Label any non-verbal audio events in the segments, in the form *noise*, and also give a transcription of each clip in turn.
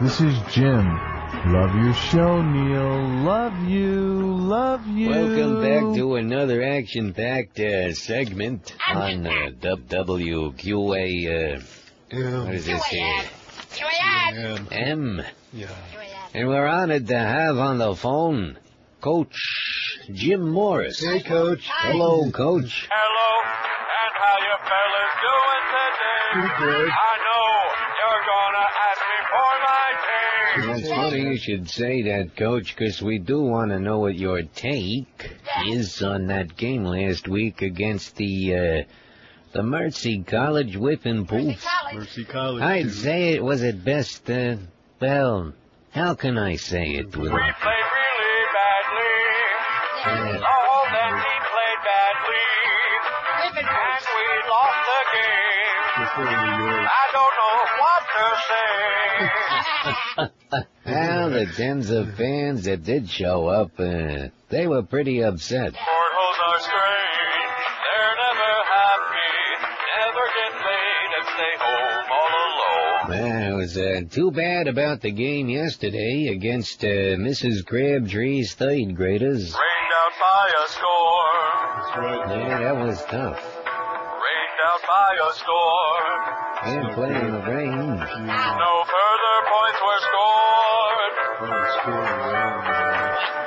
This is Jim. Love your show, Neil. Love you. Love you. Welcome back to another action-packed uh, segment on uh, WQA. Uh, what is this here? M. Yeah. And we're honored to have on the phone Coach Jim Morris. Hey, Coach. Hello, Coach. Hello, and how are you fellas doing today? Pretty good. I It's funny you should say that, Coach, 'cause we do want to know what your take is on that game last week against the uh, the Mercy College Whipping Poofs. Mercy College. I'd too. say it was at best, uh, well, how can I say it We a... played really badly. Yeah. Oh, then we played badly. And we lost the game. Before New York. I don't know what to say. *laughs* Well, the tens of fans that did show up, uh, they were pretty upset. Mortals are strange. They're never happy. Never get laid and stay home all alone. Well, it was uh, too bad about the game yesterday against uh, Mrs. Crabtree's third graders. Rained out by a score. Right. Yeah, that was tough. Rained out by a score. And playing in the rain. No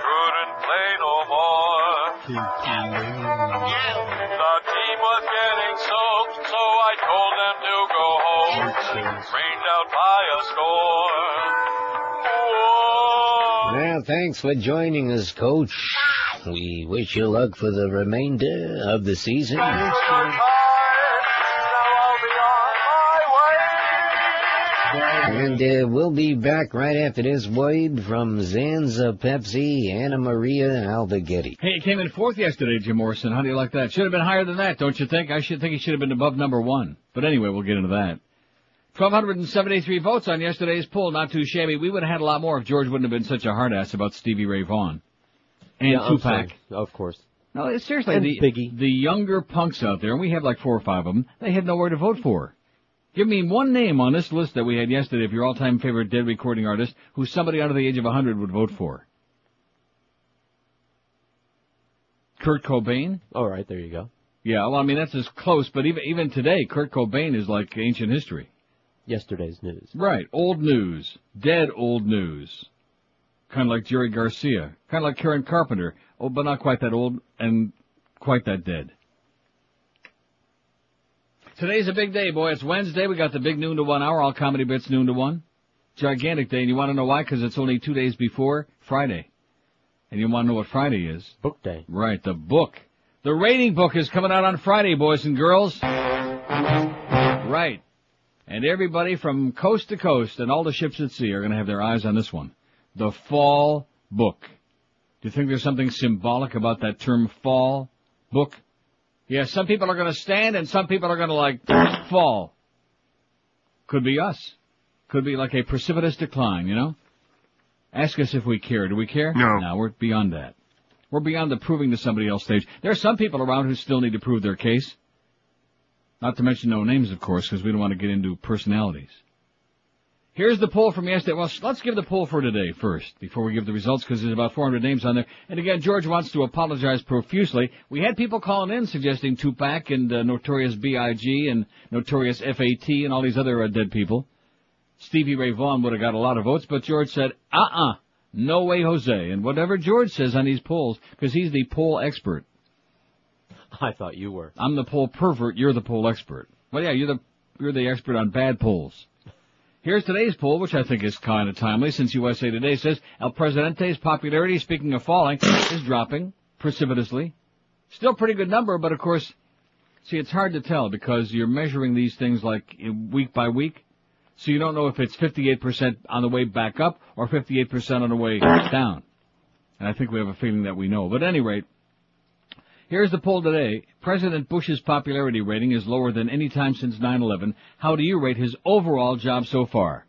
Couldn't play no more. The team was getting soaked, so I told them to go home. Rained out by a score. Whoa. Well, thanks for joining us, Coach. We wish you luck for the remainder of the season. And uh, we'll be back right after this word from Zanza Pepsi, Anna Maria Alvagetti. Hey, it came in fourth yesterday, Jim Morrison. How do you like that? Should have been higher than that, don't you think? I should think he should have been above number one. But anyway, we'll get into that. 1,273 votes on yesterday's poll. Not too shabby. We would have had a lot more if George wouldn't have been such a hard ass about Stevie Ray Vaughan. And Yeah, I'm Tupac. Of course. No, seriously, And the, Biggie. the younger punks out there, and we have like four or five of them, they had nowhere to vote for. Give me one name on this list that we had yesterday of your all-time favorite dead recording artist who somebody under the age of 100 would vote for. Kurt Cobain? All right, there you go. Yeah, well, I mean, that's as close, but even, even today, Kurt Cobain is like ancient history. Yesterday's news. Right, old news. Dead old news. Kind of like Jerry Garcia. Kind of like Karen Carpenter. Oh, but not quite that old and quite that dead. Today's a big day, boy. It's Wednesday. We got the big noon to one hour. All comedy bits noon to one. Gigantic day. And you want to know why? Because it's only two days before Friday. And you want to know what Friday is? Book day. Right, the book. The rating book is coming out on Friday, boys and girls. Right. And everybody from coast to coast and all the ships at sea are going to have their eyes on this one. The fall book. Do you think there's something symbolic about that term fall book? Yeah, some people are going to stand and some people are going to like fall. Could be us. Could be like a precipitous decline, you know? Ask us if we care. Do we care? No. No, we're beyond that. We're beyond the proving to somebody else stage. There are some people around who still need to prove their case. Not to mention no names, of course, because we don't want to get into personalities. Here's the poll from yesterday. Well, let's give the poll for today first, before we give the results, because there's about 400 names on there. And again, George wants to apologize profusely. We had people calling in suggesting Tupac and uh, Notorious B.I.G. and Notorious F.A.T. and all these other uh, dead people. Stevie Ray Vaughan would have got a lot of votes, but George said, uh-uh, no way, Jose. And whatever George says on these polls, because he's the poll expert. I thought you were. I'm the poll pervert, you're the poll expert. Well, yeah, you're the, you're the expert on bad polls. Here's today's poll, which I think is kind of timely, since USA Today says El Presidente's popularity, speaking of falling, is dropping precipitously. Still pretty good number, but of course, see, it's hard to tell because you're measuring these things like week by week. So you don't know if it's 58% on the way back up or 58% on the way down. And I think we have a feeling that we know. But at any rate, here's the poll today. President Bush's popularity rating is lower than any time since 9-11. How do you rate his overall job so far?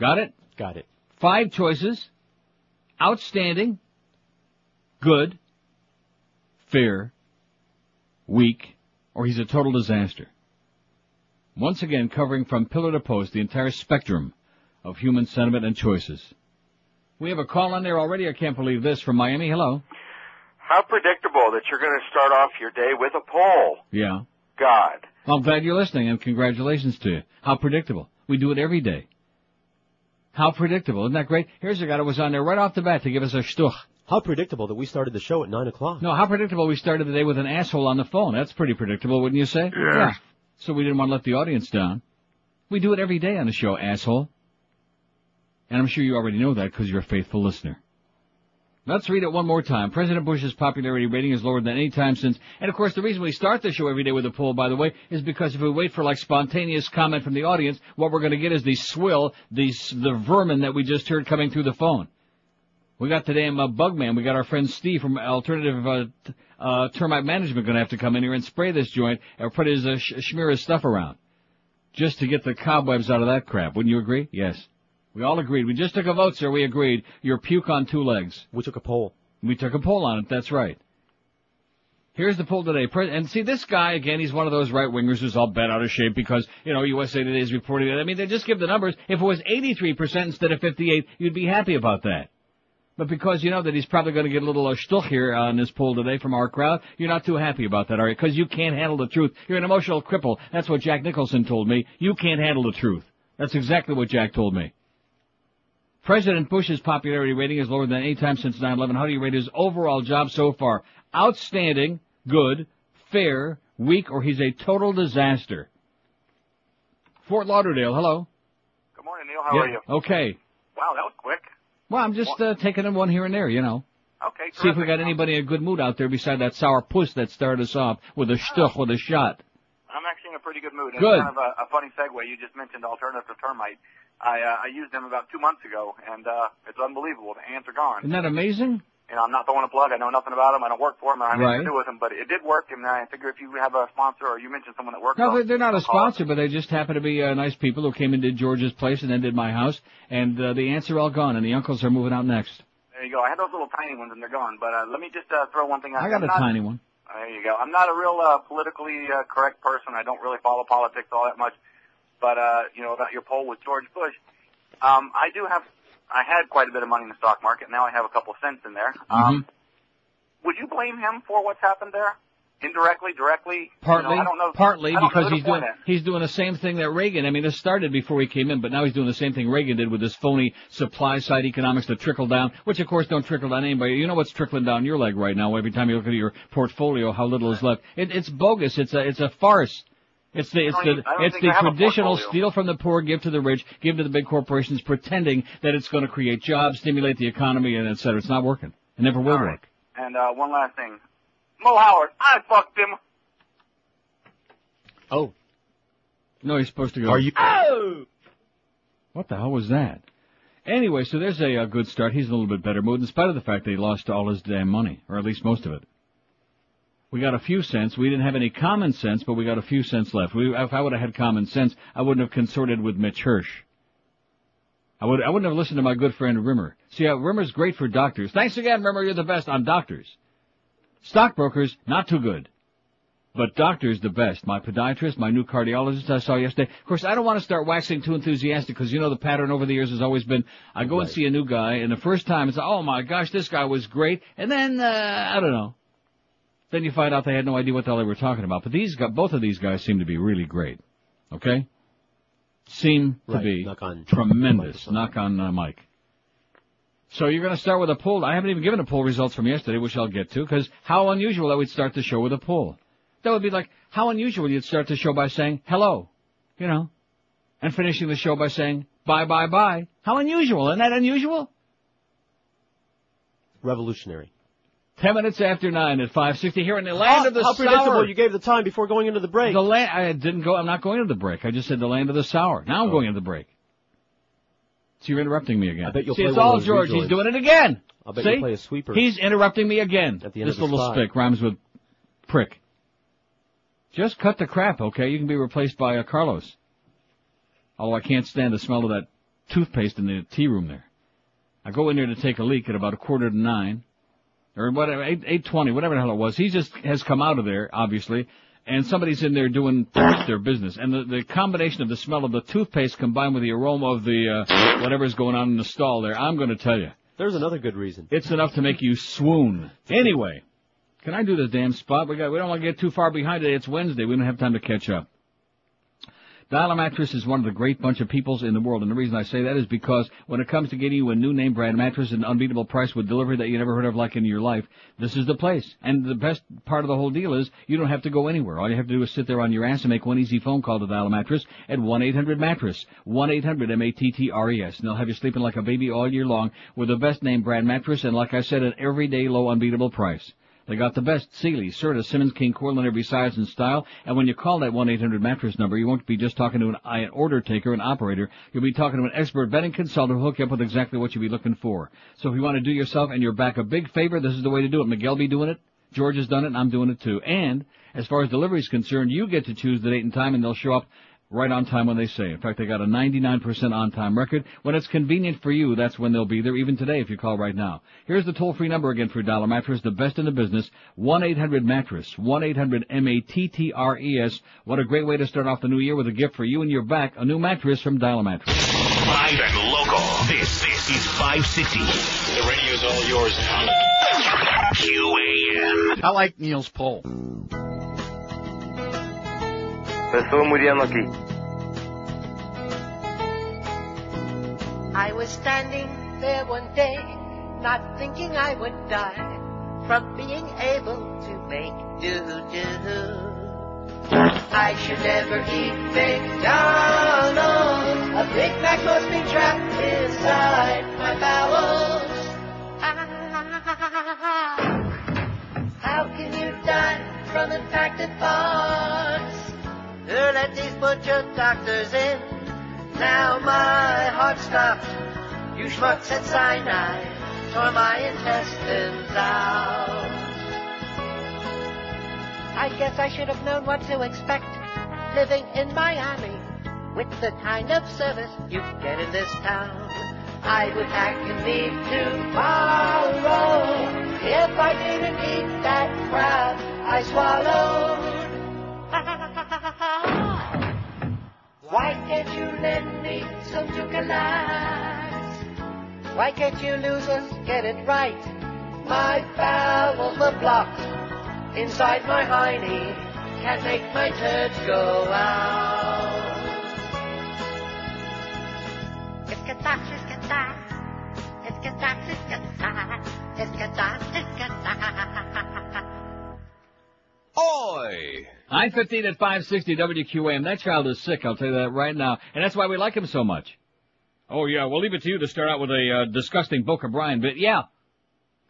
Got it? Got it. Five choices. Outstanding. Good. Fair. Weak. Or he's a total disaster. Once again, covering from pillar to post the entire spectrum of human sentiment and choices. We have a call on there already. I can't believe this from Miami. Hello. How predictable that you're going to start off your day with a poll. Yeah. God. Well, I'm glad you're listening and congratulations to you. How predictable. We do it every day. How predictable. Isn't that great? Here's a guy that was on there right off the bat to give us a shtuch. How predictable that we started the show at 9 o'clock. No, how predictable we started the day with an asshole on the phone. That's pretty predictable, wouldn't you say? Yeah. So we didn't want to let the audience down. We do it every day on the show, asshole. And I'm sure you already know that because you're a faithful listener. Let's read it one more time. President Bush's popularity rating is lower than any time since, and of course the reason we start the show every day with a poll, by the way, is because if we wait for like spontaneous comment from the audience, what we're going to get is the swill, the the vermin that we just heard coming through the phone. We got damn uh, bug man. We got our friend Steve from Alternative uh, uh, Termite Management going to have to come in here and spray this joint or put his uh, sh- smear his stuff around, just to get the cobwebs out of that crap. Wouldn't you agree? Yes. We all agreed. We just took a vote, sir. We agreed. You're puke on two legs. We took a poll. We took a poll on it. That's right. Here's the poll today. And see, this guy, again, he's one of those right wingers who's all bent out of shape because, you know, USA Today is reporting it. I mean, they just give the numbers. If it was 83% instead of 58, you'd be happy about that. But because you know that he's probably going to get a little uh, shtuch here on this poll today from our crowd, you're not too happy about that, are you? Because you can't handle the truth. You're an emotional cripple. That's what Jack Nicholson told me. You can't handle the truth. That's exactly what Jack told me. President Bush's popularity rating is lower than any time since 9/11. How do you rate his overall job so far? Outstanding, good, fair, weak, or he's a total disaster. Fort Lauderdale, hello. Good morning, Neil. How Yeah, are you? Okay. Wow, that was quick. Well, I'm just uh, taking them one here and there, you know. Okay, See if we got anybody in a good mood out there beside that sour puss that started us off with a shtuch, with a shot. I'm actually in a pretty good mood. Good. Kind of a, a funny segue. You just mentioned alternative termite. I uh, I used them about two months ago, and uh, it's unbelievable. The ants are gone. Isn't that amazing? You know, I'm not throwing a plug. I know nothing about them. I don't work for them. I have Right. nothing to do with them. But it did work, and I figure if you have a sponsor or you mentioned someone that works. No, they're, not a sponsor, but they just happen to be uh, nice people who came did George's place and then did my house, and uh, the ants are all gone, and the uncles are moving out next. There you go. I had those little tiny ones, and they're gone. But uh, let me just uh, throw one thing out. I got I'm a not- tiny one. There you go. I'm not a real uh, politically uh, correct person. I don't really follow politics all that much. But uh, you know about your poll with George Bush, um, I do have. I had quite a bit of money in the stock market. Now I have a couple of cents in there. Um, Mhm. would you blame him for what's happened there? Indirectly, directly? Partly, You know, I don't know. partly don't because know he's doing at. he's doing the same thing that Reagan. I mean, this started before he came in, but now he's doing the same thing Reagan did with this phony supply side economics that trickle down, which of course don't trickle down anybody. You know what's trickling down your leg right now? Every time you look at your portfolio, how little is left. It, it's bogus. It's a it's a farce. It's the it's the even- I don't it's the I have a traditional steal from the poor, give to the rich, give to the big corporations, pretending that it's going to create jobs, stimulate the economy, and et cetera. It's not working. It never will All right. work. And uh, one last thing. Mo Howard, I fucked him. Oh. No, he's supposed to go. Are you? Oh! What the hell was that? Anyway, so there's a, uh good start. He's in a little bit better mood in spite of the fact that he lost all his damn money, or at least most of it. We got a few cents. We didn't have any common sense, but we got a few cents left. We, if I would have had common sense, I wouldn't have consorted with Mitch Hirsch. I would I wouldn't have listened to my good friend Rimmer. See, uh, Rimmer's great for doctors. Thanks again, Rimmer. You're the best on doctors. Stockbrokers, not too good. But doctors, the best. My podiatrist, my new cardiologist I saw yesterday. Of course, I don't want to start waxing too enthusiastic because you know the pattern over the years has always been I go and see a new guy, and the first time it's oh my gosh, this guy was great, and then uh, I don't know. Then you find out they had no idea what the hell they were talking about. But these guys, both of these guys seem to be really great. Okay, seem to be Knock on tremendous. Knock on uh, Mike. So you're going to start with a poll. I haven't even given the poll results from yesterday, which I'll get to, because how unusual that we'd start the show with a poll. That would be like how unusual you'd start the show by saying hello, you know, and finishing the show by saying bye bye bye. How unusual? Isn't that unusual? Revolutionary. Ten minutes after nine at five sixty here in the land how, of the how predictable you gave the time before going into the break. The land. I didn't go. I'm not going to the break. I just said the land of the sour. Now I'm Oh. going to the break. So you're interrupting me again. I bet you'll See, play it's one of all those George. He's doing it again. I'll bet See? you'll play a sweeper. He's interrupting me again. At the end this of the little spot. spick rhymes with prick. Just cut the crap, okay? You can be replaced by a Carlos. Although I can't stand the smell of that toothpaste in the tea room there. I go in there to take a leak at about a quarter to nine, or whatever, eight eight twenty, whatever the hell it was. He just has come out of there, obviously, and somebody's in there doing *coughs* their business. And the, the combination of the smell of the toothpaste combined with the aroma of the uh, whatever's going on in the stall there, I'm going to tell you, There's another good reason. it's enough to make you swoon. Anyway, can I do this damn spot? We got we don't want to get too far behind it. It's Wednesday. We don't have time to catch up. Dial Mattress is one of the great bunch of peoples in the world, and the reason I say that is because when it comes to getting you a new name brand mattress at an unbeatable price with delivery that you never heard of like in your life, this is the place. And the best part of the whole deal is you don't have to go anywhere. All you have to do is sit there on your ass and make one easy phone call to Dial Mattress at 1-800-MATTRESS. 1-800-M-A-T-T-R-E-S. And they'll have you sleeping like a baby all year long with the best name brand mattress and like I said, an everyday low unbeatable price. They got the best Sealy, Serta, Simmons, King Koil in every size and style. And when you call that 1-800-mattress number, you won't be just talking to an, an order taker, an operator. You'll be talking to an expert bedding consultant who'll hook you up with exactly what you'll be looking for. So if you want to do yourself and your back a big favor, this is the way to do it. Miguel be doing it. George has done it, and I'm doing it too. And as far as delivery is concerned, you get to choose the date and time, and they'll show up right on time when they say. In fact, they got a 99% on-time record. When it's convenient for you, that's when they'll be there, even today if you call right now. Here's the toll-free number again for Dial Mattress, the best in the business, 1-800-MATTRESS, 1-800-M-A-T-T-R-E-S. What a great way to start off the new year with a gift for you and your back, a new mattress from Dial Mattress. Live and local. This, this is 560. The radio's all yours now. QAM. I like Neil's poll. Muriendo aqui. I was standing there one day, not thinking I would die from being able to make do-do. I should never eat McDonald's. A Big Mac must be trapped inside my bowels. Ah, how can you die from impacted parts? Who let these butcher doctors in? Now my heart stopped. You schmucks said cyanide tore my intestines out. I guess I should have known what to expect living in Miami with the kind of service you get in this town. I would hack and leave tomorrow if I didn't eat that crab I swallowed. Can't you lend me some Dulcolax? Why can't you losers get it right? My bowels were blocked inside my hiney. Can't make my turds go out. I-15 at 560 WQAM. That child is sick, I'll tell you that right now. And that's why we like him so much. Oh, yeah. We'll leave it to you to start out with a uh, disgusting Boca Brian bit. Yeah,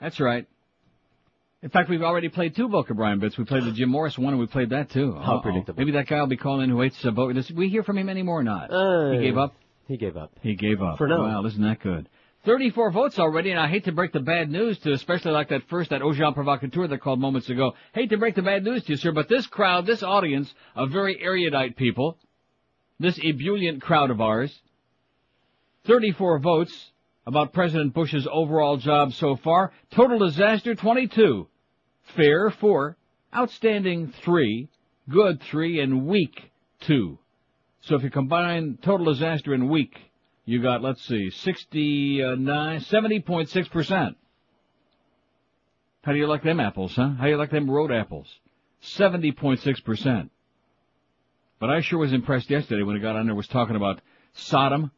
that's right. In fact, we've already played two Boca Brian bits. We played the Jim Morris one, and we played that too. How Uh-oh. predictable. Maybe that guy will be calling in who hates uh, Boca. Does we hear from him anymore or not? Uh, he gave up. He gave up. He gave up. For now. Wow, isn't that good? 34 votes already, and I hate to break the bad news to, especially like that first, that agent provocateur that called moments ago. Hate to break the bad news to you, sir, but this crowd, this audience of very erudite people, this ebullient crowd of ours, 34 votes about President Bush's overall job so far. Total disaster, 22. Fair, 4. Outstanding, 3. Good, 3. And weak, 2. So if you combine total disaster and weak, you got, let's see, 69, 70.6%. How do you like them apples, huh? How do you like them road apples? 70.6%. But I sure was impressed yesterday when he got on there was talking about Saddam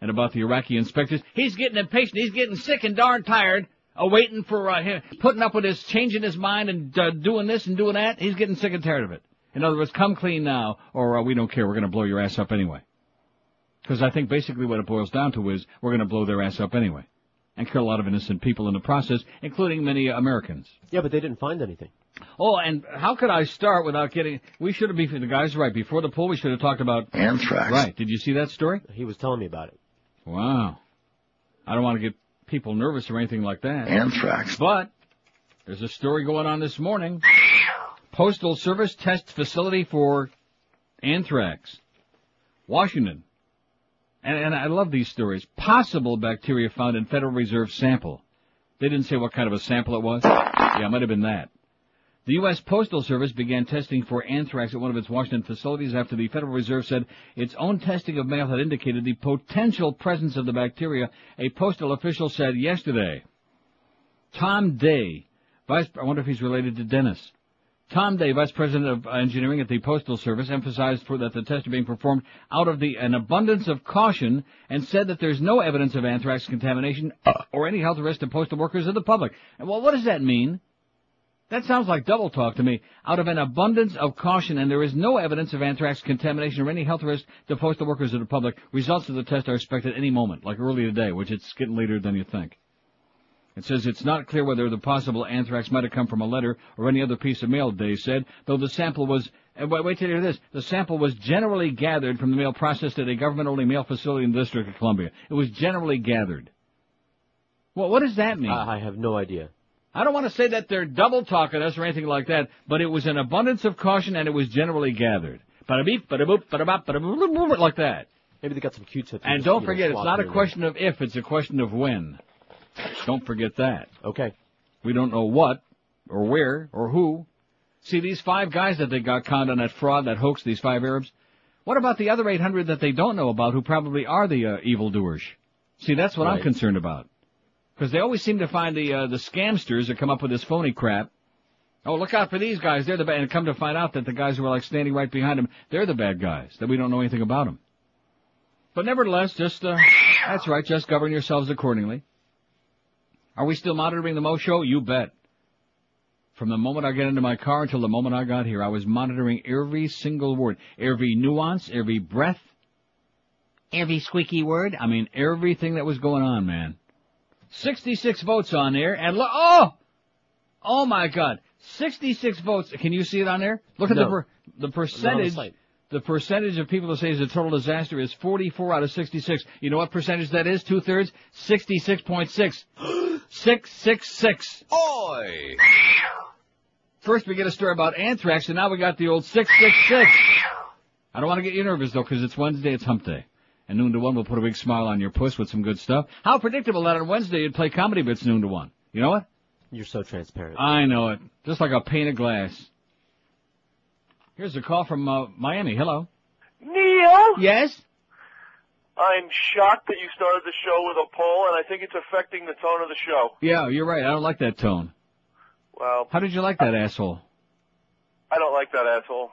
and about the Iraqi inspectors. He's getting impatient. He's getting sick and darn tired of waiting for uh, him, putting up with his changing his mind and uh, doing this and doing that. He's getting sick and tired of it. In other words, come clean now, or uh, we don't care. We're going to blow your ass up anyway. Because I think basically what it boils down to is we're going to blow their ass up anyway, and kill a lot of innocent people in the process, including many Americans. Yeah, but they didn't find anything. Oh, and how could I start without getting? We should have been. The guy's right. Before the poll, we should have talked about Anthrax. Right? Did you see that story? He was telling me about it. Wow. I don't want to get people nervous or anything like that. Anthrax. But there's a story going on this morning. Postal Service test facility for anthrax. Washington. And, and I love these stories. Possible bacteria found in Federal Reserve sample. They didn't say what kind of a sample it was. Yeah, it might have been that. The U.S. Postal Service began testing for anthrax at one of its Washington facilities after the Federal Reserve said its own testing of mail had indicated the potential presence of the bacteria, a postal official said yesterday. Tom Day, vice, I wonder if he's related to Dennis. Tom Day, Vice President of Engineering at the Postal Service, emphasized that the tests are being performed out of the, an abundance of caution and said that there's no evidence of anthrax contamination or any health risk to postal workers or the public. Well, what does that mean? That sounds like double talk to me. Out of an abundance of caution, and there is no evidence of anthrax contamination or any health risk to postal workers or the public. Results of the test are expected any moment, like early today, which it's getting later than you think. It says it's not clear whether the possible anthrax might have come from a letter or any other piece of mail, Day said, though the sample was, and wait, wait till you hear this, the sample was generally gathered from the mail processed at a government-only mail facility in the District of Columbia. It was generally gathered. Well, what does that mean? I, I have no idea. I don't want to say that they're double talking us or anything like that, but it was an abundance of caution and it was generally gathered. Bada beep, bada boop, bada bop, bada boop, boop, boop, like that. Maybe they got some Q-tips. And don't forget, it's not a question of if, it's a question of when. Don't forget that. Okay. We don't know what, or where, or who. See, these five guys that they got conned on that fraud, that hoax, these five Arabs, what about the other 800 that they don't know about who probably are the uh, evildoers? See, that's what I'm concerned about. Because they always seem to find the uh, the scamsters that come up with this phony crap. Oh, look out for these guys. They're the bad. And come to find out that the guys who are like standing right behind them, they're the bad guys. That we don't know anything about them. But nevertheless, just uh, that's right. Just govern yourselves accordingly. Are we still monitoring the Mo Show? You bet. From the moment I get into my car until the moment I got here, I was monitoring every single word, every nuance, every breath, every squeaky word. I mean, everything that was going on, man. 66 votes on there, and look, oh! Oh my god. 66 votes. Can you see it on there? Look at the No. the on the percentage. Site. The percentage of people that say it's a total disaster is 44 out of 66. You know what percentage that is? Two thirds? 66.6. *gasps* 666. Oi! First we get a story about anthrax, and now we got the old 666. I don't want to get you nervous though, because it's Wednesday, it's hump day. And noon to one will put a big smile on your puss with some good stuff. How predictable that on Wednesday you'd play comedy bits noon to one. You know what? You're so transparent. I know it. Just like a pane of glass. Here's a call from uh, Miami. Hello. Neil, Yes? I'm shocked that you started the show with a poll, and I think it's affecting the tone of the show. Yeah, you're right. I don't like that tone. Well, How did you like that asshole? I don't like that asshole.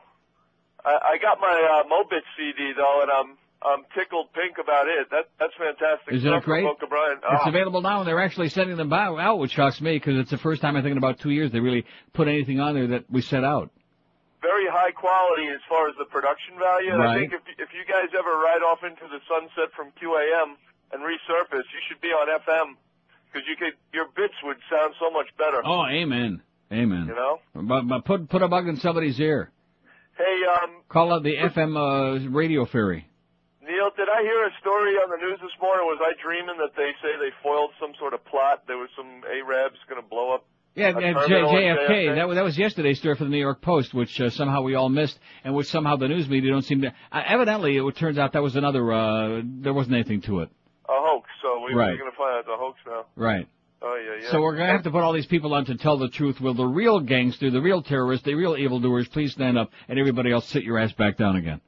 I, I got my uh, Mobit CD though, and I'm I'm tickled pink about it. That that's fantastic. Isn't stuff it great? Boca Brian. It's Oh, available now, and they're actually sending them out, out, which shocks me because it's the first time I think in about two years they really put anything on there that we set out. Very high quality as far as the production value. And I think if if you guys ever ride off into the sunset from QAM and resurface, you should be on FM because you could your bits would sound so much better. Oh, amen, amen. You know. But, but put put a bug in somebody's ear. Hey, um, Call it the FM uh, radio ferry. Neil, did I hear a story on the news this morning? Was I dreaming that they say they foiled some sort of plot? There was some Arabs going to blow up. Yeah, J- at JFK. That was that was yesterday's story for the New York Post, which uh, somehow we all missed, and which somehow the news media don't seem to. Uh, evidently, it turns out that was another. uh There wasn't anything to it. A hoax. So we, Right. we're going to find out it's a hoax now. Right. Oh yeah, yeah. So we're going to have to put all these people on to tell the truth. Will the real gangster, the real terrorist, the real evildoers please stand up, and everybody else sit your ass back down again?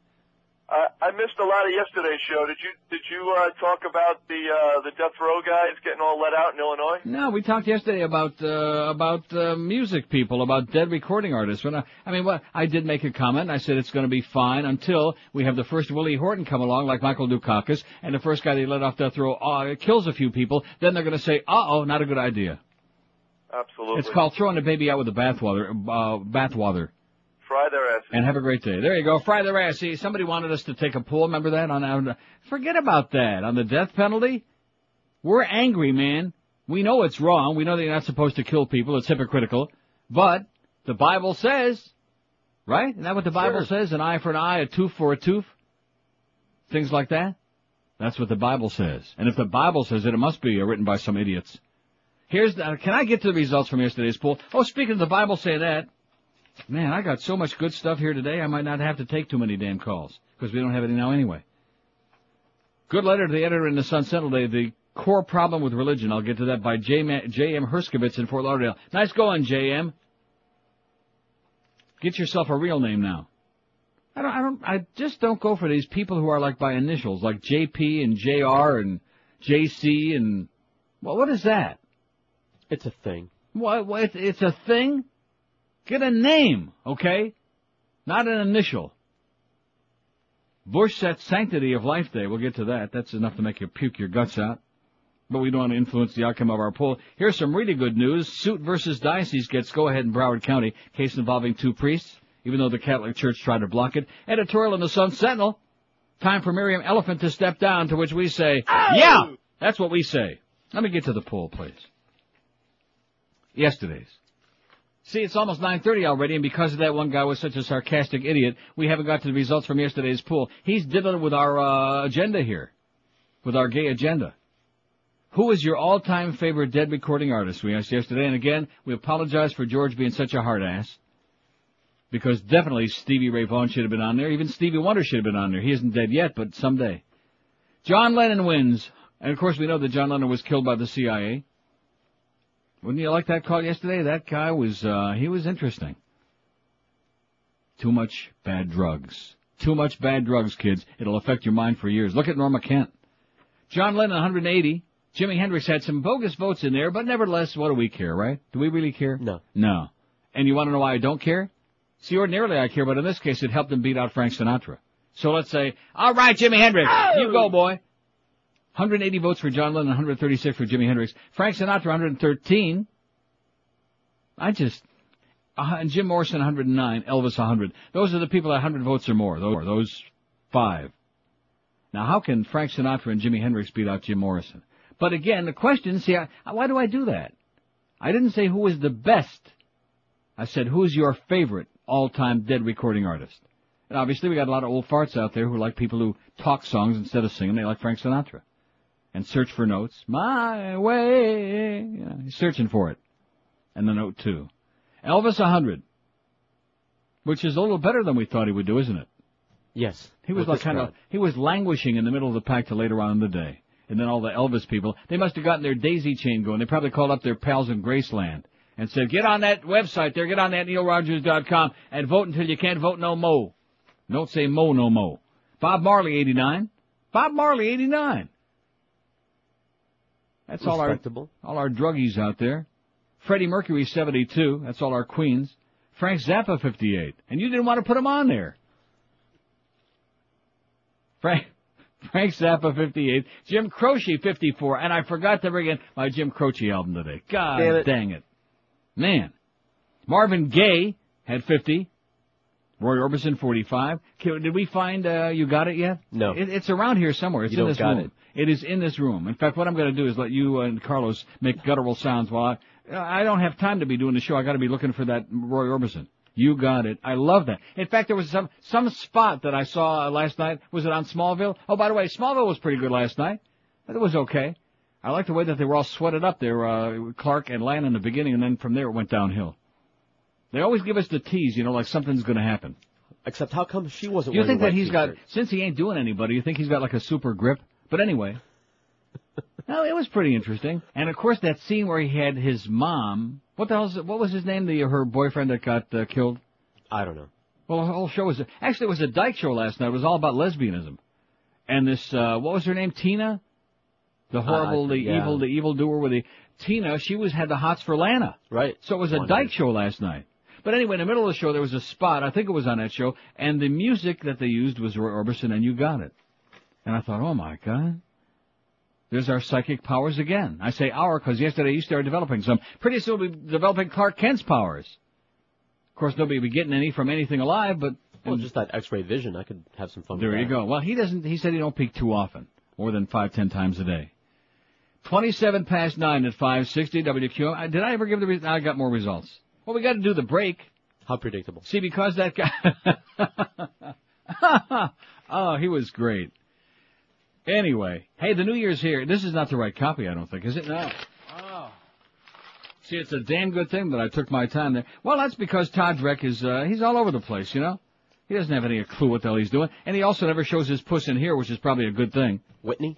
I, I missed a lot of yesterday's show. Did you did you uh, talk about the uh, the death row guys getting all let out in Illinois? No, we talked yesterday about uh, about uh, music people, about dead recording artists. When I, I mean, what I did make a comment. I said it's going to be fine until we have the first Willie Horton come along, like Michael Dukakis, and the first guy they let off death row uh, kills a few people. Then they're going to say, "Uh oh, not a good idea." Absolutely. It's called throwing the baby out with the bathwater. Uh, bathwater. Fry their asses. And have a great day. There you go. Fry their ass. See, somebody wanted us to take a poll. Remember that on, on forget about that on the death penalty. We're angry, man. We know it's wrong. We know that you're not supposed to kill people. It's hypocritical. But the Bible says, right? Isn't that what the Bible Sure. says? An eye for an eye, a tooth for a tooth. Things like that. That's what the Bible says. And if the Bible says it, it must be uh, written by some idiots. Here's the, can I get to the results from yesterday's poll? Oh, speaking of the Bible say that, man, I got so much good stuff here today, I might not have to take too many damn calls, because we don't have any now anyway. Good letter to the editor in the Sun Sentinel today, the core problem with religion. I'll get to that by J. J.M. Herskovitz in Fort Lauderdale. Nice going, J.M. Get yourself a real name now. I don't, I don't, I just don't go for these people who are like by initials, like JP and JR and JC and, well, what is that? It's a thing. What, what, it's, it's a thing? Get a name, okay? Not an initial. Bush set sanctity of life day. We'll get to that. That's enough to make you puke your guts out. But we don't want to influence the outcome of our poll. Here's some really good news. Suit versus diocese gets go ahead in Broward County. Case involving two priests, even though the Catholic Church tried to block it. Editorial in the Sun Sentinel. Time for Miriam Oliphant to step down, to which we say, yeah! That's what we say. Let me get to the poll, please. Yesterday's. See, it's almost 9.30 already, and because of that one guy was such a sarcastic idiot, we haven't got to the results from yesterday's pool. He's diddling with our, uh, agenda here. With our gay agenda. Who is your all-time favorite dead recording artist? We asked yesterday, and again, we apologize for George being such a hard ass. Because definitely Stevie Ray Vaughan should have been on there. Even Stevie Wonder should have been on there. He isn't dead yet, but someday. John Lennon wins. And of course we know that John Lennon was killed by the CIA. Wouldn't you like that call yesterday? That guy was, uh, he was interesting. Too much bad drugs. Too much bad drugs, kids. It'll affect your mind for years. Look at Norma Kent. John Lennon, 180. Jimi Hendrix had some bogus votes in there, but nevertheless, what do we care, right? Do we really care? No. No. And you want to know why I don't care? See, ordinarily I care, but in this case it helped him beat out Frank Sinatra. So let's say, alright, Jimi Hendrix, you go, boy. 180 votes for John Lennon, 136 for Jimi Hendrix. Frank Sinatra, 113. I just, uh, and Jim Morrison, 109. Elvis, 100. Those are the people at 100 votes or more. Those, those five. Now, how can Frank Sinatra and Jimi Hendrix beat out Jim Morrison? But again, the question, see, I, why do I do that? I didn't say who was the best. I said, who's your favorite all-time dead recording artist? And obviously we got a lot of old farts out there who like people who talk songs instead of singing. They like Frank Sinatra. And search for notes. My way. You know, he's searching for it. And the note too. Elvis 100. Which is a little better than we thought he would do, isn't it? Yes. He was like kind of, he was languishing in the middle of the pack till later on in the day. And then all the Elvis people, they must have gotten their daisy chain going. They probably called up their pals in Graceland and said, get on that website there, get on that neilrogers.com and vote until you can't vote no mo. Don't say mo no mo. Bob Marley, 89. Bob Marley, 89. That's all our, all our druggies out there. Freddie Mercury, 72. That's all our queens. Frank Zappa, 58. And you didn't want to put him on there. Frank, *laughs* Frank Zappa, 58. Jim Croce, 54. And I forgot to bring in my Jim Croce album today. God Damn it. dang it. Man. Marvin Gaye had 50. Roy Orbison, 45. Ki- Did we find, uh, you got it yet? No. It, it's around here somewhere. It's You in this room. it. It is in this room. In fact, what I'm going to do is let you and Carlos make guttural sounds while I, I don't have time to be doing the show. I got to be looking for that Roy Orbison. You got it. I love that. In fact, there was some some spot that I saw uh, last night. Was it on Smallville? Oh, by the way, Smallville was pretty good last night. It was okay. I like the way that they were all sweated up there, uh, Clark and Lan in the beginning, and then from there it went downhill. They always give us the tease, you know, like something's going to happen. Except how come she wasn't You think that he's got, since he ain't doing anybody, you think he's got like a super grip? But anyway. *laughs* no, it was pretty interesting. And of course that scene where he had his mom, what the hell's, what was his name, the, her boyfriend that got uh, killed? I don't know. Well, the whole show was, actually it was a dyke show last night. It was all about lesbianism. And this, uh, what was her name? Tina? The horrible, the yeah. evil, the evil doer with the, Tina, she was, had the hots for Lana. Right. So it was a dyke show last night. But anyway, in the middle of the show, there was a spot. I think it was on that show, and the music that they used was Roy Orbison, and you got it. And I thought, oh my god, there's our psychic powers again. I say our because yesterday you started developing some. Pretty soon we'll be developing Clark Kent's powers. Of course, nobody will be getting any from anything alive, but Well, just that X-ray vision, I could have some fun. With that. There you go. Well, he doesn't. He said he don't peek too often, more than five, ten times a day. Twenty-seven past nine at five sixty WQM. I- uh, Did I ever give the? Re- I got more results. Well, we got to do the break. How predictable. See, because that guy. *laughs* oh, he was great. Anyway, hey, the New Year's here. This is not the right copy, I don't think, is it? No. Oh. See, it's a damn good thing that I took my time there. Well, that's because Todd Dreck is, uh, he's all over the place, you know? He doesn't have any clue what the hell he's doing. And he also never shows his puss in here, which is probably a good thing. Whitney?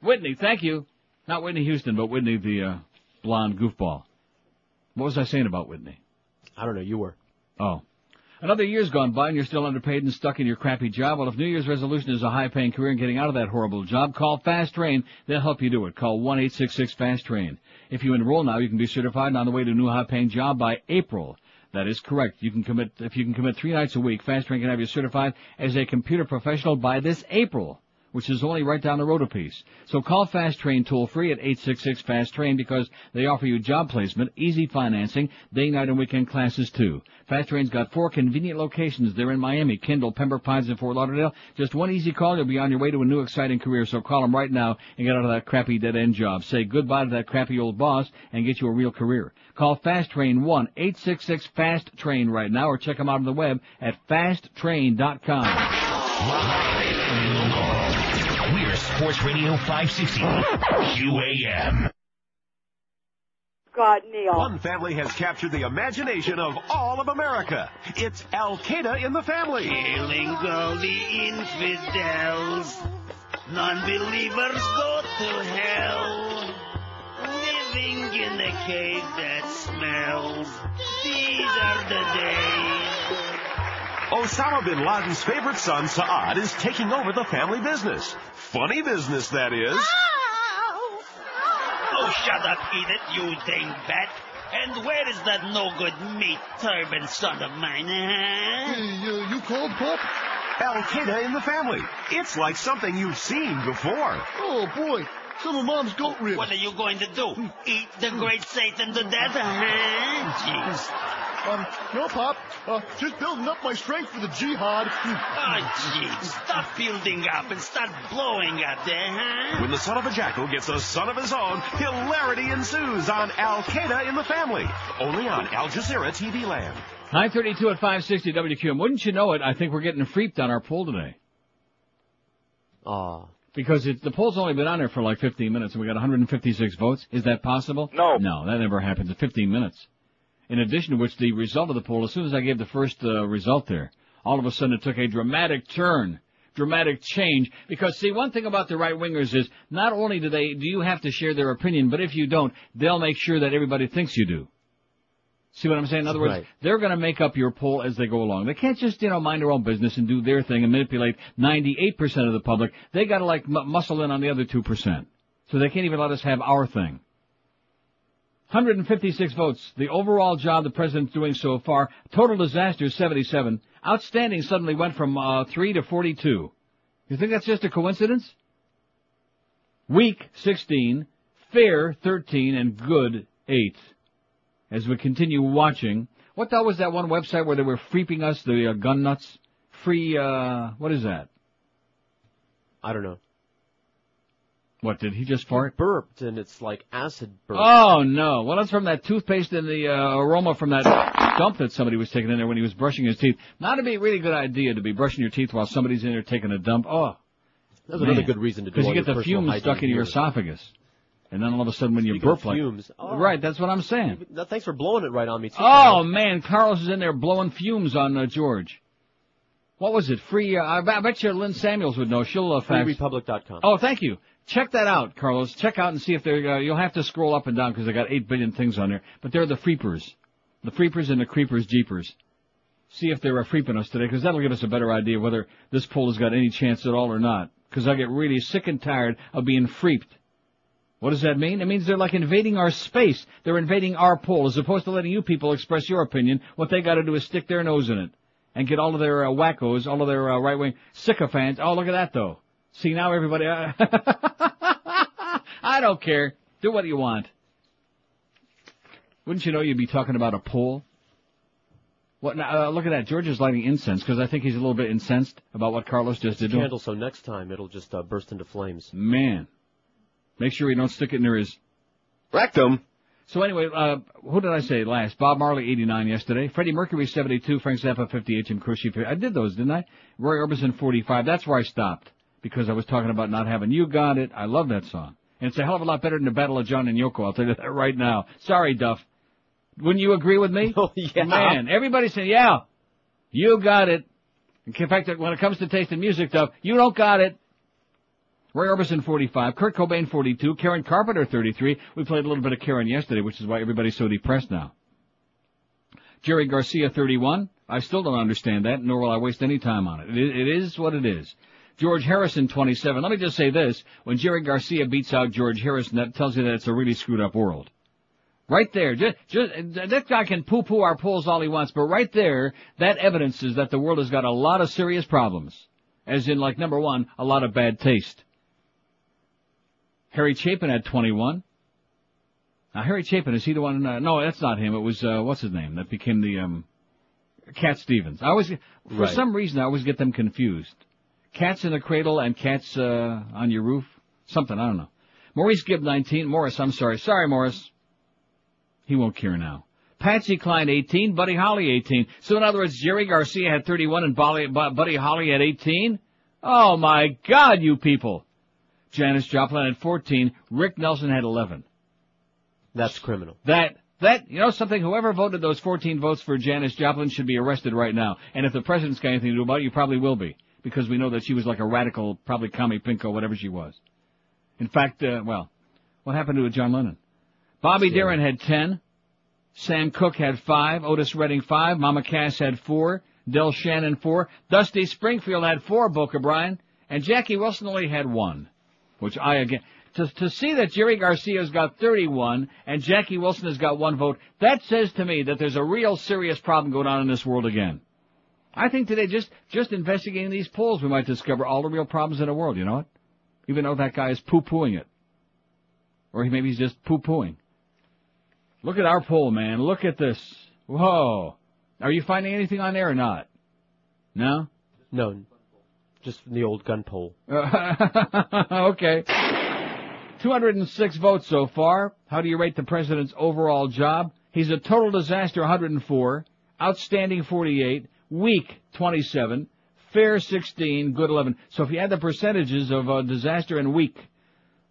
Whitney, thank you. Not Whitney Houston, but Whitney the, uh, blonde goofball. What was I saying about Whitney? I don't know. You were. Oh. Another year's gone by and you're still underpaid and stuck in your crappy job. Well, if New Year's resolution is a high-paying career and getting out of that horrible job, call Fast Train. They'll help you do it. Call 1-866-FAST-TRAIN. If you enroll now, you can be certified and on the way to a new high-paying job by April. That is correct. You can commit, if you can commit three nights a week, Fast Train can have you certified as a computer professional by this April which is only right down the road a piece. So call Fast Train toll free at 866 Fast Train because they offer you job placement, easy financing, day, night, and weekend classes too. Fast Train's got four convenient locations. They're in Miami, Kendall, Pembroke Pines, and Fort Lauderdale. Just one easy call, you'll be on your way to a new exciting career. So call them right now and get out of that crappy dead end job. Say goodbye to that crappy old boss and get you a real career. Call Fast Train 1 866 Fast Train right now or check them out on the web at fasttrain.com. We're Sports Radio 560 QAM. God, Neil. One family has captured the imagination of all of America. It's Al Qaeda in the family. Killing all the infidels. Non-believers go to hell. Living in a cave that smells. These are the days. Osama bin Laden's favorite son, Saad, is taking over the family business. Funny business, that is. Oh, shut up, Edith, you dingbat. And where is that no good meat turban son of mine, huh? you, you called, Pop? Al Qaeda in the family. It's like something you've seen before. Oh, boy. Some of Mom's goat ribs. What are you going to do? Eat the great Satan to death, huh? Jeez. Um, no, Pop. Uh, just building up my strength for the jihad. Oh, jeez. Stop building up and start blowing up there, huh? When the son of a jackal gets a son of his own, hilarity ensues on Al Qaeda in the family. Only on Al Jazeera TV Land. 932 at 560 WQM. Wouldn't you know it? I think we're getting freaked on our poll today. Ah. Because it, the poll's only been on there for like 15 minutes and we got 156 votes. Is that possible? No. No, that never happens in 15 minutes. In addition to which, the result of the poll, as soon as I gave the first uh, result there, all of a sudden it took a dramatic turn, dramatic change. Because see, one thing about the right wingers is not only do they do you have to share their opinion, but if you don't, they'll make sure that everybody thinks you do. See what I'm saying? In other words, Right. they're going to make up your poll as they go along. They can't just, you know, mind their own business and do their thing and manipulate 98% of the public. They got to like mu muscle in on the other 2%. So they can't even let us have our thing. 156 votes. The overall job the president's doing so far. Total disaster 77. Outstanding suddenly went from uh, 3 to 42. You think that's just a coincidence? Weak 16. Fair 13 and good 8 as we continue watching. What the hell was that one website where they were freeping us, the uh, gun nuts? Free, uh, what is that? I don't know. What, did he just fart? Burped, and it's like acid burp. Oh no! Well, that's from that toothpaste and the uh, aroma from that dump that somebody was taking in there when he was brushing his teeth. Not to be a really good idea to be brushing your teeth while somebody's in there taking a dump. Oh, That's another good reason to do it. because you get the fumes stuck in your esophagus, and then all of a sudden when you Speaking of burp like fumes, oh. right, that's what I'm saying. Thanks for blowing it right on me, too. Oh man, Carlos is in there blowing fumes on uh, George. What was it? Free? Uh, I, bet- I bet you Lynn Samuels would know. She'll uh, fax. FreeRepublic.com. Oh, thank you. Check that out, Carlos. Check out and see if they're. Uh, you'll have to scroll up and down because they got eight billion things on there. But they're the freepers, the freepers and the creepers, jeepers. See if they're freeping us today because that'll give us a better idea whether this poll has got any chance at all or not. Because I get really sick and tired of being freeped. What does that mean? It means they're like invading our space. They're invading our poll as opposed to letting you people express your opinion. What they got to do is stick their nose in it and get all of their uh, wackos, all of their uh, right wing sycophants. Oh, look at that though. See now everybody. Uh, *laughs* I don't care. Do what you want. Wouldn't you know you'd be talking about a poll? What? now, Uh, look at that. George is lighting incense because I think he's a little bit incensed about what Carlos just did. to. Candle, so next time it'll just uh, burst into flames. Man, make sure he don't stick it near his rectum. So anyway, uh, who did I say last? Bob Marley, 89 yesterday. Freddie Mercury, 72. Frank Zappa, 58. Jim Croce, I did those, didn't I? Roy Orbison, 45. That's where I stopped because I was talking about not having You Got It. I love that song. And it's a hell of a lot better than the Ballad of John and Yoko. I'll tell you *laughs* that right now. Sorry, Duff. Wouldn't you agree with me? *laughs* Oh, yeah. Man, everybody said, yeah, you got it. In fact, when it comes to tasting music, Duff, you don't got it. Roy Orbison, 45. Kurt Cobain, 42. Karen Carpenter, 33. We played a little bit of Karen yesterday, which is why everybody's so depressed now. Jerry Garcia, 31. I still don't understand that, nor will I waste any time on. It, it is what it is. George Harrison, 27. Let me just say this. When Jerry Garcia beats out George Harrison, that tells you that it's a really screwed up world. Right there. Just, just, that guy can poo-poo our polls all he wants, but right there, that evidences that the world has got a lot of serious problems. As in, like, number one, a lot of bad taste. Harry Chapin had 21. Now, Harry Chapin, is he the one? Uh, no, that's not him. It was, uh, what's his name? That became the, um, Cat Stevens. I always, for Right. some reason, I always get them confused. Cats in the cradle and cats, uh, on your roof? Something, I don't know. Maurice Gibb, 19. Morris, I'm sorry. Sorry, Morris. He won't care now. Patsy Cline, 18. Buddy Holly, 18. So in other words, Jerry Garcia had 31 and Bolly, Buddy Holly had 18? Oh my God, you people. Janis Joplin had 14. Rick Nelson had 11. That's criminal. That, that, you know something, whoever voted those 14 votes for Janis Joplin should be arrested right now. And if the president's got anything to do about it, you probably will be. Because we know that she was like a radical, probably commie pinko, whatever she was. In fact, uh, well, what happened to John Lennon? Bobby Darin had 10. Sam Cooke had 5. Otis Redding 5. Mama Cass had 4. Del Shannon 4. Dusty Springfield had 4, Boca Brian. And Jackie Wilson only had 1. Which I again, to, to see that Jerry Garcia's got 31 and Jackie Wilson has got one vote, that says to me that there's a real serious problem going on in this world again. I think today, just, just investigating these polls, we might discover all the real problems in the world, you know what? Even though that guy is poo-pooing it. Or he maybe he's just poo-pooing. Look at our poll, man. Look at this. Whoa. Are you finding anything on there or not? No? No. Just from the old gun poll. *laughs* okay. 206 votes so far. How do you rate the president's overall job? He's a total disaster, 104. Outstanding, 48. Weak, 27. Fair, 16. Good, 11. So if you add the percentages of uh, disaster and weak,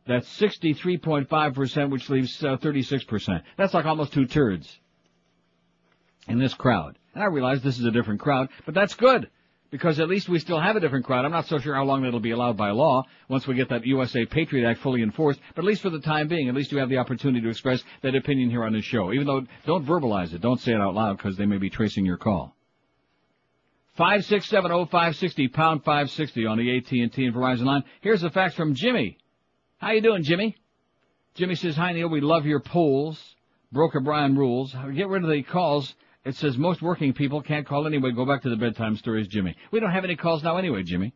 that's 63.5%, which leaves uh, 36%. That's like almost two thirds in this crowd. And I realize this is a different crowd, but that's good. Because at least we still have a different crowd. I'm not so sure how long that'll be allowed by law once we get that USA Patriot Act fully enforced. But at least for the time being, at least you have the opportunity to express that opinion here on this show. Even though, don't verbalize it. Don't say it out loud because they may be tracing your call. 5670560, pound 560 on the AT&T and Verizon line. Here's the facts from Jimmy. How you doing, Jimmy? Jimmy says, hi Neil, we love your polls. Broker Brian rules. Get rid of the calls. It says most working people can't call anyway. Go back to the bedtime stories, Jimmy. We don't have any calls now anyway, Jimmy.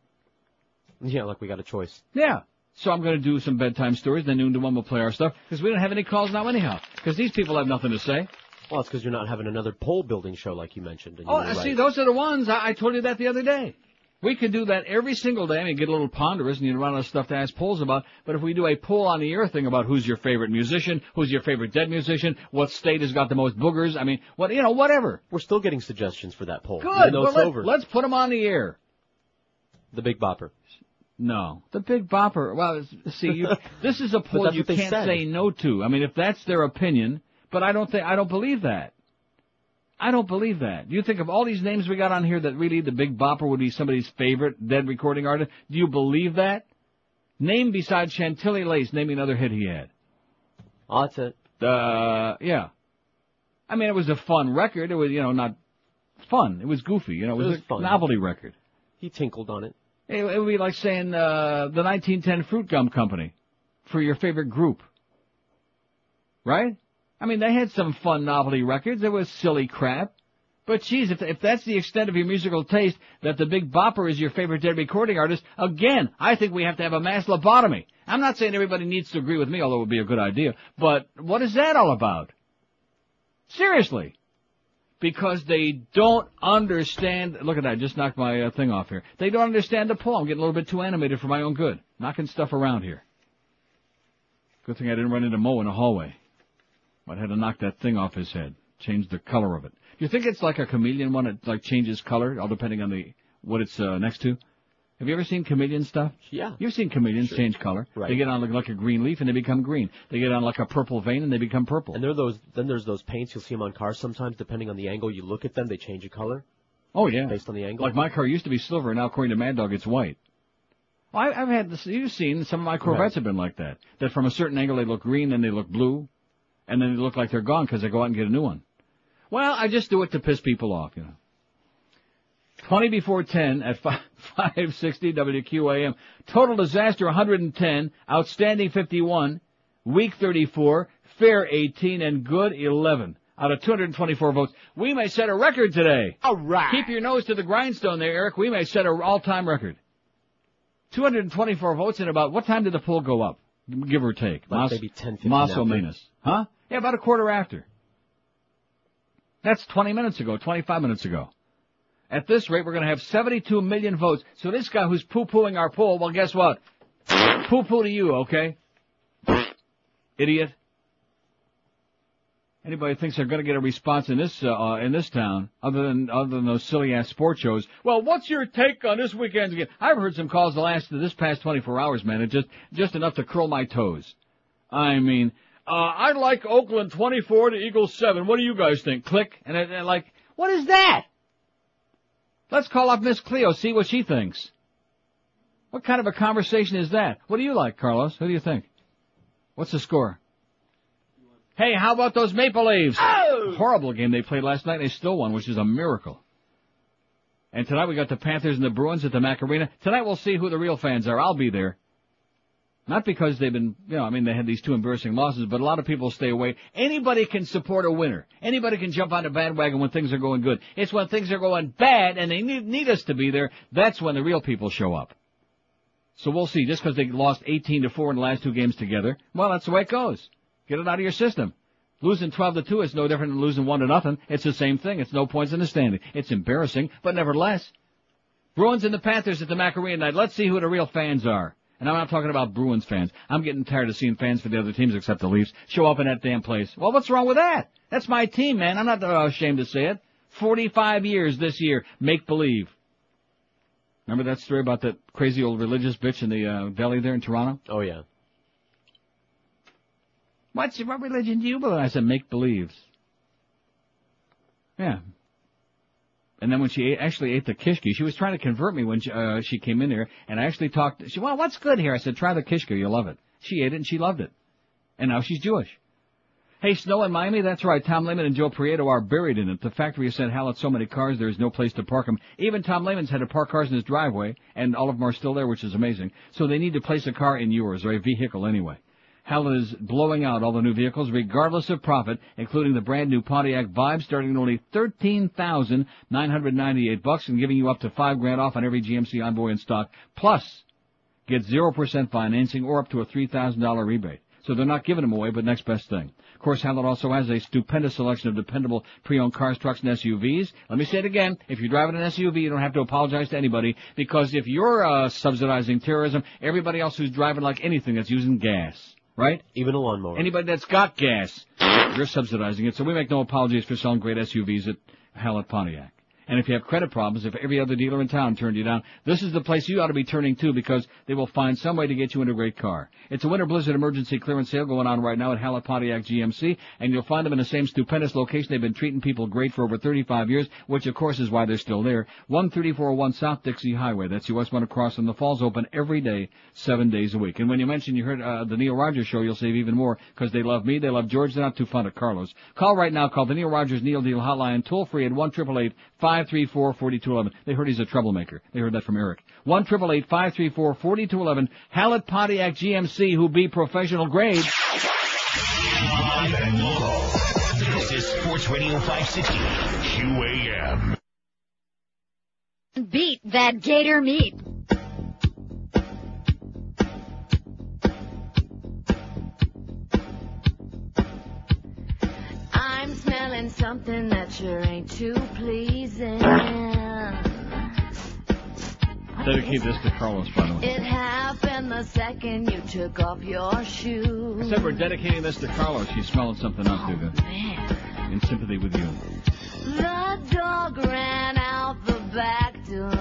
Yeah, look, we got a choice. Yeah. So I'm going to do some bedtime stories. Then noon to one we'll play our stuff because we don't have any calls now anyhow. Because these people have nothing to say. Well, it's because you're not having another poll building show like you mentioned. And you Oh, uh, see, right. those are the ones. I, I told you that the other day. We could do that every single day. I mean, get a little ponderous and you'd run out of stuff to ask polls about. But if we do a poll on the air thing about who's your favorite musician, who's your favorite dead musician, what state has got the most boogers, I mean, what, you know, whatever. We're still getting suggestions for that poll. Good. Even though Well, it's let, over. Let's put them on the air. The Big Bopper. No, the Big Bopper. Well, see, you, *laughs* this is a poll you can't said. say no to. I mean, if that's their opinion, but I don't think I don't believe that. I don't believe that. Do you think of all these names we got on here that really the Big Bopper would be somebody's favorite dead recording artist? Do you believe that? Name besides Chantilly Lace, name another hit he had. Oh, that's it. Uh, yeah. I mean, it was a fun record. It was, you know, not fun. It was goofy. You know, it was, It was a fun. novelty record. He tinkled on it. It, it would be like saying uh, the 1910 Fruit Gum Company for your favorite group, right? I mean, they had some fun novelty records. There was silly crap, but geez, if if that's the extent of your musical taste, that the Big Bopper is your favorite dead recording artist, again, I think we have to have a mass lobotomy. I'm not saying everybody needs to agree with me, although it would be a good idea. But what is that all about? Seriously because they don't understand. Look at that, I just knocked my uh, thing off here. They don't understand the poem. I'm getting a little bit too animated for my own good. Knocking stuff around here. Good thing I didn't run into Mo in the hallway. I'd had to knock that thing off his head. Change the color of it. Do you think it's like a chameleon one that like changes color, all depending on the what it's uh, next to? Have you ever seen chameleon stuff? Yeah. You've seen chameleons Sure. change color. Right. They get on like, like a green leaf and they become green. They get on like a purple vein and they become purple. And there are those. Then there's those paints. You'll see them on cars sometimes. Depending on the angle you look at them, they change a color Oh yeah. based on the angle. Like my car used to be silver, and now according to Mad Dog, it's white. Well, I, I've had this. You've seen some of my Corvettes Right. have been like that. That from a certain angle they look green, then they look blue, and then they look like they're gone because they go out and get a new one. Well, I just do it to piss people off, you know. 20 before 10 at *laughs* 5, 560 WQAM. Total disaster 110, outstanding 51, weak 34, fair 18, and good 11 out of 224 votes. We may set a record today. All right. Keep your nose to the grindstone there, Eric. We may set an all-time record. 224 votes in about, what time did the poll go up? Give or take. Like Mas- maybe 10, 15 Maso after. Menas. Huh? Yeah, about a quarter after. That's 20 minutes ago, 25 minutes ago. At this rate, we're going to have 72 million votes. So this guy who's poo-pooing our poll, well, guess what? Poo-poo to you, okay? Idiot. Anybody thinks they're going to get a response in this uh, uh, in this town, other than other than those silly ass sports shows? Well, what's your take on this weekend's game? I've heard some calls the last this past 24 hours, man. It just just enough to curl my toes. I mean, uh, I like Oakland 24 to Eagles 7. What do you guys think? Click and, and like, what is that? Let's call up Miss Cleo, see what she thinks. What kind of a conversation is that? What do you like, Carlos? Who do you think? What's the score? Hey, how about those Maple Leafs? Oh! Horrible game they played last night. They still won, which is a miracle. And tonight we got the Panthers and the Bruins at the Mac Arena. Tonight we'll see who the real fans are. I'll be there. Not because they've been, you know, I mean, they had these two embarrassing losses, but a lot of people stay away. Anybody can support a winner. Anybody can jump on a bandwagon when things are going good. It's when things are going bad and they need, need us to be there, that's when the real people show up. So we'll see. Just because they lost 18 to 4 in the last two games together, well, that's the way it goes. Get it out of your system. Losing 12 to 2 is no different than losing 1 to nothing. It's the same thing. It's no points in the standing. It's embarrassing, but nevertheless. Bruins and the Panthers at the Macarena night. Let's see who the real fans are. And I'm not talking about Bruins fans. I'm getting tired of seeing fans for the other teams except the Leafs show up in that damn place. Well, what's wrong with that? That's my team, man. I'm not uh, ashamed to say it. 45 years this year. Make believe. Remember that story about that crazy old religious bitch in the uh, deli there in Toronto? Oh yeah. What's what religion do you believe? I said make believes. Yeah. And then when she ate, actually ate the kishki, she was trying to convert me when she, uh, she came in here, and I actually talked. She, well, what's good here? I said, try the kishka, you'll love it. She ate it and she loved it, and now she's Jewish. Hey, snow in Miami? That's right. Tom Lehman and Joe Prieto are buried in it. The factory has sent Hallett so many cars, there is no place to park them. Even Tom Lehman's had to park cars in his driveway, and all of them are still there, which is amazing. So they need to place a car in yours, or a vehicle anyway. Hallett is blowing out all the new vehicles regardless of profit, including the brand new Pontiac Vibe starting at only thirteen thousand nine hundred ninety eight bucks and giving you up to five grand off on every GMC Envoy in stock. Plus, get zero percent financing or up to a three thousand dollar rebate. So they're not giving them away, but next best thing. Of course, Hallett also has a stupendous selection of dependable pre-owned cars, trucks, and SUVs. Let me say it again. If you're driving an SUV, you don't have to apologize to anybody because if you're uh, subsidizing terrorism, everybody else who's driving like anything that's using gas, right? Even a lawnmower. Anybody that's got gas, you're subsidizing it. So we make no apologies for selling great SUVs at Hallett Pontiac. And if you have credit problems, if every other dealer in town turned you down, this is the place you ought to be turning to because they will find some way to get you into a great car. It's a winter blizzard emergency clearance sale going on right now at Hallett Pontiac GMC, and you'll find them in the same stupendous location. They've been treating people great for over 35 years, which of course is why they're still there. 1341 South Dixie Highway. That's US 1 across from the falls open every day, seven days a week. And when you mention you heard uh, the Neil Rogers show, you'll save even more because they love me, they love George, they're not too fond of Carlos. Call right now. Call the Neil Rogers Neil Deal Hotline toll free at one triple eight five three four forty two eleven. They heard he's a troublemaker. They heard that from Eric. One triple eight five three four forty two eleven. Hallett Pontiac GMC, who be professional grade. Live and local. This is Sports Radio 560 QAM. Beat that gator meat. I'm something that sure ain't too pleasing. Dedicate this to Carlos, by the way. It happened the second you took off your shoes. said we're dedicating this to Carlos. She's smelling something out, too good. Oh, In sympathy with you. The dog ran out the back door.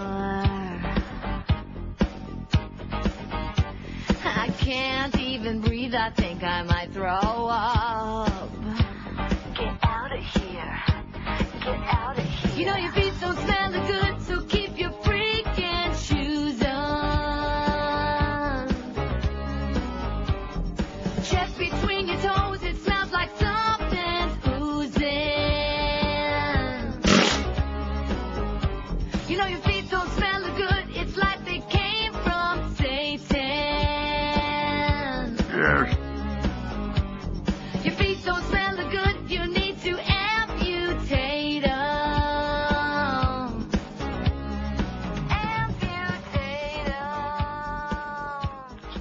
I can't even breathe. I think I might throw up. Here. Get out of here. You know your feet don't smell good,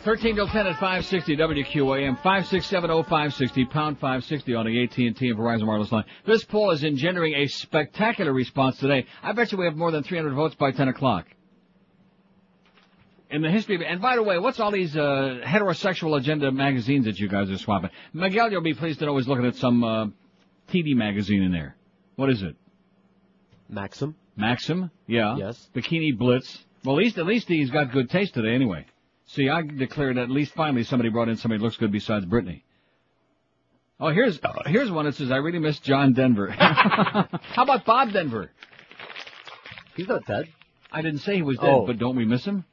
13 till 10 at 560 WQAM, 5670560, pound 560 on the AT&T and Verizon wireless line. This poll is engendering a spectacular response today. I bet you we have more than 300 votes by 10 o'clock. In the history of, and by the way, what's all these, uh, heterosexual agenda magazines that you guys are swapping? Miguel, you'll be pleased to know is looking at some, uh, TV magazine in there. What is it? Maxim. Maxim? Yeah. Yes. Bikini Blitz. Well, at least, at least he's got good taste today anyway. See, I declared that at least finally somebody brought in somebody who looks good besides Brittany. Oh, here's, uh, here's one that says, I really miss John Denver. *laughs* How about Bob Denver? He's not dead. I didn't say he was dead, Oh. but don't we miss him?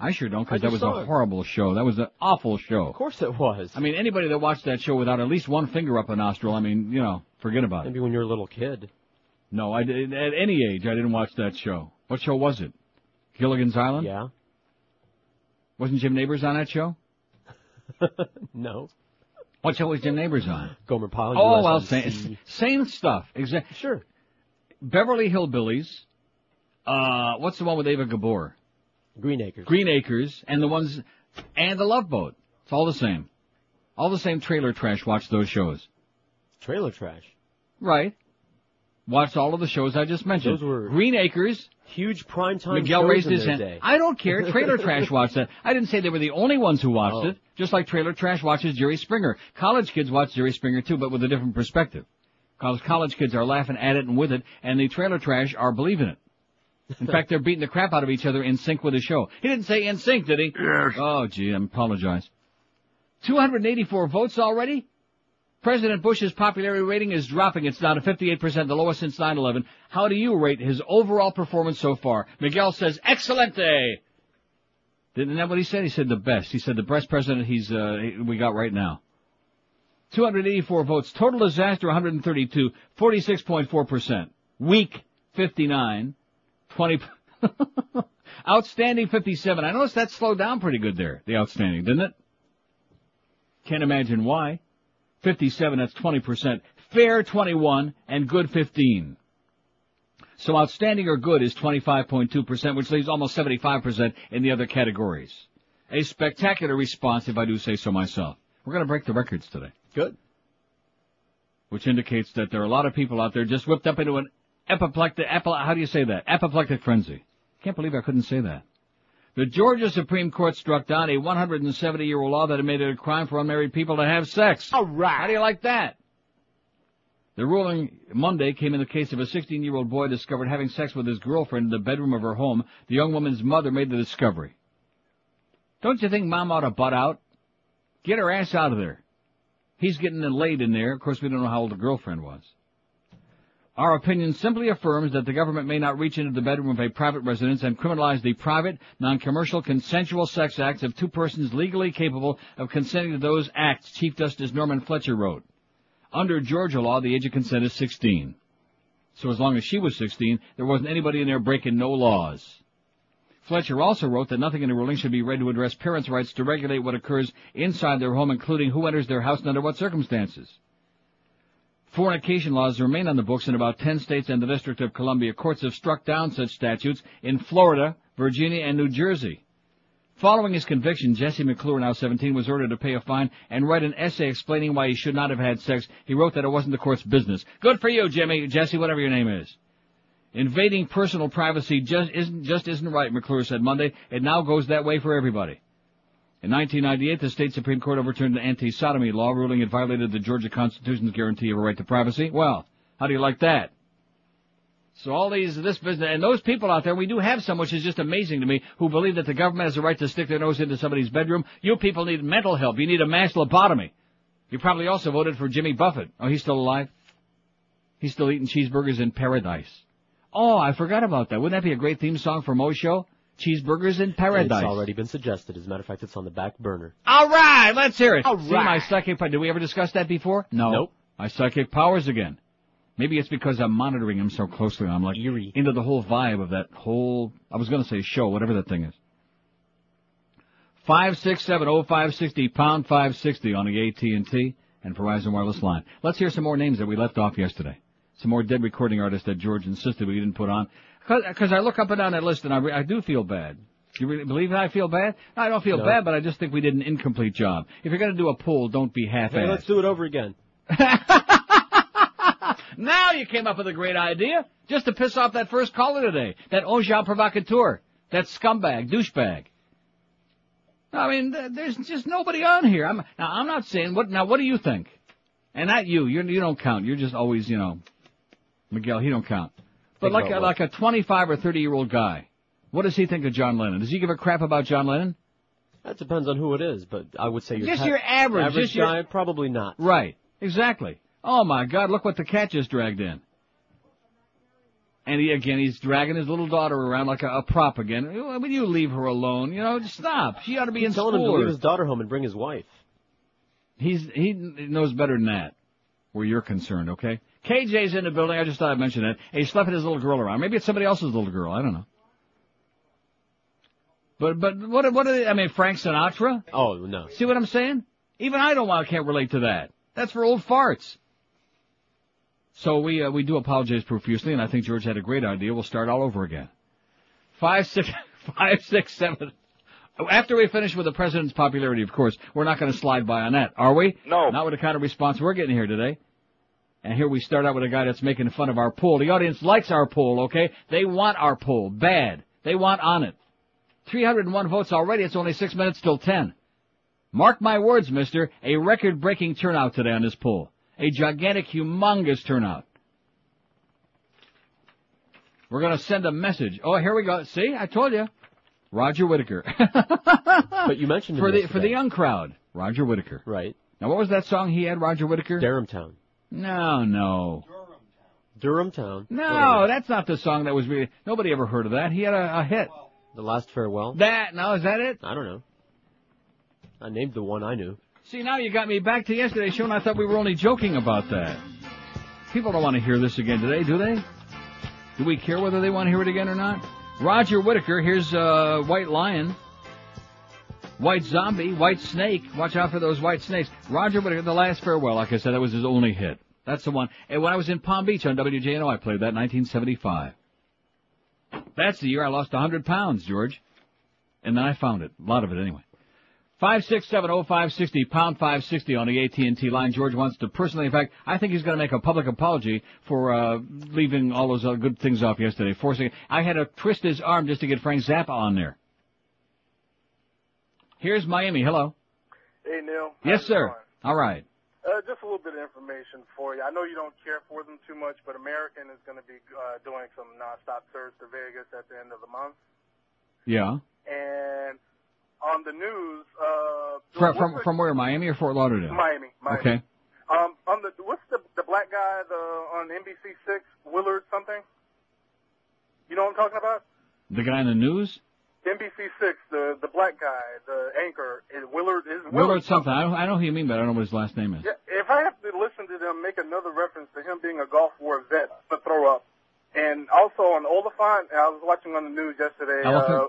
I sure don't, because that was a it. horrible show. That was an awful show. Of course it was. I mean, anybody that watched that show without at least one finger up a nostril, I mean, you know, forget about it. Maybe when you were a little kid. No, I did, at any age, I didn't watch that show. What show was it? Gilligan's Island? Yeah. Wasn't Jim Nabors on that show? *laughs* No. What show was Jim Nabors on? Gomer Pyle. Oh, well, same, same stuff. Exactly. Sure. Beverly Hillbillies. Uh, what's the one with Eva Gabor? Green Acres. Green Acres, and the ones, and the Love Boat. It's all the same. All the same trailer trash watch those shows. Trailer trash. Right. Watched all of the shows I just mentioned. Those were Green Acres. Huge prime time Miguel shows raised in his hand. day. I don't care. *laughs* Trailer Trash watched that. I didn't say they were the only ones who watched Oh. it. Just like Trailer Trash watches Jerry Springer. College kids watch Jerry Springer too, but with a different perspective. Because college kids are laughing at it and with it, and the Trailer Trash are believing it. In *laughs* fact, they're beating the crap out of each other in sync with the show. He didn't say in sync, did he? Yes. Oh, gee, I apologize. 284 votes already? President Bush's popularity rating is dropping. It's down to 58%, the lowest since 9-11. How do you rate his overall performance so far? Miguel says, excelente! Isn't that what he said? He said the best. He said the best president he's, uh, we got right now. 284 votes. Total disaster 132. 46.4%. Weak 59. 20. *laughs* outstanding 57. I noticed that slowed down pretty good there. The outstanding, didn't it? Can't imagine why. 57, that's 20%. Fair 21 and good 15. So outstanding or good is 25.2%, which leaves almost 75% in the other categories. A spectacular response, if I do say so myself. We're going to break the records today. Good. Which indicates that there are a lot of people out there just whipped up into an apoplectic, apo, how do you say that? Apoplectic frenzy. Can't believe I couldn't say that. The Georgia Supreme Court struck down a 170 year old law that had made it a crime for unmarried people to have sex. All right. How do you like that? The ruling Monday came in the case of a 16 year old boy discovered having sex with his girlfriend in the bedroom of her home. The young woman's mother made the discovery. Don't you think mom ought to butt out? Get her ass out of there. He's getting laid in there. Of course, we don't know how old the girlfriend was. Our opinion simply affirms that the government may not reach into the bedroom of a private residence and criminalize the private, non-commercial, consensual sex acts of two persons legally capable of consenting to those acts, Chief Justice Norman Fletcher wrote. Under Georgia law, the age of consent is 16. So as long as she was 16, there wasn't anybody in there breaking no laws. Fletcher also wrote that nothing in the ruling should be read to address parents' rights to regulate what occurs inside their home, including who enters their house and under what circumstances. Fornication laws remain on the books in about 10 states and the District of Columbia. Courts have struck down such statutes in Florida, Virginia, and New Jersey. Following his conviction, Jesse McClure, now 17, was ordered to pay a fine and write an essay explaining why he should not have had sex. He wrote that it wasn't the court's business. Good for you, Jimmy, Jesse, whatever your name is. Invading personal privacy just isn't, just isn't right, McClure said Monday. It now goes that way for everybody. In 1998, the state Supreme Court overturned an anti-sodomy law, ruling it violated the Georgia Constitution's guarantee of a right to privacy. Well, how do you like that? So all these, this business, and those people out there, we do have some, which is just amazing to me, who believe that the government has a right to stick their nose into somebody's bedroom. You people need mental help. You need a mass lobotomy. You probably also voted for Jimmy Buffett. Oh, he's still alive? He's still eating cheeseburgers in paradise. Oh, I forgot about that. Wouldn't that be a great theme song for Mo's show? Cheeseburgers in paradise. It's already been suggested. As a matter of fact, it's on the back burner. All right, let's hear it. All See my right. psychic. Did we ever discuss that before? No. Nope. My psychic powers again. Maybe it's because I'm monitoring him so closely. I'm like Eerie. into the whole vibe of that whole. I was going to say show, whatever that thing is. Five six seven oh five sixty pound five sixty on the AT and T and Verizon wireless line. Let's hear some more names that we left off yesterday. Some more dead recording artists that George insisted we didn't put on. Because I look up and down that list and I, re- I do feel bad. You really believe that I feel bad? I don't feel No. bad, but I just think we did an incomplete job. If you're going to do a poll, don't be half-assed. Hey, let's do it over again. *laughs* Now you came up with a great idea, just to piss off that first caller today, that agent provocateur, that scumbag, douchebag. I mean, there's just nobody on here. I'm now. I'm not saying what. Now, what do you think? And not you. You you don't count. You're just always, you know, Miguel. He don't count. But like a, like a 25 or 30 year old guy, what does he think of John Lennon? Does he give a crap about John Lennon? That depends on who it is, but I would say your Just ta- your average, average just your- guy, probably not. Right. Exactly. Oh my God! Look what the cat just dragged in. And he again, he's dragging his little daughter around like a, a prop again. Will you leave her alone? You know, just stop. She ought to be in He's telling school. him to leave his daughter home and bring his wife. He's he knows better than that, where you're concerned. Okay. KJ's in the building. I just thought I'd mention that. And he's schlepping his little girl around. Maybe it's somebody else's little girl. I don't know. But but what what are they, I mean Frank Sinatra? Oh no. See what I'm saying? Even I don't want I can't relate to that. That's for old farts. So we uh, we do apologize profusely, and I think George had a great idea. We'll start all over again. Five six *laughs* five six seven. After we finish with the president's popularity, of course, we're not going to slide by on that, are we? No. Not with the kind of response we're getting here today. And here we start out with a guy that's making fun of our poll. The audience likes our poll, okay? They want our poll. Bad. They want on it. 301 votes already. It's only six minutes till 10. Mark my words, mister. A record-breaking turnout today on this poll. A gigantic, humongous turnout. We're going to send a message. Oh, here we go. See, I told you. Roger Whittaker. *laughs* But you mentioned him for the for the young crowd. Roger Whittaker. Right. Now, what was that song he had, Roger Whittaker? Durham Town. No, no. Durham Town. No, that's not the song that was really. Nobody ever heard of that. He had a, a hit. The Last Farewell. That no, is that it? I don't know. I named the one I knew. See, now you got me back to yesterday's show, and I thought we were only joking about that. People don't want to hear this again today, do they? Do we care whether they want to hear it again or not? Roger Whittaker, here's uh, White Lion, White Zombie, White Snake. Watch out for those white snakes. Roger Whittaker, The Last Farewell, like I said, that was his only hit. That's the one. And when I was in Palm Beach on WJNO, I played that in 1975. That's the year I lost 100 pounds, George. And then I found it. A lot of it anyway. Five six seven oh five sixty pound five sixty on the AT and T line. George wants to personally, in fact, I think he's going to make a public apology for uh, leaving all those uh, good things off yesterday. Forcing, I had to twist his arm just to get Frank Zappa on there. Here's Miami. Hello. Hey, Neil. Yes, sir. All right. Uh, just a little bit of information for you. I know you don't care for them too much, but American is going to be uh, doing some nonstop tours to Vegas at the end of the month. Yeah. And on the news, uh, From from, the- from where? Miami or Fort Lauderdale? Miami, Miami. Okay. Um, on the what's the the black guy the on NBC six Willard something? You know what I'm talking about? The guy in the news? NBC six, the the black guy, the anchor, is Willard is Willard something. I, don't, I know who you mean, but I don't know what his last name is. Yeah, if I have to listen to them make another reference to him being a Gulf War vet, gonna throw up. And also on Oliphant, I was watching on the news yesterday. Uh,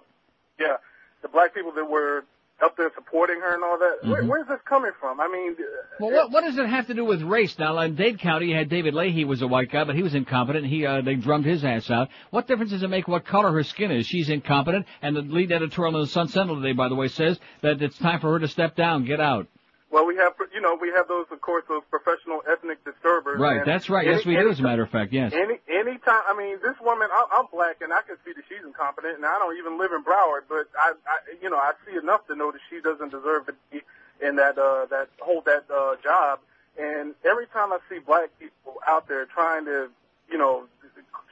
yeah, the black people that were up there supporting her and all that. Where, Mhm. where's this coming from? I mean, Well, what, what does it have to do with race? Now, in Dade County, you had David Leahy was a white guy, but he was incompetent. He uh, they drummed his ass out. What difference does it make what color her skin is? She's incompetent, and the lead editorial in the Sun Sentinel today, by the way, says that it's time for her to step down, get out. Well, we have you know we have those of course those professional ethnic disturbers. Right, that's right. any- Yes, we do. As a matter of fact, yes. Any any time, I mean, this woman, I, I'm black, and I can see that she's incompetent, and I don't even live in Broward, but I, I, you know, I see enough to know that she doesn't deserve to be in that, uh, that hold that uh, job. And every time I see black people out there trying to, you know,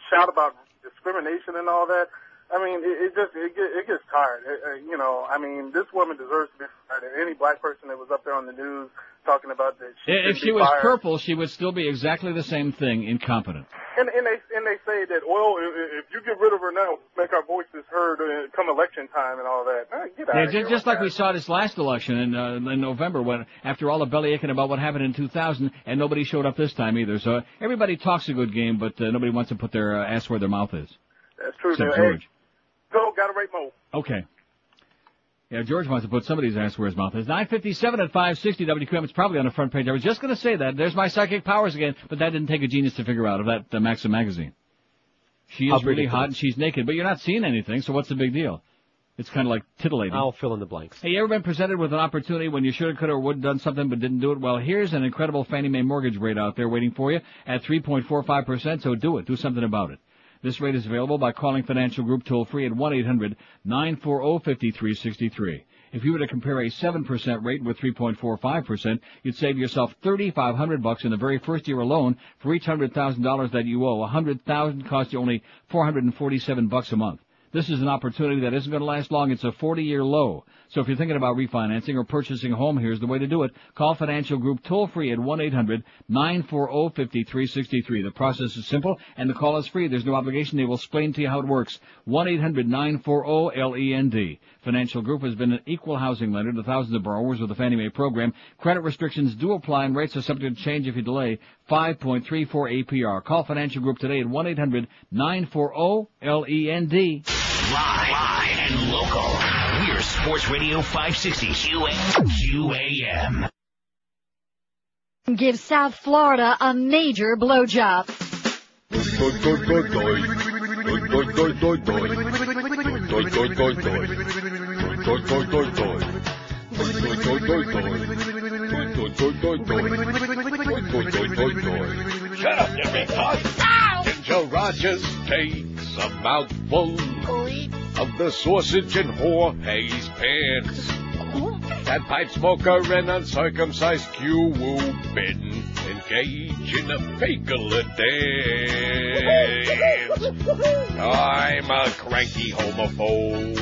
shout about discrimination and all that, I mean, it, it just it, get, it gets tired. It, uh, you know, I mean, this woman deserves to be fired. Any black person that was up there on the news talking about that, she If she was fired. purple, she would still be exactly the same thing, incompetent. And, and they and they say that well, if, if you get rid of her now, make our voices heard uh, come election time and all that. Get out Yeah, of here just, just like we saw this last election in, uh, in November, when after all the belly aching about what happened in 2000, and nobody showed up this time either. So everybody talks a good game, but uh, nobody wants to put their uh, ass where their mouth is. That's true. Neil. George. Hey, go, gotta rate Mo. Okay. Yeah, George wants to put somebody's ass where his mouth is. 957 at 560 WQAM. It's probably on the front page. I was just going to say that. There's my psychic powers again, but that didn't take a genius to figure out of that uh, Maxim magazine. She How is really ridiculous. hot and she's naked, but you're not seeing anything, so what's the big deal? It's kind of like titillating. I'll fill in the blanks. Hey, you ever been presented with an opportunity when you should have, could have, would have done something but didn't do it? Well, here's an incredible Fannie Mae mortgage rate out there waiting for you at 3.45%, so do it. Do something about it. This rate is available by calling Financial Group toll free at 1-800-940-5363. If you were to compare a 7% rate with 3.45%, you'd save yourself 3500 bucks in the very first year alone for each $100,000 that you owe. 100,000 costs you only 447 bucks a month. This is an opportunity that isn't going to last long. It's a 40-year low. So if you're thinking about refinancing or purchasing a home, here's the way to do it. Call Financial Group toll free at 1-800-940-5363. The process is simple and the call is free. There's no obligation. They will explain to you how it works. 1-800-940-LEND. Financial Group has been an equal housing lender to thousands of borrowers with the Fannie Mae program. Credit restrictions do apply and rates are subject to change if you delay. 5.34 APR. Call Financial Group today at 1-800-940-LEND. Live, live and local. We're Sports Radio 560 QAM. Give South Florida a major blowjob. Shut up, you big hog. Ginger Rogers takes a mouthful of the sausage in Jorge's pants. That pipe smoker and uncircumcised Cuban engage in a fakeler dance. I'm a cranky homophobe.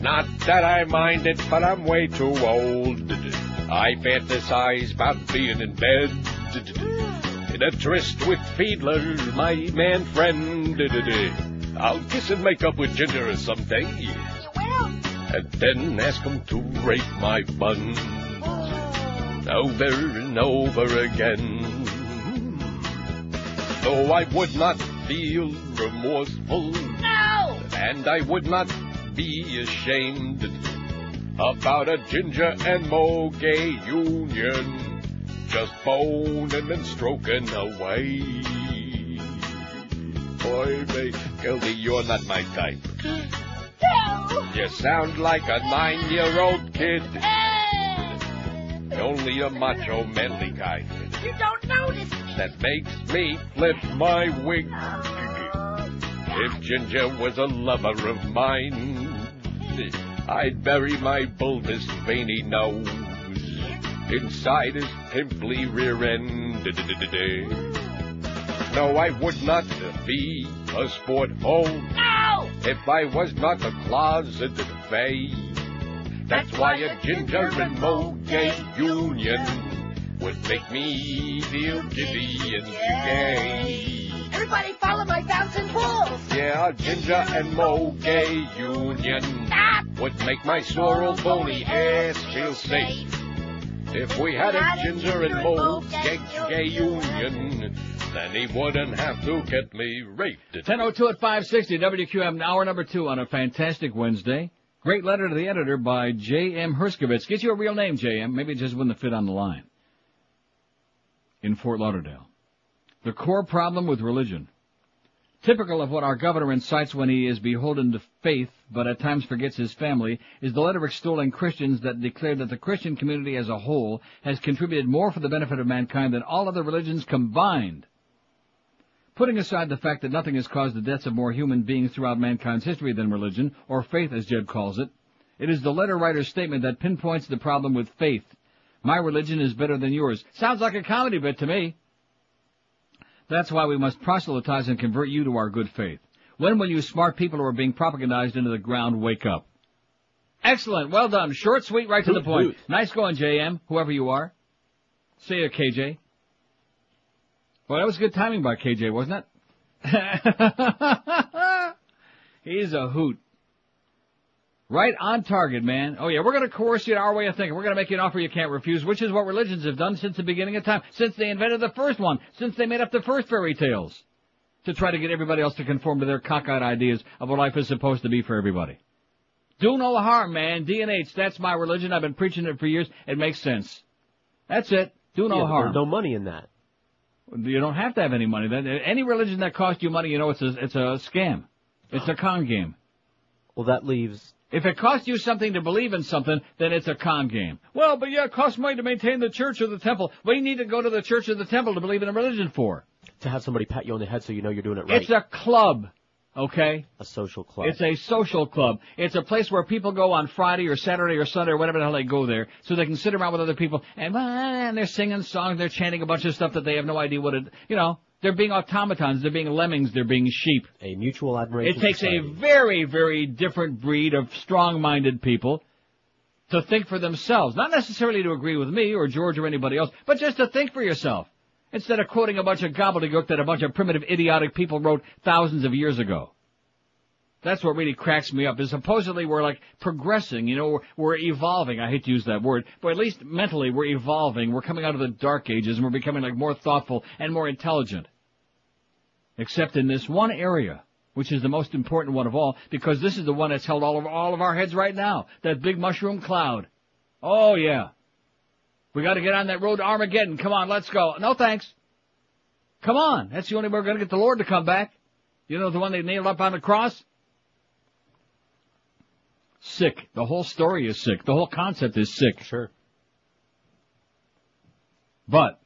Not that I mind it, but I'm way too old. I fantasize about being in bed in a tryst with Fiedler, my man friend. I'll kiss and make up with Ginger someday. And then ask him to rape my buns over oh. and over again. Though I would not feel remorseful. No! And I would not be ashamed about a Ginger and Mo gay union. Just boning and stroking away. Boy, Gildy, you're not my type. *gasps* You sound like a nine-year-old kid. Only a macho, manly kind. You don't notice me. That makes me flip my wig. Oh, if Ginger was a lover of mine, I'd bury my bulbous veiny nose inside his pimply rear end. No, I would not be a sport home No! if I was not a closeted fay. That's why a ginger and gay union would make me feel giddy and gay. Everybody follow my bouncing balls. Yeah, a ginger and mo gay union would make my old bony ass feel safe. If we had a ginger and mo gay, gay union, then he wouldn't have to get me raped. 1002 at 560 WQAM, hour number two on a fantastic Wednesday. Great letter to the editor by J.M. Herskovitz. Get you a real name, J.M. Maybe it just wouldn't fit on the line. In Fort Lauderdale. The core problem with religion. Typical of what our governor incites when he is beholden to faith, but at times forgets his family, is the letter extolling Christians that declare that the Christian community as a whole has contributed more for the benefit of mankind than all other religions combined. Putting aside the fact that nothing has caused the deaths of more human beings throughout mankind's history than religion, or faith as Jeb calls it, it is the letter writer's statement that pinpoints the problem with faith. My religion is better than yours. Sounds like a comedy bit to me. That's why we must proselytize and convert you to our good faith. When will you smart people who are being propagandized into the ground wake up? Excellent. Well done. Short, sweet, right to the point. Nice going, JM, whoever you are. See ya, KJ. Well, that was good timing by KJ, wasn't it? *laughs* He's a hoot. Right on target, man. Oh yeah, we're gonna coerce you to our way of thinking. We're gonna make you an offer you can't refuse, which is what religions have done since the beginning of time, since they invented the first one, since they made up the first fairy tales, to try to get everybody else to conform to their cockeyed ideas of what life is supposed to be for everybody. Do no harm, man. DNH, that's my religion. I've been preaching it for years. It makes sense. That's it. Do no Yeah, harm. There's no money in that. You don't have to have any money. That any religion that costs you money, you know, it's a it's a scam. It's a con game. Well, that leaves. If it costs you something to believe in something, then it's a con game. Well, but yeah, it costs money to maintain the church or the temple. What do you need to go to the church or the temple to believe in a religion for? To have somebody pat you on the head so you know you're doing it right. It's a club, okay? a social club. It's a social club. It's a place where people go on Friday or Saturday or Sunday or whatever the hell they go there, so they can sit around with other people and, and they're singing songs, they're chanting a bunch of stuff that they have no idea what it, you know, they're being automatons, they're being lemmings, they're being sheep. A mutual admiration. It takes a very, very different breed of strong-minded people to think for themselves. Not necessarily to agree with me or George or anybody else, but just to think for yourself. Instead of quoting a bunch of gobbledygook that a bunch of primitive, idiotic people wrote thousands of years ago. That's what really cracks me up, is supposedly we're like progressing, you know, we're, we're evolving. I hate to use that word, but at least mentally we're evolving. We're coming out of the dark ages and we're becoming like more thoughtful and more intelligent. Except in this one area, which is the most important one of all, because this is the one that's held all over all of our heads right now. That big mushroom cloud. Oh yeah. We gotta get on that road to Armageddon. Come on, let's go. No thanks. Come on. That's the only way we're gonna get the Lord to come back. You know the one they nailed up on the cross? Sick. The whole story is sick. The whole concept is sick. Sure. But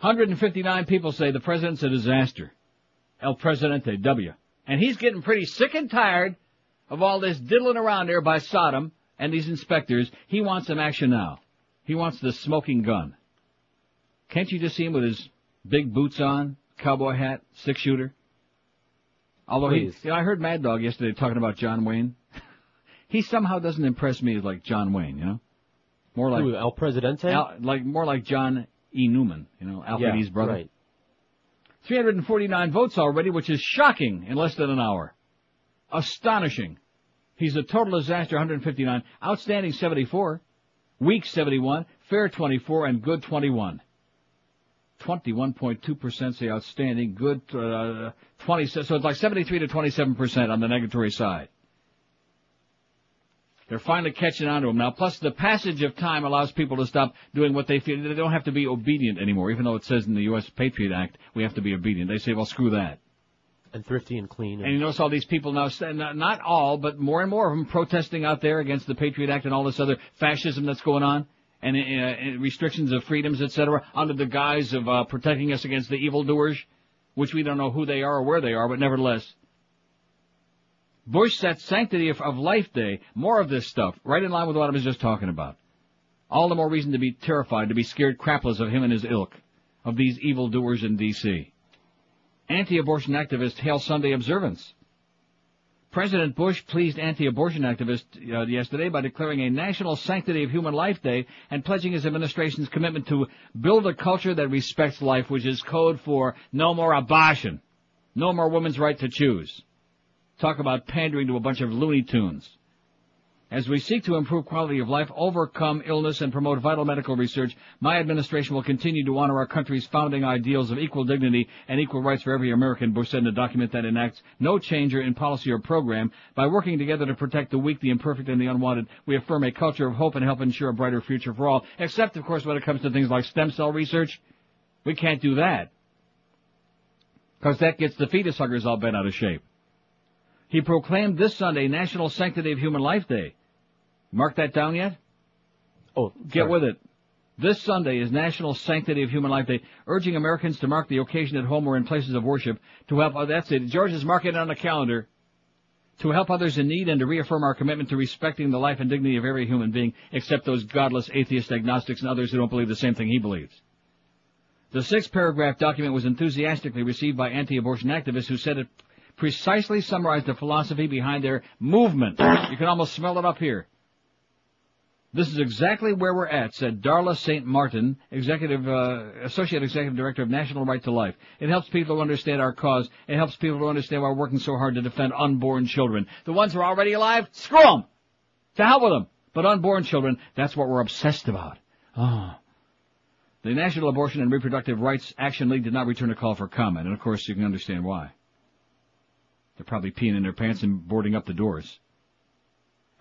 159 people say the president's a disaster. El Presidente W. And he's getting pretty sick and tired of all this diddling around there by Saddam and these inspectors. He wants some action now. He wants the smoking gun. Can't you just see him with his big boots on, cowboy hat, six shooter? Although he, Please. you know, I heard Mad Dog yesterday talking about John Wayne. *laughs* he somehow doesn't impress me as like John Wayne, you know? More like Who, El Presidente? Al, like more like John E. Newman, you know, Alfred Yeah, E's brother. right. 349 votes already, which is shocking in less than an hour. Astonishing. He's a total disaster, 159. Outstanding, 74. Weak, 71. Fair, 24. And good, 21. 21.2% say outstanding. Good, uh, 20. So it's like 73 to 27% on the negatory side. They're finally catching on to them now. Plus, the passage of time allows people to stop doing what they feel. They don't have to be obedient anymore, even though it says in the U.S. Patriot Act we have to be obedient. They say, well, screw that. And thrifty and clean. And you notice all these people now, not all, but more and more of them protesting out there against the Patriot Act and all this other fascism that's going on, and uh, uh, restrictions of freedoms, etc., under the guise of uh, protecting us against the evildoers, which we don't know who they are or where they are, but nevertheless. Bush sets Sanctity of, of Life Day, more of this stuff, right in line with what I was just talking about. All the more reason to be terrified, to be scared crapless of him and his ilk, of these evildoers in D.C. Anti-abortion activists hail Sunday observance. President Bush pleased anti-abortion activists uh, yesterday by declaring a National Sanctity of Human Life Day and pledging his administration's commitment to build a culture that respects life, which is code for no more abortion, no more women's right to choose. Talk about pandering to a bunch of Looney Tunes. As we seek to improve quality of life, overcome illness, and promote vital medical research, my administration will continue to honor our country's founding ideals of equal dignity and equal rights for every American, Bush said in a document that enacts no changer in policy or program. By working together to protect the weak, the imperfect, and the unwanted, we affirm a culture of hope and help ensure a brighter future for all, except, of course, when it comes to things like stem cell research. We can't do that. Because that gets the fetus huggers all bent out of shape. He proclaimed this Sunday National Sanctity of Human Life Day. Mark that down yet? Oh, Get with it. This Sunday is National Sanctity of Human Life Day, urging Americans to mark the occasion at home or in places of worship to help, oh, that's it. George is marking it on the calendar. To help others in need and to reaffirm our commitment to respecting the life and dignity of every human being, except those godless atheist agnostics, and others who don't believe the same thing he believes. The six paragraph document was enthusiastically received by anti-abortion activists who said it precisely summarized the philosophy behind their movement. You can almost smell it up here. This is exactly where we're at, said Darla St. Martin, executive, uh, associate executive director of National Right to Life. It helps people to understand our cause. It helps people to understand why we're working so hard to defend unborn children. The ones who are already alive, screw them! To hell with them! But unborn children, that's what we're obsessed about. Oh. The National Abortion and Reproductive Rights Action League did not return a call for comment, and of course you can understand why. They're probably peeing in their pants and boarding up the doors.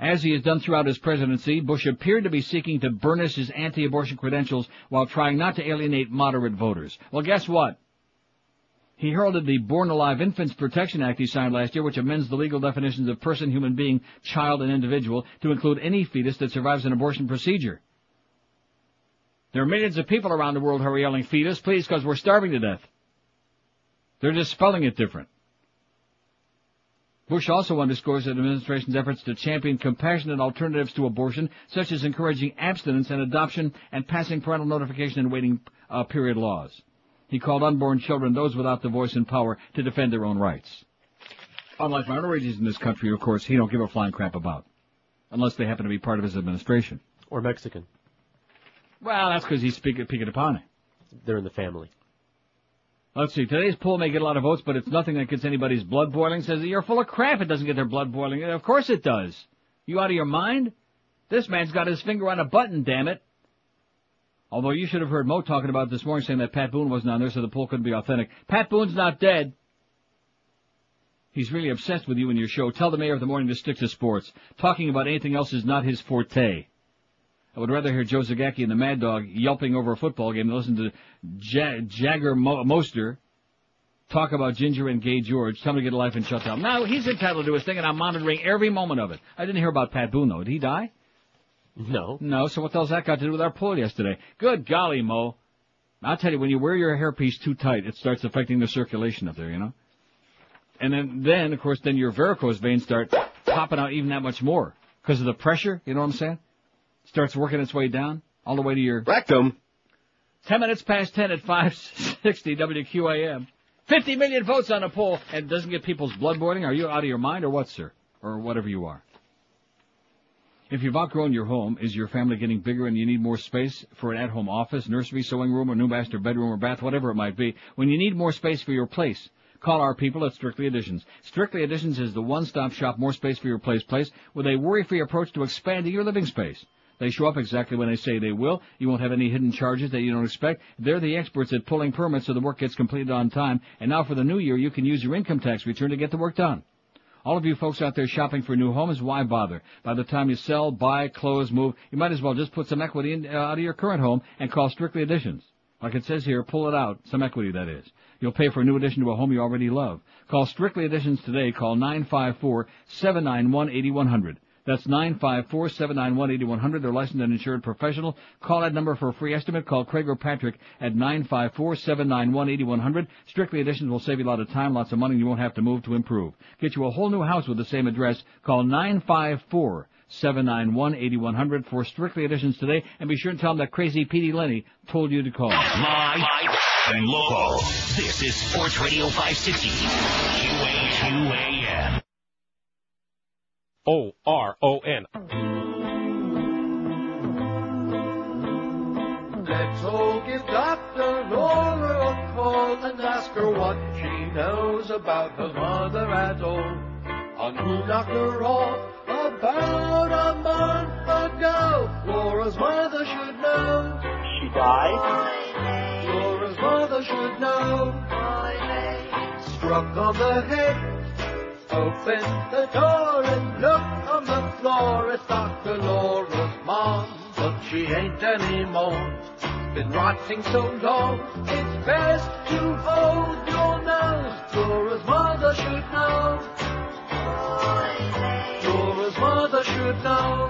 As he has done throughout his presidency, Bush appeared to be seeking to burnish his anti-abortion credentials while trying not to alienate moderate voters. Well, guess what? He heralded the Born Alive Infants Protection Act he signed last year, which amends the legal definitions of person, human being, child, and individual to include any fetus that survives an abortion procedure. There are millions of people around the world who are yelling fetus, please, because we're starving to death. They're just spelling it different. Bush also underscores the administration's efforts to champion compassionate alternatives to abortion, such as encouraging abstinence and adoption and passing parental notification and waiting uh, period laws. He called unborn children those without the voice and power to defend their own rights. Unlike minorities in this country, of course, he don't give a flying crap about. Unless they happen to be part of his administration. Or Mexican. Well, that's because he's speaking, peeking upon it. They're in the family. Let's see. Today's poll may get a lot of votes, but it's nothing that gets anybody's blood boiling. Says you're full of crap. It doesn't get their blood boiling. Of course it does. You out of your mind? This man's got his finger on a button. Damn it. Although you should have heard Mo talking about this morning, saying that Pat Boone wasn't on there, so the poll couldn't be authentic. Pat Boone's not dead. He's really obsessed with you and your show. Tell the mayor of the morning to stick to sports. Talking about anything else is not his forte. I would rather hear Joe Zagacki and the Mad Dog yelping over a football game than listen to ja- Jagger Mo- Moster talk about Ginger and Gay George. Tell him to get a life and shut up. Now, he's entitled to his thing, and I'm monitoring every moment of it. I didn't hear about Pat Boone, though. Did he die? No. No, so what the hell's that got to do with our poll yesterday? Good golly, Mo. I'll tell you, when you wear your hairpiece too tight, it starts affecting the circulation up there, you know? And then, then, of course, then your varicose veins start popping out even that much more. Because of the pressure, you know what I'm saying? Starts working its way down, all the way to your... Rectum. Ten minutes past ten at 560 WQAM. 50 million votes on a poll, and doesn't get people's blood boiling? Are you out of your mind, or what, sir? Or whatever you are. If you've outgrown your home, is your family getting bigger and you need more space for an at-home office, nursery, sewing room, or new master bedroom or bath, whatever it might be? When you need more space for your place, call our people at Strictly Additions. Strictly Additions is the one-stop shop, more space for your place place, with a worry-free approach to expanding your living space. They show up exactly when they say they will. You won't have any hidden charges that you don't expect. They're the experts at pulling permits so the work gets completed on time. And now for the new year, you can use your income tax return to get the work done. All of you folks out there shopping for new homes, why bother? By the time you sell, buy, close, move, you might as well just put some equity in, uh, out of your current home and call Strictly Additions. Like it says here, pull it out, some equity that is. You'll pay for a new addition to a home you already love. Call Strictly Additions today. Call 954-791-8100. That's 954-791-8100. They're licensed and insured professional. Call that number for a free estimate. Call Craig or Patrick at 954-791-8100. Strictly Additions will save you a lot of time, lots of money, and you won't have to move to improve. Get you a whole new house with the same address. Call 954 791-8100 for Strictly Additions today, and be sure and tell them that Crazy Petey Lenny told you to call. Live and local. This is Sports Radio 560. QAM. O R O N. Let's all give Dr. Laura a call and ask her what she knows about her mother at all. On who knocked her off about a month ago. Laura's mother should know. She died? Laura's mother should know. Struck on the head. Open the door and look on the floor. It's Dr. Laura's mom, but she ain't anymore. Been rotting so long, it's best to hold your nose. Laura's mother should know. Laura's mother should know.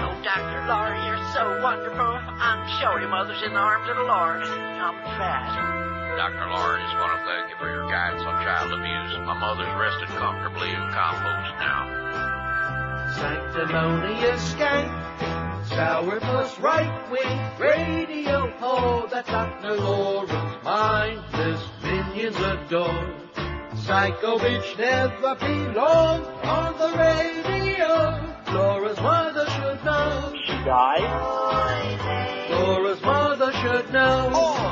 Oh, Dr. Laura, you're so wonderful. I'm sure your mother's in the arms of the Lord. I'm fat. Dr. Laura, I just want to thank you for your guidance on child abuse. My mother's rested comfortably in compost now. Sanctimonious skank, sour plus right wing radio. Oh, that Dr. Laura's mind, this minions adore. Psycho bitch never belonged on the radio. Laura's mother should know. She died? Laura's mother should know. Laura's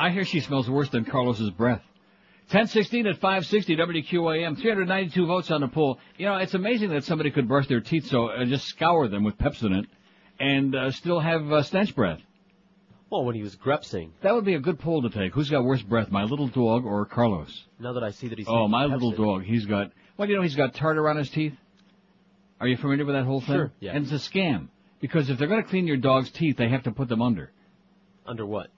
I hear she smells worse than Carlos's breath. 1016 at 560 WQAM, 392 votes on the poll. You know, it's amazing that somebody could brush their teeth so, uh, just scour them with Pepsodent and uh, still have uh, stench breath. Well, when he was grepsing. That would be a good poll to take. Who's got worse breath, my little dog or Carlos? Now that I see that he's Oh, my little dog. He's got, well, you know, he's got tartar on his teeth. Are you familiar with that whole thing? Sure, yeah. And it's a scam. Because if they're going to clean your dog's teeth, they have to put them under Under what?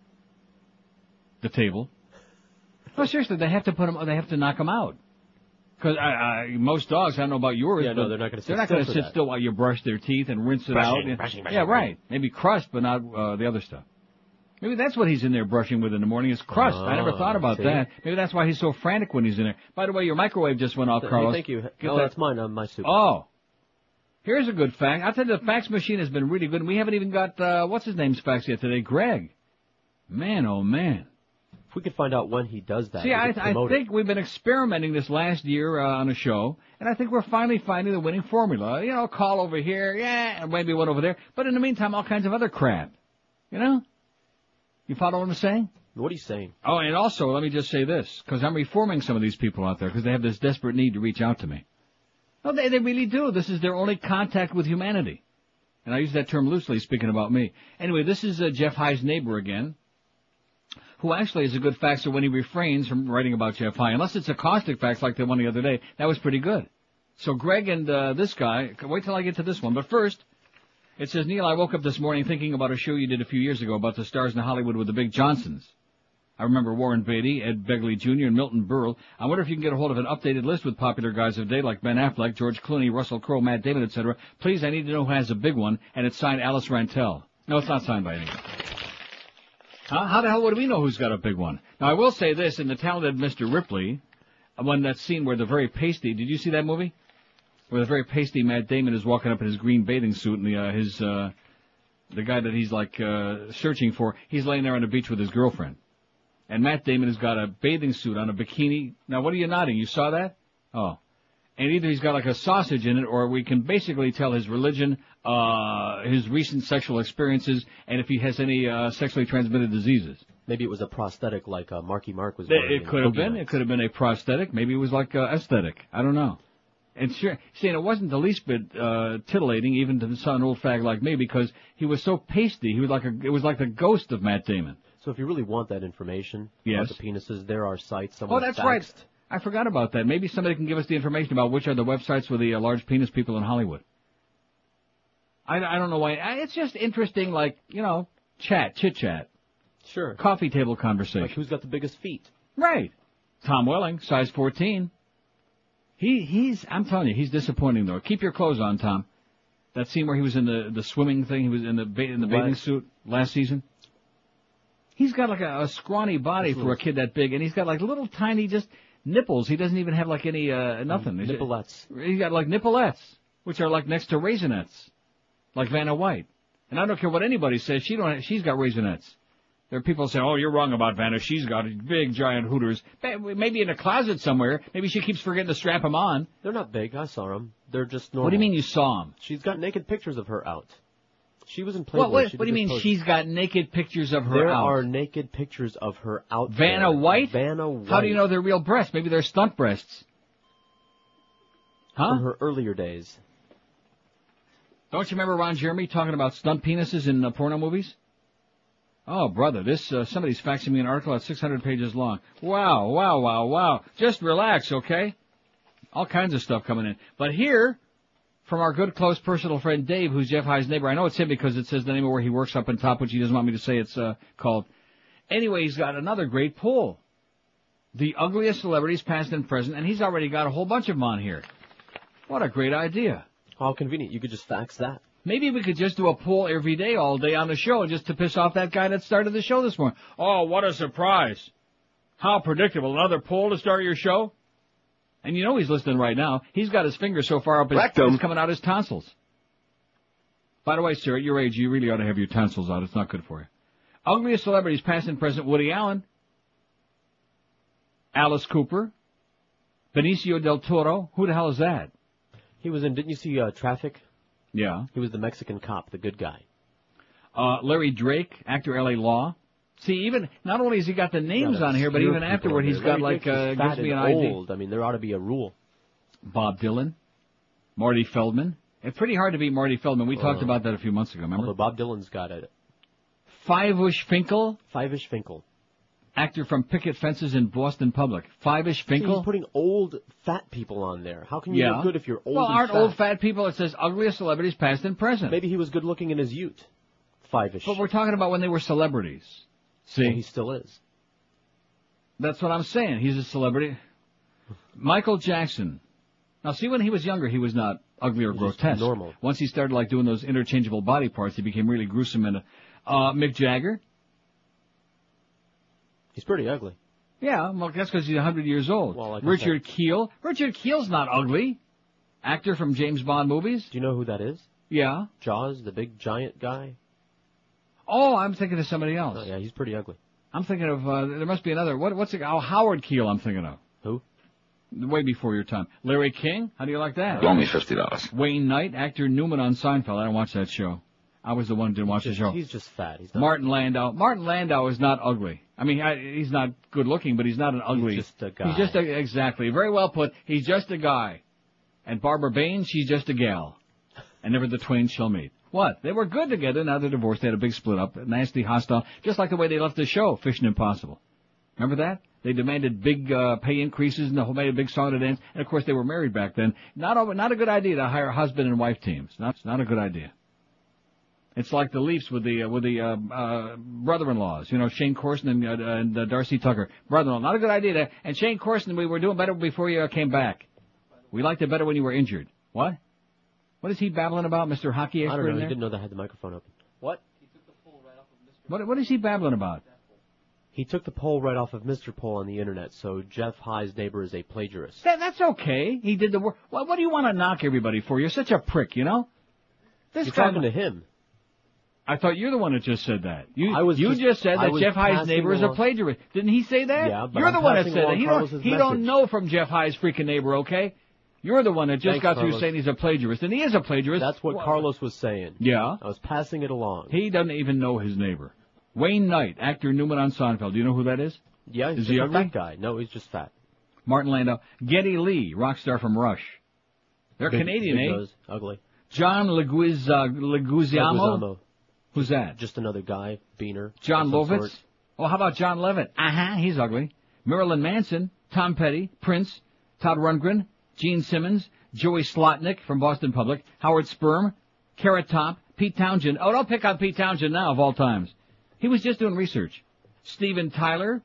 The table. No, seriously, they have to put them. They have to knock them out. Because I, I, most dogs, I don't know about yours, Yeah, no, they're not gonna sit They're not still gonna sit that. still while you brush their teeth and rinse it Brushing, out. brushing, brushing, yeah, right. Maybe crust, but not uh, the other stuff. Maybe that's what he's in there brushing with in the morning is crust. I never Oh, thought about see? that. Maybe that's why he's so frantic when he's in there. By the way, your microwave just went off, Hey, Carlos. thank you. Get oh, that- that's mine. Uh, my soup. Oh. Here's a good fact. I'll tell you, the fax machine has been really good. and We haven't even got, uh, what's his name's fax yet today? Greg. Man, oh man. If we could find out when he does that. See, I, I promote it. think we've been experimenting this last year uh, on a show, and I think we're finally finding the winning formula. You know, call over here, yeah, and maybe one over there. But in the meantime, all kinds of other crap. You know? You follow what I'm saying? What are you saying? Oh, and also, let me just say this, because I'm reforming some of these people out there, because they have this desperate need to reach out to me. No, they, they really do. This is their only contact with humanity. And I use that term loosely, speaking about me. Anyway, this is uh, Jeff High's neighbor again, who actually is a good faxer when he refrains from writing about Jeff High, unless it's a caustic fax like the one the other day. That was pretty good. So Greg and uh, this guy, wait till I get to this one. But first, it says, Neil, I woke up this morning thinking about a show you did a few years ago about the stars in Hollywood with the big Johnsons. I remember Warren Beatty, Ed Begley Jr., and Milton Berle. I wonder if you can get a hold of an updated list with popular guys of the day like Ben Affleck, George Clooney, Russell Crowe, Matt Damon, etc. Please, I need to know who has a big one, and it's signed Alice Rantel. No, it's not signed by anyone. Huh? How the hell would we know who's got a big one? Now, I will say this, in the talented Mr. Ripley, when that scene where the very pasty, did you see that movie? Where the very pasty Matt Damon is walking up in his green bathing suit and the, uh, his, uh, the guy that he's like, uh, searching for, he's laying there on the beach with his girlfriend. And Matt Damon has got a bathing suit on, a bikini. Now, what are you nodding? You saw that? Oh. And either he's got like a sausage in it, or we can basically tell his religion, uh, his recent sexual experiences, and if he has any, uh, sexually transmitted diseases. Maybe it was a prosthetic like uh, Marky Mark was It, wearing. it could have been. Nights. It could have been a prosthetic. Maybe it was like uh, aesthetic. I don't know. And sure, see, and it wasn't the least bit uh, titillating, even to some old fag like me, because he was so pasty. He was like a. It was like the ghost of Matt Damon. So if you really want that information Yes. about the penises, there are sites. Oh, that's faxed. right. I forgot about that. Maybe somebody can give us the information about which are the websites with the uh, large penis people in Hollywood. I, I don't know why. I, it's just interesting, like you know, chat, chit chat, Sure. coffee table conversation. Like who's got the biggest feet? Right. Tom Welling, size 14. He, he's, I'm telling you, he's disappointing though. Keep your clothes on, Tom. That scene where he was in the, the swimming thing, he was in the, ba- in the bathing suit last season. He's got like a, a scrawny body for a kid that big, and he's got like little tiny just nipples. He doesn't even have like any, uh, nothing. Is it- Nipplettes. He's got like nipplettes, which are like next to raisinets, like Vanna White. And I don't care what anybody says, she don't, she's got raisinets. There are people say, "Oh, you're wrong about Vanna. She's got big, giant hooters. Maybe in a closet somewhere. Maybe she keeps forgetting to strap them on." They're not big. I saw them. They're just normal. What do you mean you saw them? She's got naked pictures of her out. She was in Playboy. What, what, what do you mean pose. she's got naked pictures of her There out? are naked pictures of her out. Vanna there. White? Vanna White. How do you know they're real breasts? Maybe they're stunt breasts. Huh? From her earlier days. Don't you remember Ron Jeremy talking about stunt penises in uh, porno movies? Oh, brother, this uh, somebody's faxing me an article that's 600 pages long. Wow, wow, wow, wow. Just relax, okay? All kinds of stuff coming in. But here, from our good close personal friend Dave, who's Jeff High's neighbor. I know it's him because it says the name of where he works up on top, which he doesn't want me to say it's uh, called. Anyway, he's got another great poll. The ugliest celebrities, past and present, and he's already got a whole bunch of them on here. What a great idea. How convenient. You could just fax that. Maybe we could just do a poll every day, all day on the show, just to piss off that guy that started the show this morning. Oh, what a surprise. How predictable. Another poll to start your show? And you know he's listening right now. He's got his finger so far up his, Rectum. it's coming out his tonsils. By the way, sir, at your age, you really ought to have your tonsils out. It's not good for you. Ugliest celebrities, past and present, Woody Allen, Alice Cooper, Benicio del Toro. Who the hell is that? He was in. Didn't you see uh, Traffic? Yeah. He was the Mexican cop, the good guy. Uh, Larry Drake, actor L.A. Law. See, even not only has he got the names on here, but even afterward, he's got like uh, gives me an old. I mean, there ought to be a rule. Bob Dylan, Marty Feldman. It's pretty hard to beat Marty Feldman. We talked Uh, about that a few months ago. Remember? Although Bob Dylan's got it. Fyvush Finkel. Fyvush Finkel. Actor from Picket Fences in Boston Public. Fyvush See, Finkel. he's putting old fat people on there. How can you yeah. look good if you're old well, aren't fat? old fat people? It says ugliest celebrities past and present. Maybe he was good looking in his youth. Fyvush. But we're talking about when they were celebrities. See? Well, he still is. That's what I'm saying. He's a celebrity. Michael Jackson. Now, see, when he was younger, he was not ugly or grotesque. normal. Once he started like doing those interchangeable body parts, he became really gruesome. And uh, Mick Jagger. He's pretty ugly. Yeah, well, that's because he's 100 years old. Well, like Richard Kiel. Richard Kiel's not ugly. Actor from James Bond movies. Do you know who that is? Yeah. Jaws, the big giant guy. Oh, I'm thinking of somebody else. Oh, yeah, he's pretty ugly. I'm thinking of uh, there must be another. What, what's it? Oh, Howard Keel. I'm thinking of. Who? Way before your time. Larry King. How do you like that? Loan me fifty dollars. Wayne Knight, actor Newman on Seinfeld. I don't watch that show. I was the one who didn't watch Just- the show. He's just fat. He's not. Martin Landau. Martin Landau is not ugly. I mean, I, he's not good looking, but he's not an ugly. He's just a guy. He's just a, exactly. Very well put. He's just a guy. And Barbara Bain, she's just a gal. And never the twain shall meet. What? They were good together. Now they're divorced. They had a big split up. Nasty, hostile. Just like the way they left the show, Fishing Impossible. Remember that? They demanded big uh, pay increases and the whole made a big song to dance. And of course, they were married back then. Not a, not a good idea to hire husband and wife teams. Not not a good idea. It's like the Leafs with the uh, with the uh, uh, brother-in-laws. You know, Shayne Corson and, uh, and uh, Darcy Tucker, brother-in-law. Not a good idea. To, and Shayne Corson, we were doing better before you came back. We liked it better when you were injured. What? What is he babbling about, Mr. Hockey I don't know. in He didn't know they had the microphone open. What? What what is he babbling about? He took the poll right off of Mr. Poll on the internet, so Jeff High's neighbor is a plagiarist. That, that's okay. He did the work. What, what do you want to knock everybody for? You're such a prick, you know. This You're guy- talking to him. I thought you're the one that just said that. You, I was you just- just, said I that Jeff High's passing neighbor is a plagiarist. Didn't he say that? Yeah, but you're I'm the one that said that. He don't, he message. don't know from Jeff High's freaking neighbor, okay? You're the one that just Thanks, got through saying he's a plagiarist, and he is a plagiarist. That's what Well, Carlos was saying. Yeah. I was passing it along. He doesn't even know his neighbor. Wayne Knight, actor Newman on Seinfeld. Do you know who that is? Yeah, he's Is he a ugly? fat guy. No, he's just fat. Martin Landau. Geddy Lee, rock star from Rush. They're Big- Canadian, big eh? nose, ugly. John Leguiz, uh, Leguizamo? Leguizamo. Who's that? Just another guy, Beaner. John Lovitz? sort. Oh, how about John Levitt? Uh-huh, he's ugly. Marilyn Manson, Tom Petty, Prince, Todd Rundgren, Gene Simmons, Joey Slotnick from Boston Public, Howard Sperm, Carrot Top, Pete Townshend. Oh, don't pick on Pete Townshend now, of all times. He was just doing research. Steven Tyler.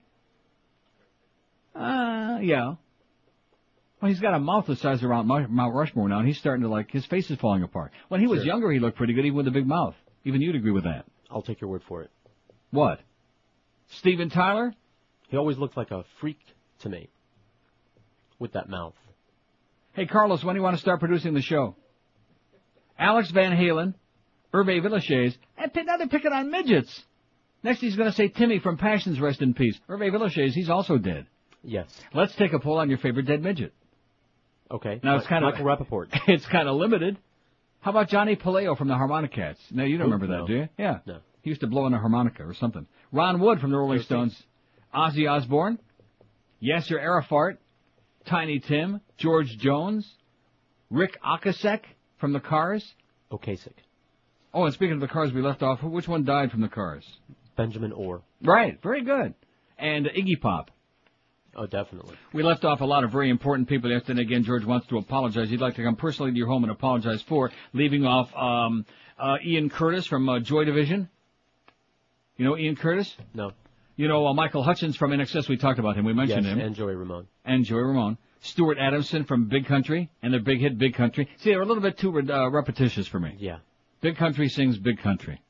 Uh, yeah. Well, he's got a mouth the size of around Mount Rushmore now, and he's starting to like, his face is falling apart. When he was Sure. younger, he looked pretty good, even with a big mouth. Even you'd agree with that. I'll take your word for it. What? Steven Tyler? He always looked like a freak to me. With that mouth. Hey, Carlos, when do you want to start producing the show? Alex Van Halen, Hervé Villechaize, and now they're picking on midgets. Next he's going to say Timmy from Passions, rest in peace. Hervé Villechaize, he's also dead. Yes. Let's take a poll on your favorite dead midget. Okay. Now it's kind of Michael Rapaport. *laughs* it's kind of limited. How about Johnny Puleo from the Harmonicats? No, you don't Who? remember that, No. do you? Yeah. No. He used to blow on a harmonica or something. Ron Wood from the Rolling Stones. Ozzy Osbourne. Yasser Arafat. Tiny Tim. George Jones. Rick Ocasek from the Cars. Ocasek. Oh, and speaking of the Cars we left off, which one died from the Cars? Benjamin Orr. Right. Very good. And Iggy Pop. Oh, definitely. We left off a lot of very important people yesterday. Again, George wants to apologize. He'd like to come personally to your home and apologize for leaving off um, uh, Ian Curtis from uh, Joy Division. You know Ian Curtis? No. You know uh, Michael Hutchence from INXS. We talked about him. We mentioned yes, him. and Joey Ramone. and Joey Ramone. Stuart Adamson from Big Country and their big hit Big Country. See, they're a little bit too uh, repetitious for me. Yeah. Big Country sings Big Country.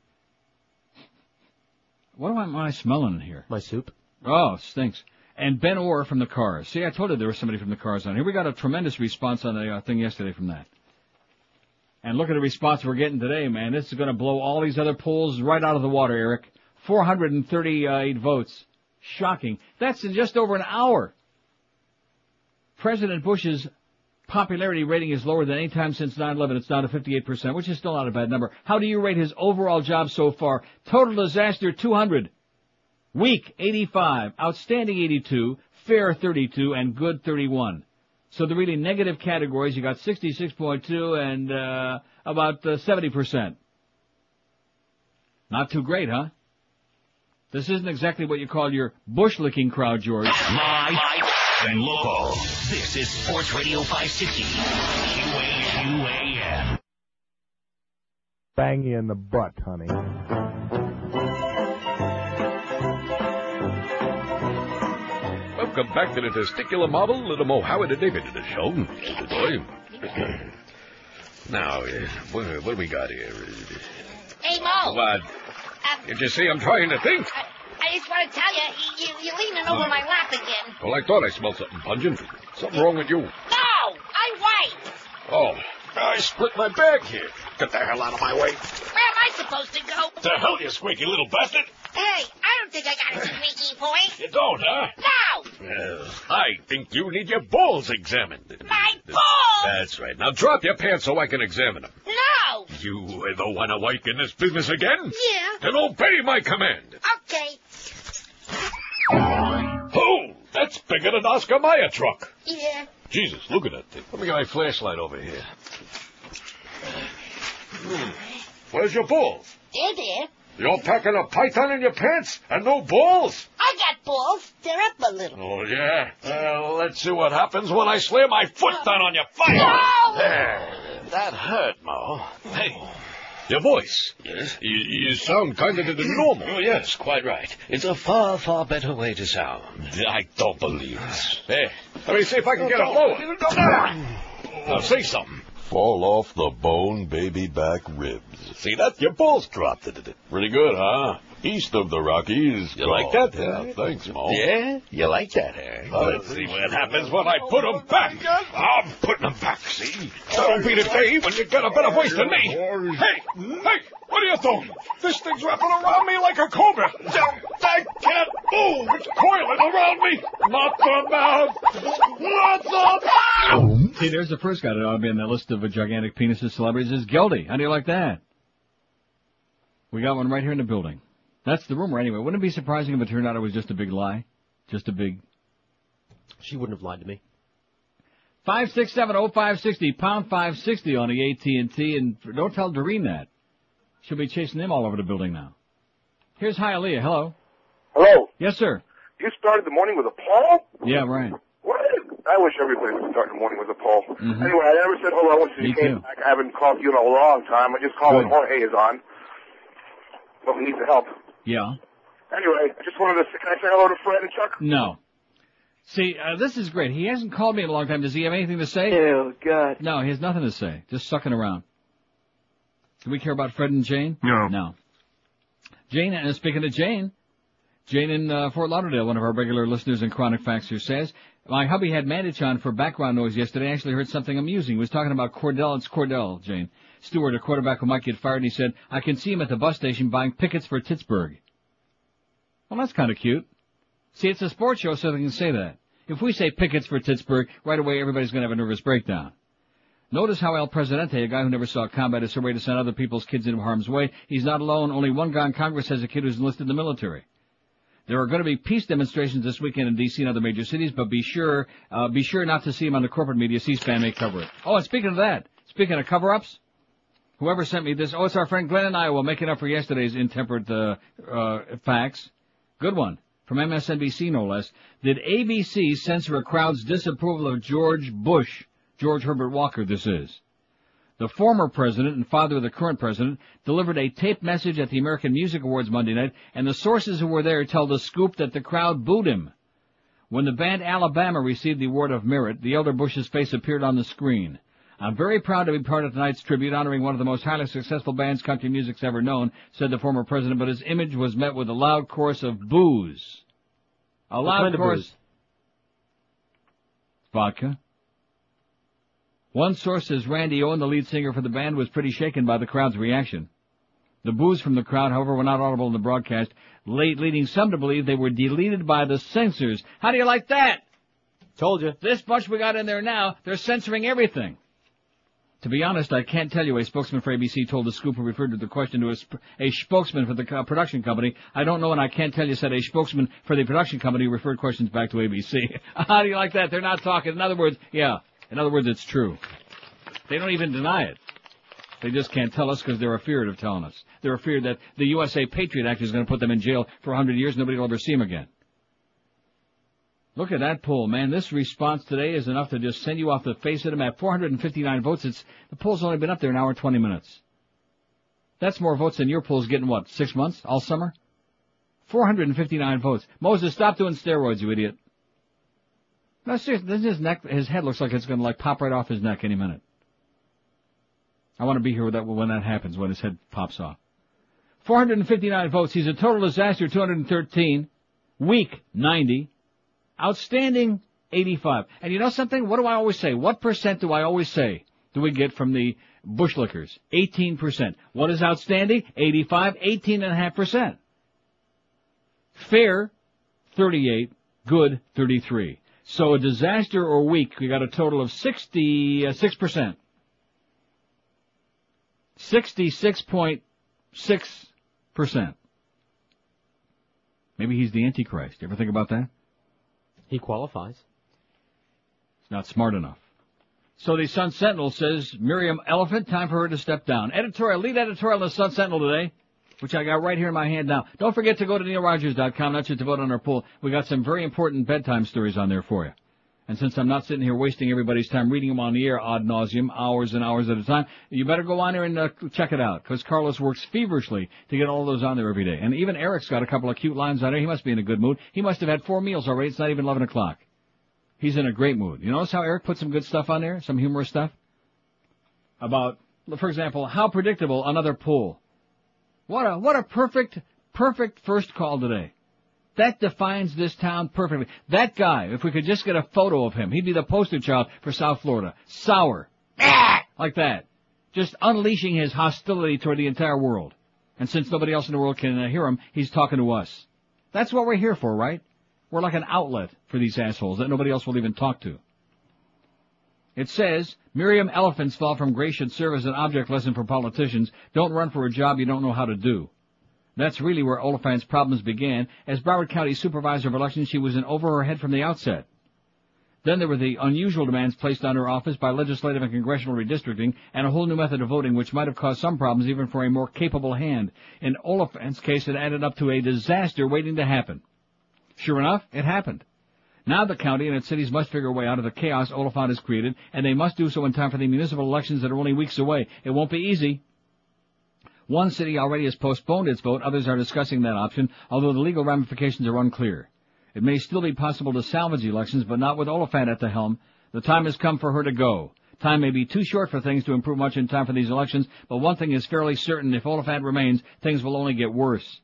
What am I, am I smelling in here? My soup. Oh, it stinks. And Ben Orr from the Cars. See, I told you there was somebody from the Cars on here. We got a tremendous response on the uh, thing yesterday from that. And look at the response we're getting today, man. This is going to blow all these other polls right out of the water, Eric. 438 votes. Shocking. That's in just over an hour. President Bush's popularity rating is lower than any time since 9/11. It's down to 58%, which is still not a bad number. How do you rate his overall job so far? Total disaster 200. Weak 85, outstanding 82, fair 32, and good 31. So the really negative categories, you got 66.2 and uh, about uh, 70%. Not too great, huh? This isn't exactly what you call your bush licking crowd, George. Live and local. This is Sports Radio 560. QAQAM. Bang you in the butt, honey. Welcome back to the testicular marble little the Howard and David to the show. Boy. Now, uh, what, what do we got here? Hey, Mo. What? Did you see I'm trying to think? I just want to tell you, you, you're leaning over my lap again. Well, I thought I smelled something pungent. Something wrong with you. No, I'm white. Oh, I split my bag here. Get the hell out of my way. Where am I supposed to go? The hell, you squeaky little bastard. Hey, I don't think I got a squeaky point. You don't, huh? No, Well, I think you need your balls examined. my balls. That's right. Now drop your pants so I can examine them. No. You ever want to wipe in this business again? Yeah. Then obey my command. Okay. Oh, that's bigger than Oscar Mayer truck. Yeah. Jesus, look at that thing. Let me get my flashlight over here. Hmm. Where's your balls? They're there. You're packing a python in your pants and no balls? I got balls. They're up a little. Oh, yeah? Well, let's see what happens when I slam my foot down on your fire. No! There. That hurt, Mo. Hey. Your voice. Yes? You, you sound kind of than normal. Oh, yes, quite right. It's a far, far better way to sound. I don't believe it. Hey, let me see if I can get it lower. Now, say something. Fall off the bone, baby back ribs. See that? Your balls dropped. Pretty good, huh? East of the Rockies. You like that, huh? Yeah, thanks, Mo. Yeah? You like that, eh? Let's see what happens when I put them back. I'm putting them back, see? That'll be the day when you get a better voice than me. Hey, hey, what are you doing? This thing's wrapping around me like a cobra. I can't move. It's coiling around me. Not the mouth. Not the mouth. See, there's the first guy that ought to be on that list of uh, gigantic penises celebrities is Geldy. How do you like that? We got one right here in the building. That's the rumor anyway. Wouldn't it be surprising if it turned out it was just a big lie? Just a big... She wouldn't have lied to me. 5670560, pound 560 on the AT&T, and don't tell Doreen that. She'll be chasing them all over the building now. Here's Hialeah. Hello. Hello. Yes, sir. You started the morning with a Paul? Yeah, right. What? I wish everybody would start the morning with a Paul. Mhm. Anyway, I never said hello once Me you came too. back. I haven't called you in a long time. I just call when Good. Jorge is on. But we need the help. Yeah. Anyway, I just wanted to say, can I say hello to Fred and Chuck? No. See, uh, this is great. He hasn't called me in a long time. Does he have anything to say? Oh, God. No, he has nothing to say. Just sucking around. Do we care about Fred and Jane? No. No. Jane, and speaking of Jane, Jane in uh, Fort Lauderdale, one of our regular listeners and chronic faxers says, my hubby had Mandich on for background noise yesterday. I actually heard something amusing. He was talking about Kordell. It's Kordell, Jane. Stewart, a quarterback who might get fired, and he said, I can see him at the bus station buying pickets for Pittsburgh. Well, that's kind of cute. See, it's a sports show, so they can say that. If we say pickets for Pittsburgh, right away everybody's going to have a nervous breakdown. Notice how El Presidente, a guy who never saw combat, is a way to send other people's kids into harm's way. He's not alone. Only one guy in Congress has a kid who's enlisted in the military. There are going to be peace demonstrations this weekend in D.C. and other major cities, but be sure, uh, be sure not to see them on the corporate media. C-SPAN may cover it. Oh, and speaking of that, speaking of cover-ups, whoever sent me this, oh, it's our friend Glenn in Iowa making up for yesterday's intemperate, uh, uh, facts. Good one. From MSNBC, no less. Did ABC censor a crowd's disapproval of George Bush? George Herbert Walker, this is. The former president and father of the current president delivered a taped message at the American Music Awards Monday night, and the sources who were there tell the scoop that the crowd booed him. When the band Alabama received the Award of Merit, the elder Bush's face appeared on the screen. I'm very proud to be part of tonight's tribute honoring one of the most highly successful bands country music's ever known, said the former president, but his image was met with a loud chorus of boos. A loud kind of chorus. booze? Vodka. One source says Randy Owen, the lead singer for the band, was pretty shaken by the crowd's reaction. The boos from the crowd, however, were not audible in the broadcast, late leading some to believe they were deleted by the censors. How do you like that? Told you. This bunch we got in there now, they're censoring everything. To be honest, I can't tell you. A spokesman for ABC told the scoop who referred to the question to a, sp- a spokesman for the co- production company. I don't know and I can't tell you said a spokesman for the production company referred questions back to ABC. *laughs* How do you like that? They're not talking. In other words, yeah. In other words, it's true. They don't even deny it. They just can't tell us because they're afeard of telling us. They're afeard that the USA Patriot Act is going to put them in jail for 100 years. Nobody will ever see them again. Look at that poll, man. This response today is enough to just send you off the face of the map. 459 votes. It's the poll's only been up there an hour and 20 minutes. That's more votes than your poll's getting what? Six months? All summer? 459 votes. Moses, stop doing steroids, you idiot. No, seriously, his neck, his head looks like it's to like pop right off his neck any minute. I want to be here that, when that happens, when his head pops off. 459 votes. He's a total disaster, 213. Weak, 90. Outstanding, 85. And you know something? What do I always say? What percent do I always say do we get from the bushlickers? 18%. What is outstanding? 85, 18.5%. Fair, 38. Good, 33. So a disaster or weak, we got a total of 66%. 66.6%. Uh, Maybe he's the Antichrist. You ever think about that? He qualifies. He's not smart enough. So the Sun Sentinel says Miriam Oliphant, time for her to step down. Editorial, lead editorial in the Sun Sentinel today, which I got right here in my hand now. Don't forget to go to neilrogers.com, not just to vote on our poll. We got some very important bedtime stories on there for you. And since I'm not sitting here wasting everybody's time reading them on the air ad nauseum, hours and hours at a time, you better go on there and uh, check it out. Because Carlos works feverishly to get all those on there every day. And even Eric's got a couple of cute lines on there. He must be in a good mood. He must have had four meals already. It's not even 11 o'clock. He's in a great mood. You notice how Eric put some good stuff on there? Some humorous stuff? About, for example, how predictable another pool. What a, what a perfect, perfect first call today. That defines this town perfectly. That guy, if we could just get a photo of him, he'd be the poster child for South Florida. Sour. like that. Just unleashing his hostility toward the entire world. And since nobody else in the world can uh, hear him, he's talking to us. That's what we're here for, right? We're like an outlet for these assholes that nobody else will even talk to. It says, Miriam Oliphant's fall from grace should serve as an object lesson for politicians. Don't run for a job you don't know how to do. That's really where Oliphant's problems began. As Broward County Supervisor of Elections, she was in over her head from the outset. Then there were the unusual demands placed on her office by legislative and congressional redistricting and a whole new method of voting which might have caused some problems even for a more capable hand. In Oliphant's case, it added up to a disaster waiting to happen. Sure enough, it happened. Now the county and its cities must figure a way out of the chaos Oliphant has created, and they must do so in time for the municipal elections that are only weeks away. It won't be easy. One city already has postponed its vote, others are discussing that option, although the legal ramifications are unclear. It may still be possible to salvage elections, but not with Oliphant at the helm. The time has come for her to go. Time may be too short for things to improve much in time for these elections, but one thing is fairly certain, if Oliphant remains, things will only get worse.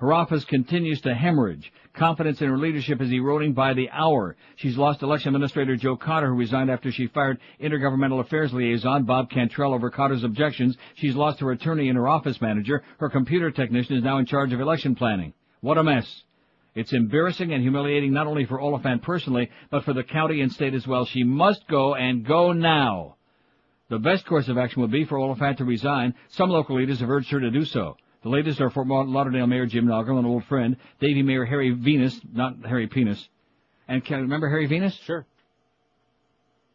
Her office continues to hemorrhage. Confidence in her leadership is eroding by the hour. She's lost Election Administrator Joe Cotter, who resigned after she fired Intergovernmental Affairs Liaison Bob Cantrell over Cotter's objections. She's lost her attorney and her office manager. Her computer technician is now in charge of election planning. What a mess. It's embarrassing and humiliating not only for Oliphant personally, but for the county and state as well. She must go and go now. The best course of action would be for Oliphant to resign. Some local leaders have urged her to do so. The latest are Fort Lauderdale Mayor Jim Naugle, an old friend, Davie Mayor Harry Venis, not Harry Penis, and can remember Harry Venis? Sure.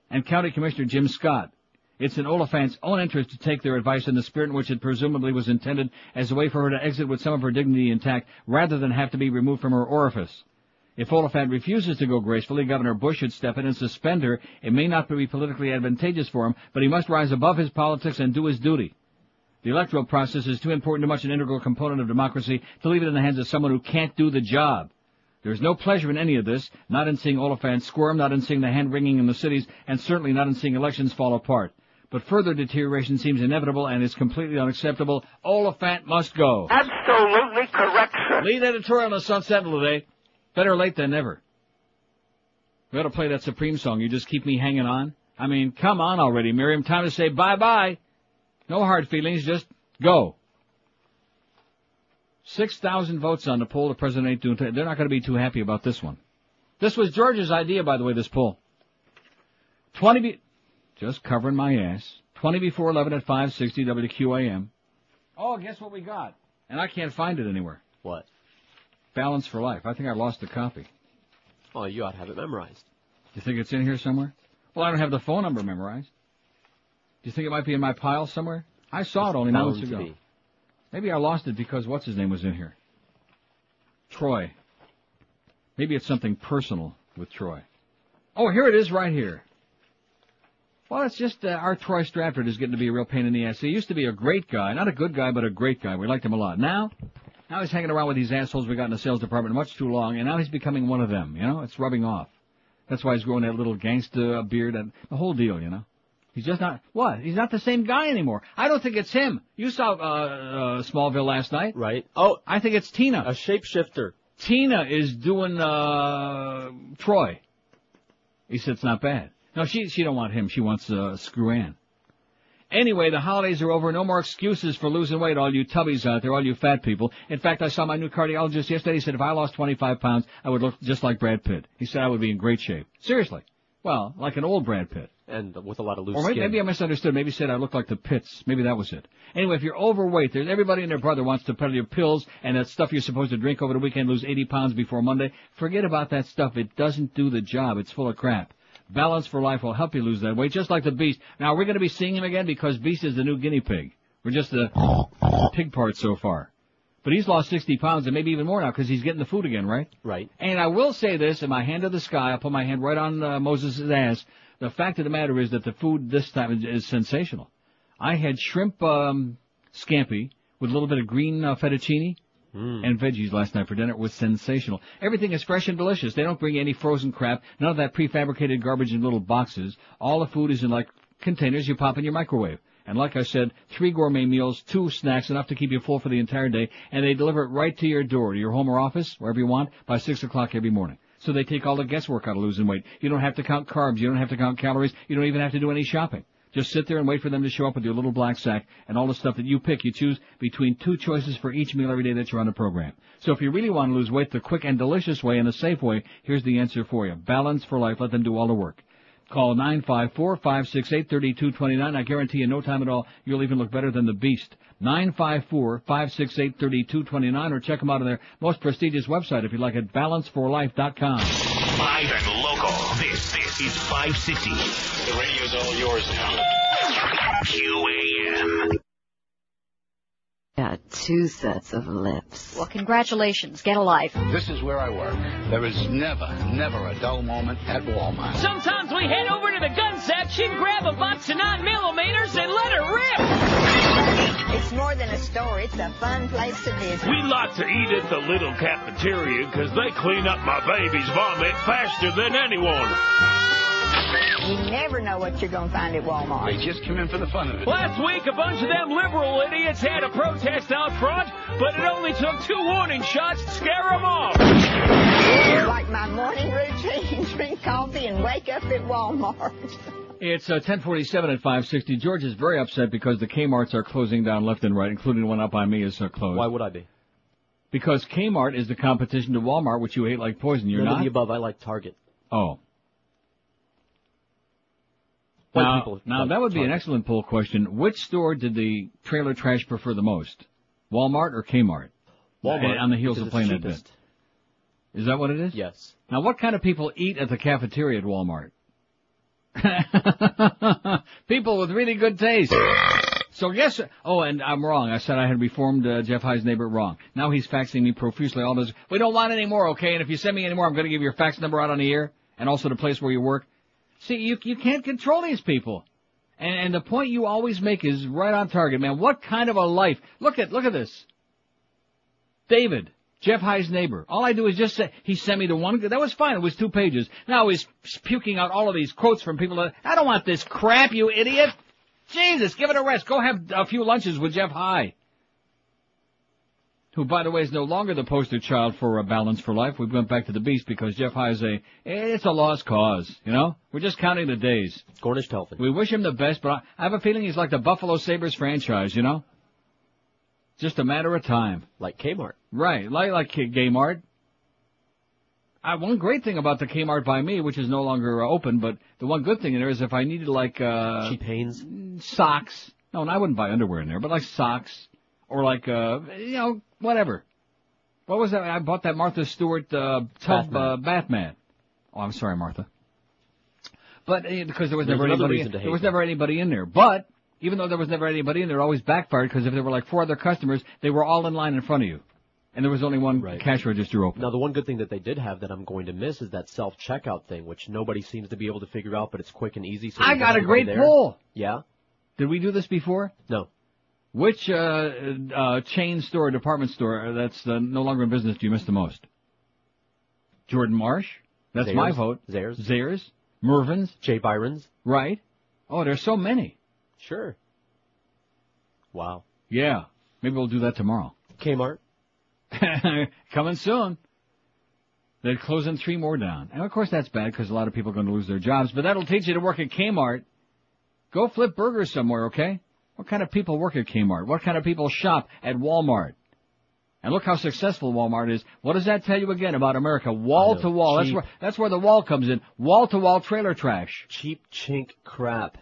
And County Commissioner Jim Scott. It's in Oliphant's own interest to take their advice in the spirit in which it presumably was intended as a way for her to exit with some of her dignity intact, rather than have to be removed from her orifice. If Oliphant refuses to go gracefully, Governor Bush should step in and suspend her. It may not be politically advantageous for him, but he must rise above his politics and do his duty. The electoral process is too important to much an integral component of democracy to leave it in the hands of someone who can't do the job. There's no pleasure in any of this, not in seeing Oliphant squirm, not in seeing the hand-wringing in the cities, and certainly not in seeing elections fall apart. But further deterioration seems inevitable and is completely unacceptable. Oliphant must go. Absolutely correct, sir. Lead editorial in the Sun Sentinel today. Better late than never. We ought to play that Supreme song. You just keep me hanging on. I mean, come on already, Miriam. Time to say bye-bye. No hard feelings, just go. 6,000 votes on the poll. The president ain't doing, they're not going to be too happy about this one. This was George's idea, by the way, this poll. 20 be, just covering my ass. 20 before 11 at 560 WQAM. Oh, guess what we got? And I can't find it anywhere. What? Balance for Life. I think I lost a copy. Oh, you ought to have it memorized. You think it's in here somewhere? Well, I don't have the phone number memorized. Do you think it might be in my pile somewhere? I saw it only moments ago. be. Maybe I lost it because what's his name was in here. Troy. Maybe it's something personal with Troy. Oh, here it is right here. Well, it's just uh, our Troy Stratford is getting to be a real pain in the ass. He used to be a great guy, not a good guy, but a great guy. We liked him a lot. Now, now he's hanging around with these assholes we got in the sales department much too long, and now he's becoming one of them. You know, it's rubbing off. That's why he's growing that little gangsta beard and the whole deal. You know, he's just not what? He's not the same guy anymore. I don't think it's him. You saw uh, uh, Smallville last night, right? Oh, I think it's Tina. A shapeshifter. Tina is doing uh Troy. He said it's not bad. No, she she don't want him. She wants uh, Screw Ann. Anyway, the holidays are over. No more excuses for losing weight, all you tubbies out there, all you fat people. In fact, I saw my new cardiologist yesterday. He said if I lost 25 pounds, I would look just like Brad Pitt. He said I would be in great shape. Seriously. Well, like an old Brad Pitt. And with a lot of loose Or maybe, skin. maybe I misunderstood. Maybe he said I look like the Pits. Maybe that was it. Anyway, if you're overweight, there's everybody and their brother wants to peddle your pills and that stuff you're supposed to drink over the weekend, lose 80 pounds before Monday. Forget about that stuff. It doesn't do the job. It's full of crap. Balance for Life will help you lose that weight, just like the Beast. Now, we're going to be seeing him again because Beast is the new guinea pig. We're just the pig part so far. But he's lost 60 pounds and maybe even more now because he's getting the food again, right? Right. And I will say this, in my hand to the sky, I'll put my hand right on uh, Moses' ass. The fact of the matter is that the food this time is, is sensational. I had shrimp um, scampi with a little bit of green uh, fettuccine and veggies last night for dinner. It was sensational. Everything is fresh and delicious. They don't bring any frozen crap, none of that prefabricated garbage in little boxes. All the food is in like containers you pop in your microwave. And like I said, three gourmet meals, two snacks, enough to keep you full for the entire day, and they deliver it right to your door, to your home or office, wherever you want, by six o'clock every morning. So they take all the guesswork out of losing weight. You don't have to count carbs, you don't have to count calories, you don't even have to do any shopping. Just sit there and wait for them to show up with your little black sack and all the stuff that you pick. You choose between two choices for each meal every day that you're on the program. So if you really want to lose weight the quick and delicious way and the safe way, here's the answer for you. Balance for life. Let them do all the work. Call 954-568-3229. I guarantee you no time at all, you'll even look better than the beast. 954-568-3229 or check them out on their most prestigious website if you like it, balanceforlife.com. Live and local. This, this is 560. The radio's all yours now. QAM. Got two sets of lips. Well, congratulations. Get a life. This is where I work. There is never, never a dull moment at Walmart. Sometimes we head over to the gun section, grab a box of 9 millimeters, and let her rip. It's more than a store. It's a fun place to visit. We like to eat at the little cafeteria because they clean up my baby's vomit faster than anyone. You never know what you're going to find at Walmart. They just come in for the fun of it. Last week, a bunch of them liberal idiots had a protest out front, but it only took two warning shots to scare them off. Like my morning routine, *laughs* drink coffee and wake up at Walmart. It's uh, 1047 at 560. George is very upset because the Kmarts are closing down left and right, including the one up by me is uh, closed. Why would I be? Because Kmart is the competition to Walmart, which you hate like poison. You're None of not? the above. I like Target. Oh. White now, people now that would be an excellent poll question. Which store did the trailer trash prefer the most? Walmart or Kmart? Walmart, On the heels of playing it's that bit. Is that what it is? Yes. Now, what kind of people eat at the cafeteria at Walmart? *laughs* people with really good taste. So yes, oh, and I'm wrong. I said I had reformed uh, Jeff High's neighbor wrong. Now he's faxing me profusely all those. We don't want any more, okay? And if you send me any more, I'm going to give your fax number out on the air and also the place where you work. See, you you can't control these people. And, and the point you always make is right on target, man. What kind of a life? Look at look at this. David, Jeff High's neighbor. All I do is just say he sent me the one. That was fine. It was two pages. Now he's puking out all of these quotes from people. That, I don't want this crap, you idiot. Jesus, give it a rest. Go have a few lunches with Jeff High. Who, by the way, is no longer the poster child for a balance for life. We went back to the beast because Jeff High is a, it's a lost cause, you know? We're just counting the days. Cornish Telfin. We wish him the best, but I, I have a feeling he's like the Buffalo Sabres franchise, you know? Just a matter of time. Like Kmart. Right, like, like Kmart. Uh, one great thing about the Kmart by me, which is no longer uh, open, but the one good thing in there is if I needed like, uh... Cheap Hanes. Socks. No, and I wouldn't buy underwear in there, but like socks. Or like, uh, you know, whatever. What was that? I bought that Martha Stewart, uh, tub, uh, bath mat. Oh, I'm sorry, Martha. But, uh, because there was There's never anybody, hate there was never anybody in there. But, Even though there was never anybody in there, it always backfired because if there were like four other customers, they were all in line in front of you. And there was only one cash register open. Now, the one good thing that they did have that I'm going to miss is that self-checkout thing, which nobody seems to be able to figure out, but it's quick and easy. So I got a great there. poll. Yeah? Did we do this before? No. Which uh, uh, chain store, department store that's uh, no longer in business do you miss the most? Jordan Marsh. That's my vote. Zayres. Zayres. Mervyn's. J. Byron's. Right. Oh, there's so many. Sure. Wow. Yeah. Maybe we'll do that tomorrow. Kmart. *laughs* Coming soon. They're closing three more down. And of course that's bad because a lot of people are going to lose their jobs, but that'll teach you to work at Kmart. Go flip burgers somewhere, okay? What kind of people work at Kmart? What kind of people shop at Walmart? And look how successful Walmart is. What does that tell you again about America? Wall to wall. That's where that's where the wall comes in. Wall to wall trailer trash. Cheap chink crap.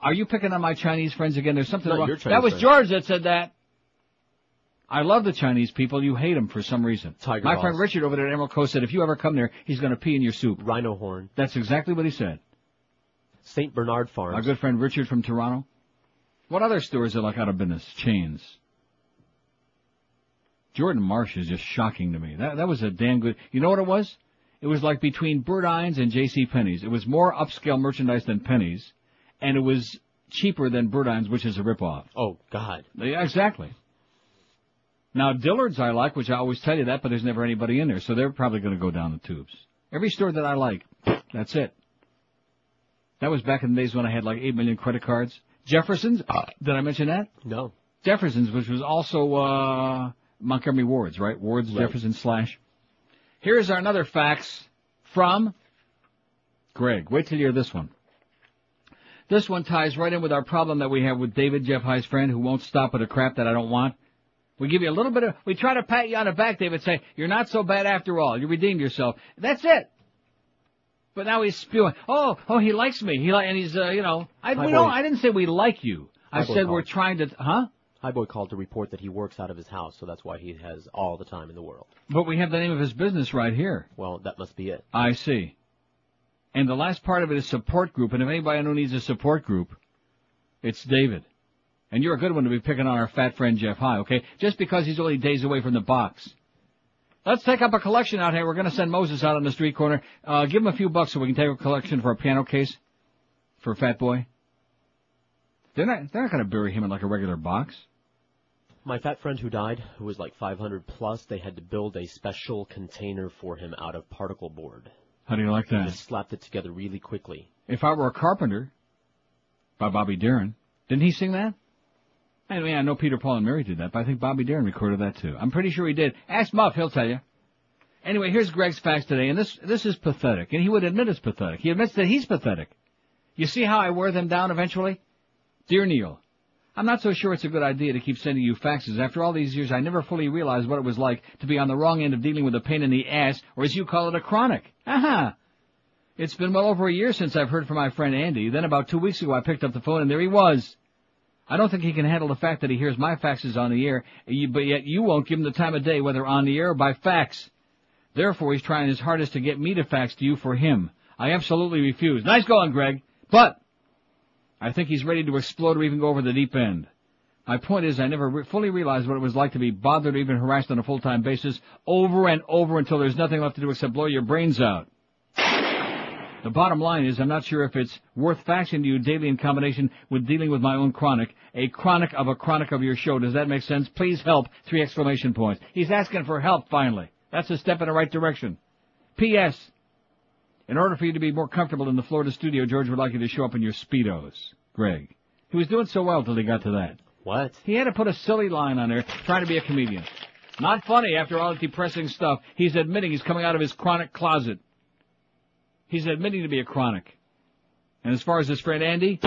Are you picking on my Chinese friends again? There's something Not wrong. your That was friends. George that said that. I love the Chinese people. You hate them for some reason. Tiger my Boss. friend Richard over there at Emerald Coast said if you ever come there, he's going to pee in your soup. Rhino horn. That's exactly what he said. St. Bernard Farms. Our good friend Richard from Toronto. What other stores are like out of business? Chains. Jordan Marsh is just shocking to me. That that was a damn good. You know what it was? It was like between Burdines and J.C. Penney's. It was more upscale merchandise than Penney's, and it was cheaper than Burdines, which is a ripoff. Oh God. Yeah, exactly. Now Dillard's I like, which I always tell you that, but there's never anybody in there, so they're probably going to go down the tubes. Every store that I like, that's it. That was back in the days when I had like eight million credit cards. Jefferson's, did I mention that? No. Jefferson's, which was also uh Montgomery Ward's, right? Ward's Right. Jefferson slash. Here's our another fax from Greg. Wait till you hear this one. This one ties right in with our problem that we have with David, Jeff High's friend, who won't stop at a crap that I don't want. We give you a little bit of, we try to pat you on the back, David, say, you're not so bad after all. You redeemed yourself. That's it. But now he's spewing. Oh, oh, he likes me. He like, and he's, uh, you know, I, we don't. I didn't say we like you. I said we're trying to, huh? Highboy called to report that he works out of his house, so that's why he has all the time in the world. But we have the name of his business right here. Well, that must be it. I see. And the last part of it is support group. And if anybody who needs a support group, it's David. And you're a good one to be picking on our fat friend Jeff High, okay? Just because he's only days away from the box. Let's take up a collection out here. We're going to send Moses out on the street corner. Uh, give him a few bucks so we can take a collection for a piano case for a fat boy. They're not, they're not going to bury him in like a regular box. My fat friend who died, who was like 500 plus, they had to build a special container for him out of particle board. How do you like They that? just slapped it together really quickly. If I Were a Carpenter by Bobby Darin. Didn't he sing that? I mean, I know Peter, Paul, and Mary did that, but I think Bobby Darin recorded that too. I'm pretty sure he did. Ask Muff, he'll tell you. Anyway, here's Greg's facts today, and this this is pathetic, and he would admit it's pathetic. He admits that he's pathetic. You see how I wear them down eventually? Dear Neil, I'm not so sure it's a good idea to keep sending you faxes. After all these years, I never fully realized what it was like to be on the wrong end of dealing with a pain in the ass, or as you call it, a chronic. Aha! It's been well over a year since I've heard from my friend Andy. Then about two weeks ago I picked up the phone and there he was. I don't think he can handle the fact that he hears my faxes on the air, but yet you won't give him the time of day whether on the air or by fax. Therefore he's trying his hardest to get me to fax to you for him. I absolutely refuse. Nice going, Greg. But I think he's ready to explode or even go over the deep end. My point is I never re- fully realized what it was like to be bothered or even harassed on a full-time basis over and over until there's nothing left to do except blow your brains out. The bottom line is I'm not sure if it's worth faxing to you daily in combination with dealing with my own chronic, a chronic of a chronic of your show. Does that make sense? Please help. Three exclamation points. He's asking for help finally. That's a step in the right direction. P.S. In order for you to be more comfortable in the Florida studio, George would like you to show up in your Speedos. Greg. He was doing so well till he got to that. What? He had to put a silly line on there, trying to be a comedian. Not funny after all that depressing stuff. He's admitting he's coming out of his chronic closet. He's admitting to be a chronic. And as far as his friend Andy,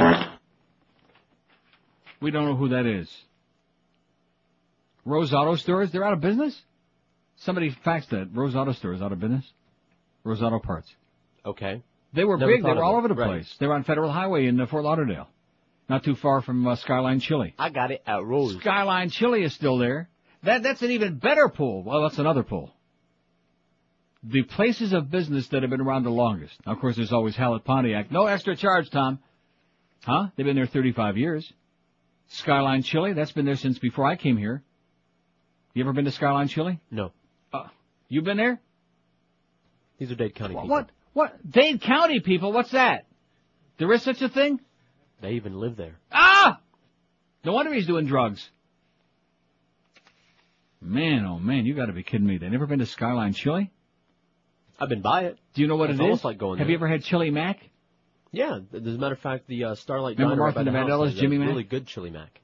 we don't know who that is. Rose Auto Stores, they're out of business? Somebody faxed that. Rose Auto Stores out of business? Rose Auto Parts. Okay. They were Never big. They were all it. over the Right. place. They were on Federal Highway in uh, Fort Lauderdale. Not too far from uh, Skyline Chili. I got it at Rose. Skyline Chili is still there. That that's an even better pool. Well, that's another pool. The places of business that have been around the longest. Now, of course, there's always Hallett Pontiac. No extra charge, Tom. Huh? They've been there 35 years. Skyline Chili, that's been there since before I came here. You ever been to Skyline Chili? No. Uh, you been there? These are Dade County What? people. What? what? Dade County people? What's that? There is such a thing? They even live there. Ah! No wonder he's doing drugs. Man, oh man, you gotta be kidding me. They never been to Skyline Chili? I've been by it. Do you know what It's it is? almost like going Have there. you ever had chili mac? Yeah, as a matter of fact, the uh, Starlight Remember Diner right Martha by the Vandellas, house Jimmy Mack? really good chili mac.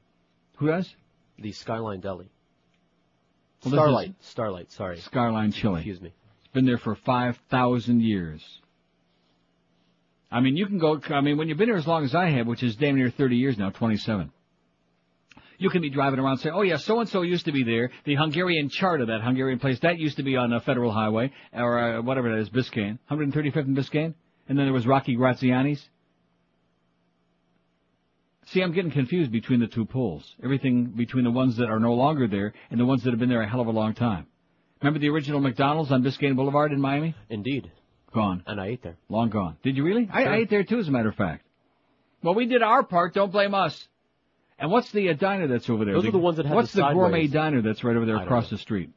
Who does? The Skyline Deli. Well, Starlight. Starlight, sorry. Skyline Chili. Excuse me. It's been there for 5,000 years. I mean, you can go, I mean, when you've been here as long as I have, which is damn near 30 years now, 27, you can be driving around saying, oh yeah, so-and-so used to be there. The Hungarian Charter, that Hungarian place, that used to be on a federal highway, or uh, whatever that is, Biscayne. 135th and Biscayne? And then there was Rocky Graziani's. See, I'm getting confused between the two pools. Everything between the ones that are no longer there and the ones that have been there a hell of a long time. Remember the original McDonald's on Biscayne Boulevard in Miami? Indeed. Gone. And I ate there. Long gone. Did you really? I, I ate there too, as a matter of fact. Well, we did our part. Don't blame us. And what's the uh, diner that's over there? Those are the ones that have What's the the, gourmet sideways. diner that's right over there across know. the street?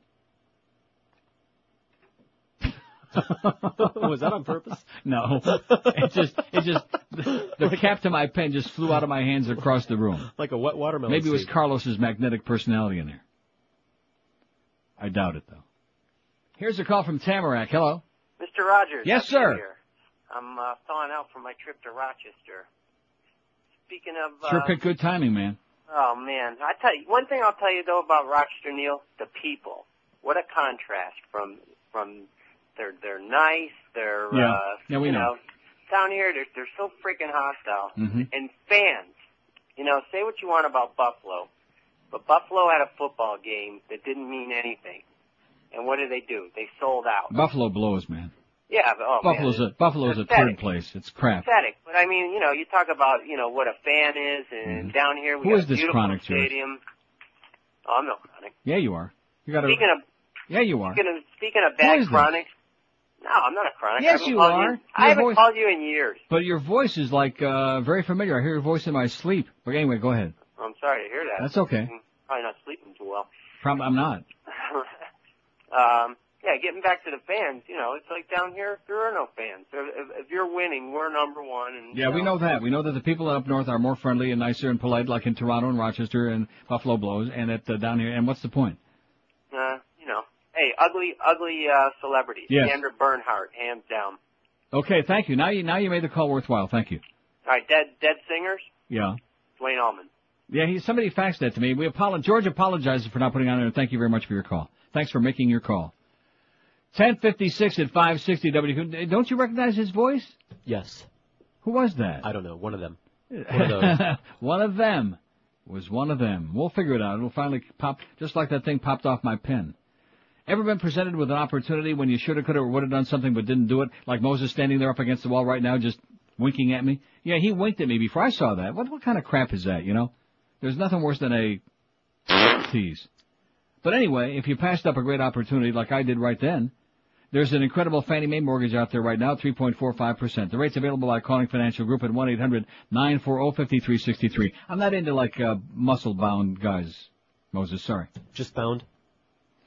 *laughs* Was that on purpose? *laughs* No. it just, it just, the, the cap to my pen just flew out of my hands across the room. Like a wet watermelon. Maybe it was seed. Carlos's magnetic personality in there. I doubt it though. Here's a call from Tamarac. Hello. Mr. Rogers. Yes, sir. New I'm uh, thawing out from my trip to Rochester. Speaking of, uh, Sure picked good timing, man. oh man, I tell you one thing. I'll tell you though about Rochester, Neil, the people. What a contrast from from they're they're nice. They're Yeah. uh, Yeah, we you know. down here they're they're so freaking hostile. Mm-hmm. And fans, you know, say what you want about Buffalo, but Buffalo had a football game that didn't mean anything. And what did they do? They sold out. Buffalo blows, man. Yeah, but, oh Buffalo's man, a Buffalo's a third place. It's crap. pathetic. But I mean, you know, you talk about, you know, what a fan is, and down here we. Who got is this beautiful chronic, stadium. Oh, I'm no chronic. Yeah, you are. You got to. Speaking of Yeah, you are. speaking of speaking of bad chronic. no, I'm not a chronic. Yes, you are. You, I haven't voice- called you in years. But your voice is like uh very familiar. I hear your voice in my sleep. But anyway, go ahead. I'm sorry to hear that. That's okay. I'm probably not sleeping too well. Prob- I'm not. *laughs* um, yeah, getting back to the fans, you know, it's like down here there are no fans. If, if- you're winning, we're number one. And Yeah, you we know that. We know that the people up north are more friendly and nicer and polite, like in Toronto and Rochester and Buffalo blows, and at uh, down here. And what's the point? Uh, you know, hey, ugly, ugly uh, celebrities. Yes. Sandra Bernhard, hands down. Okay, thank you. Now you now you made the call worthwhile. Thank you. All right, dead, dead singers. Yeah. Duane Allman. Yeah, he, somebody faxed that to me. We apologize. George apologizes for not putting on there. Thank you very much for your call. Thanks for making your call. 1056 at 560 W. Don't you recognize his voice? Yes. Who was that? I don't know. One of them. *laughs* One of those. one of them was one of them. We'll figure it out. It'll finally pop, just like that thing popped off my pen. Ever been presented with an opportunity when you should have, could have, or would have done something but didn't do it? Like Moses standing there up against the wall right now, just winking at me. Yeah, he winked at me before I saw that. What what kind of crap is that? You know, there's nothing worse than a *laughs* tease. But anyway, if you passed up a great opportunity like I did right then, there's an incredible Fannie Mae mortgage out there right now, 3.45%. The rate's available by calling Financial Group at 1-800-940-5363. I'm not into like, uh, muscle-bound guys, Moses, sorry. Just bound?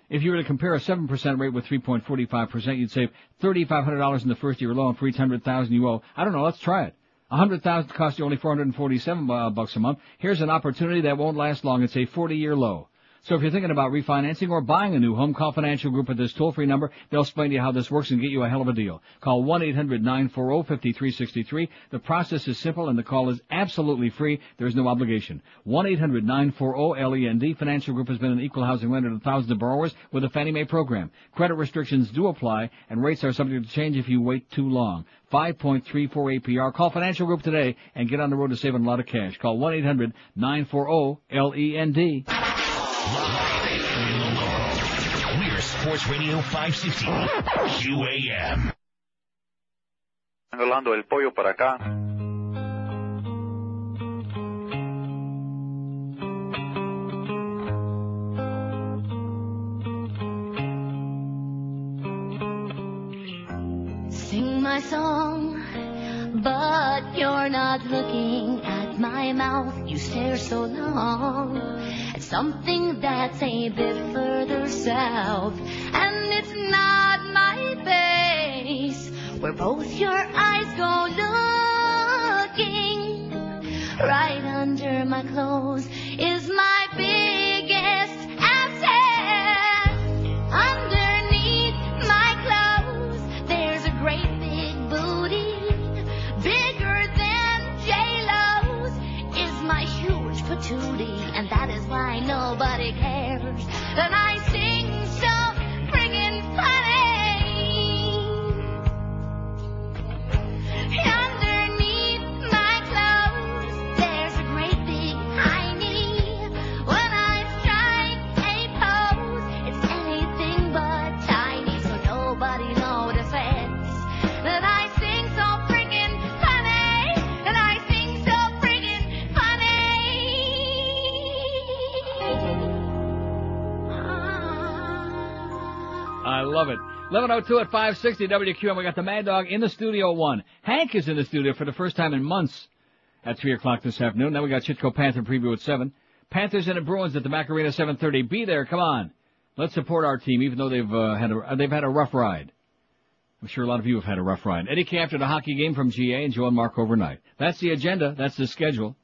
If you were to compare a 7% rate with 3.45%, you'd save $3,500 in the first year alone for each 100000 you owe. I don't know, let's try it. A hundred thousand costs you only 447 uh, bucks a month. Here's an opportunity that won't last long. It's a 40-year low. So if you're thinking about refinancing or buying a new home, call Financial Group at this toll-free number. They'll explain to you how this works and get you a hell of a deal. Call 1-800-940-5363. The process is simple and the call is absolutely free. There's no obligation. 1-800-940-LEND. E Financial Group has been an equal housing lender to thousands of borrowers with a Fannie Mae program. Credit restrictions do apply and rates are subject to change if you wait too long. 5.34 APR. Call Financial Group today and get on the road to saving a lot of cash. Call 1-800-940-LEND. We're Sports Radio 560 QAM. Orlando del Pollo para acá. Sing my song, but you're not looking at my mouth. You stare so long at something that's a bit further south. And it's not my face where both your eyes go looking. Right under my clothes nobody cares. Love it. 1102 at 560 WQAM. We got the Mad Dog in the studio one. Hank is in the studio for the first time in months at 3 o'clock this afternoon. Then we got Chitco Panther preview at 7. Panthers and the Bruins at the Macarena 730. Be there. Come on. Let's support our team, even though they've uh, had a they've had a rough ride. I'm sure a lot of you have had a rough ride. Eddie K after the hockey game from GA and Joe and Mark overnight. That's the agenda. That's the schedule.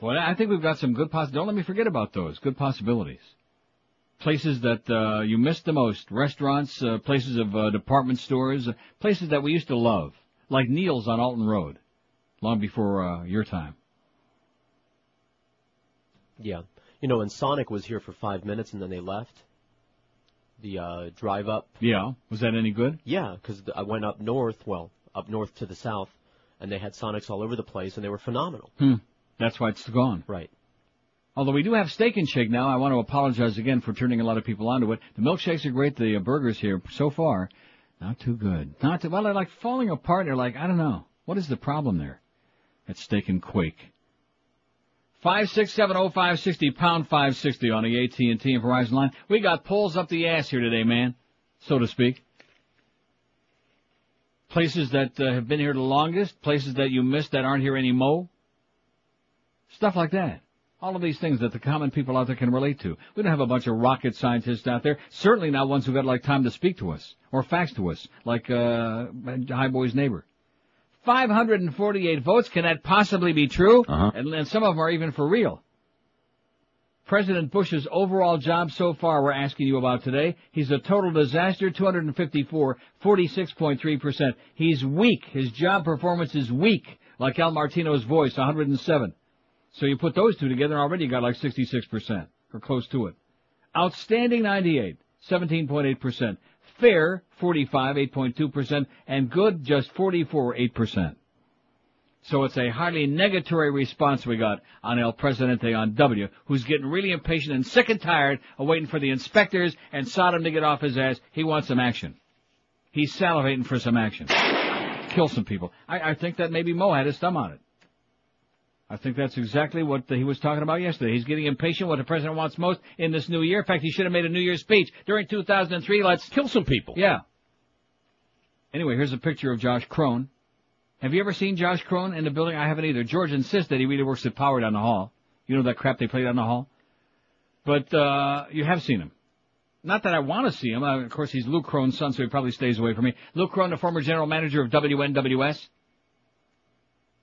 Boy, I think we've got some good poss. Don't let me forget about those good possibilities. Places that uh, you missed the most, restaurants, uh, places of uh, department stores, uh, places that we used to love, like Neil's on Alton Road, long before uh, your time. Yeah. You know, when Sonic was here for five minutes and then they left, the uh, drive up. Yeah, was that any good? Yeah, because I went up north, well, up north to the south, and they had Sonics all over the place, and they were phenomenal. Hmm. That's why it's gone. Right. Although we do have Steak and Shake now, I want to apologize again for turning a lot of people onto it. The milkshakes are great. The uh, burgers here so far, not too good. Not too, well, they're like falling apart. They're like I don't know. What is the problem there? At Steak and Quake. Five six seven oh five sixty pound five sixty on the AT and Verizon line. We got pulls up the ass here today, man, so to speak. Places that uh, have been here the longest, places that you missed that aren't here anymore. Stuff like that. All of these things that the common people out there can relate to. We don't have a bunch of rocket scientists out there. Certainly not ones who've got like time to speak to us or fax to us, like uh, High Boy's neighbor. 548 votes. Can that possibly be true? Uh-huh. And, and some of them are even for real. President Bush's overall job so far we're asking you about today. He's a total disaster, 254, 46.3%. He's weak. His job performance is weak, like Al Martino's voice, 107. So you put those two together, already you got like 66%, or close to it. Outstanding 98, 17.8%. Fair, 45, 8.2%. And good, just 44, 8%. So it's a highly negatory response we got on El Presidente on W, who's getting really impatient and sick and tired of waiting for the inspectors and Saddam to get off his ass. He wants some action. He's salivating for some action. Kill some people. I, I think that maybe Mo had his thumb on it. I think that's exactly what he was talking about yesterday. He's getting impatient what the president wants most in this new year. In fact, he should have made a New Year's speech during 2003. Let's kill some people. Yeah. Anyway, here's a picture of Josh Crone. Have you ever seen Josh Crone in the building? I haven't either. George insists that he really works at Power down the hall. You know that crap they play down the hall? But, uh, you have seen him. Not that I want to see him. Uh, of course, he's Luke Crone's son, so he probably stays away from me. Luke Crone, the former general manager of WNWS.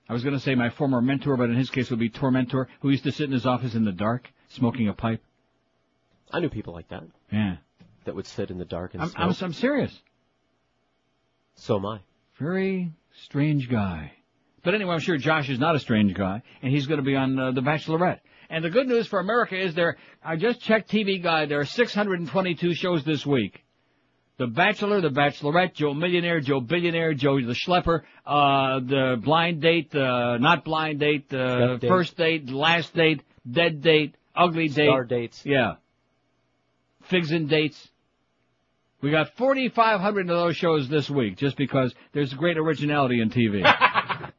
I was going to say my former mentor, but in his case it would be tormentor, who used to sit in his office in the dark, smoking a pipe. I knew people like that. Yeah. That would sit in the dark and I'm, smoke. I'm, I'm serious. So am I. Very strange guy. But anyway, I'm sure Josh is not a strange guy, and he's going to be on uh, The Bachelorette. And the good news for America is there, I just checked TV Guide, there are 622 shows this week. The Bachelor, The Bachelorette, Joe Millionaire, Joe Billionaire, Joe the Schlepper, uh, the Blind Date, uh, Not Blind Date, uh, date. First Date, Last Date, Dead Date, Ugly Date. Star dates. Yeah. Figs and Dates. We got 4,500 of those shows this week, just because there's great originality in TV. *laughs*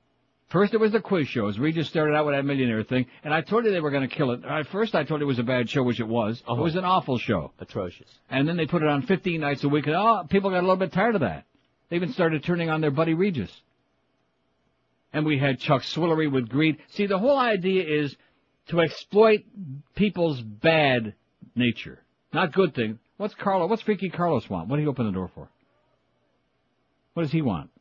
First it was the quiz shows. Regis started out with that millionaire thing, and I told you they were going to kill it. At first I told you it was a bad show, which it was. It uh-huh. was an awful show. Atrocious. And then they put it on 15 nights a week, and oh, people got a little bit tired of that. They even started turning on their buddy Regis. And we had Chuck Woolery with greed. See, the whole idea is to exploit people's bad nature. Not good thing. What's Carlos, what's Freaky Carlos want? What did he open the door for? What does he want?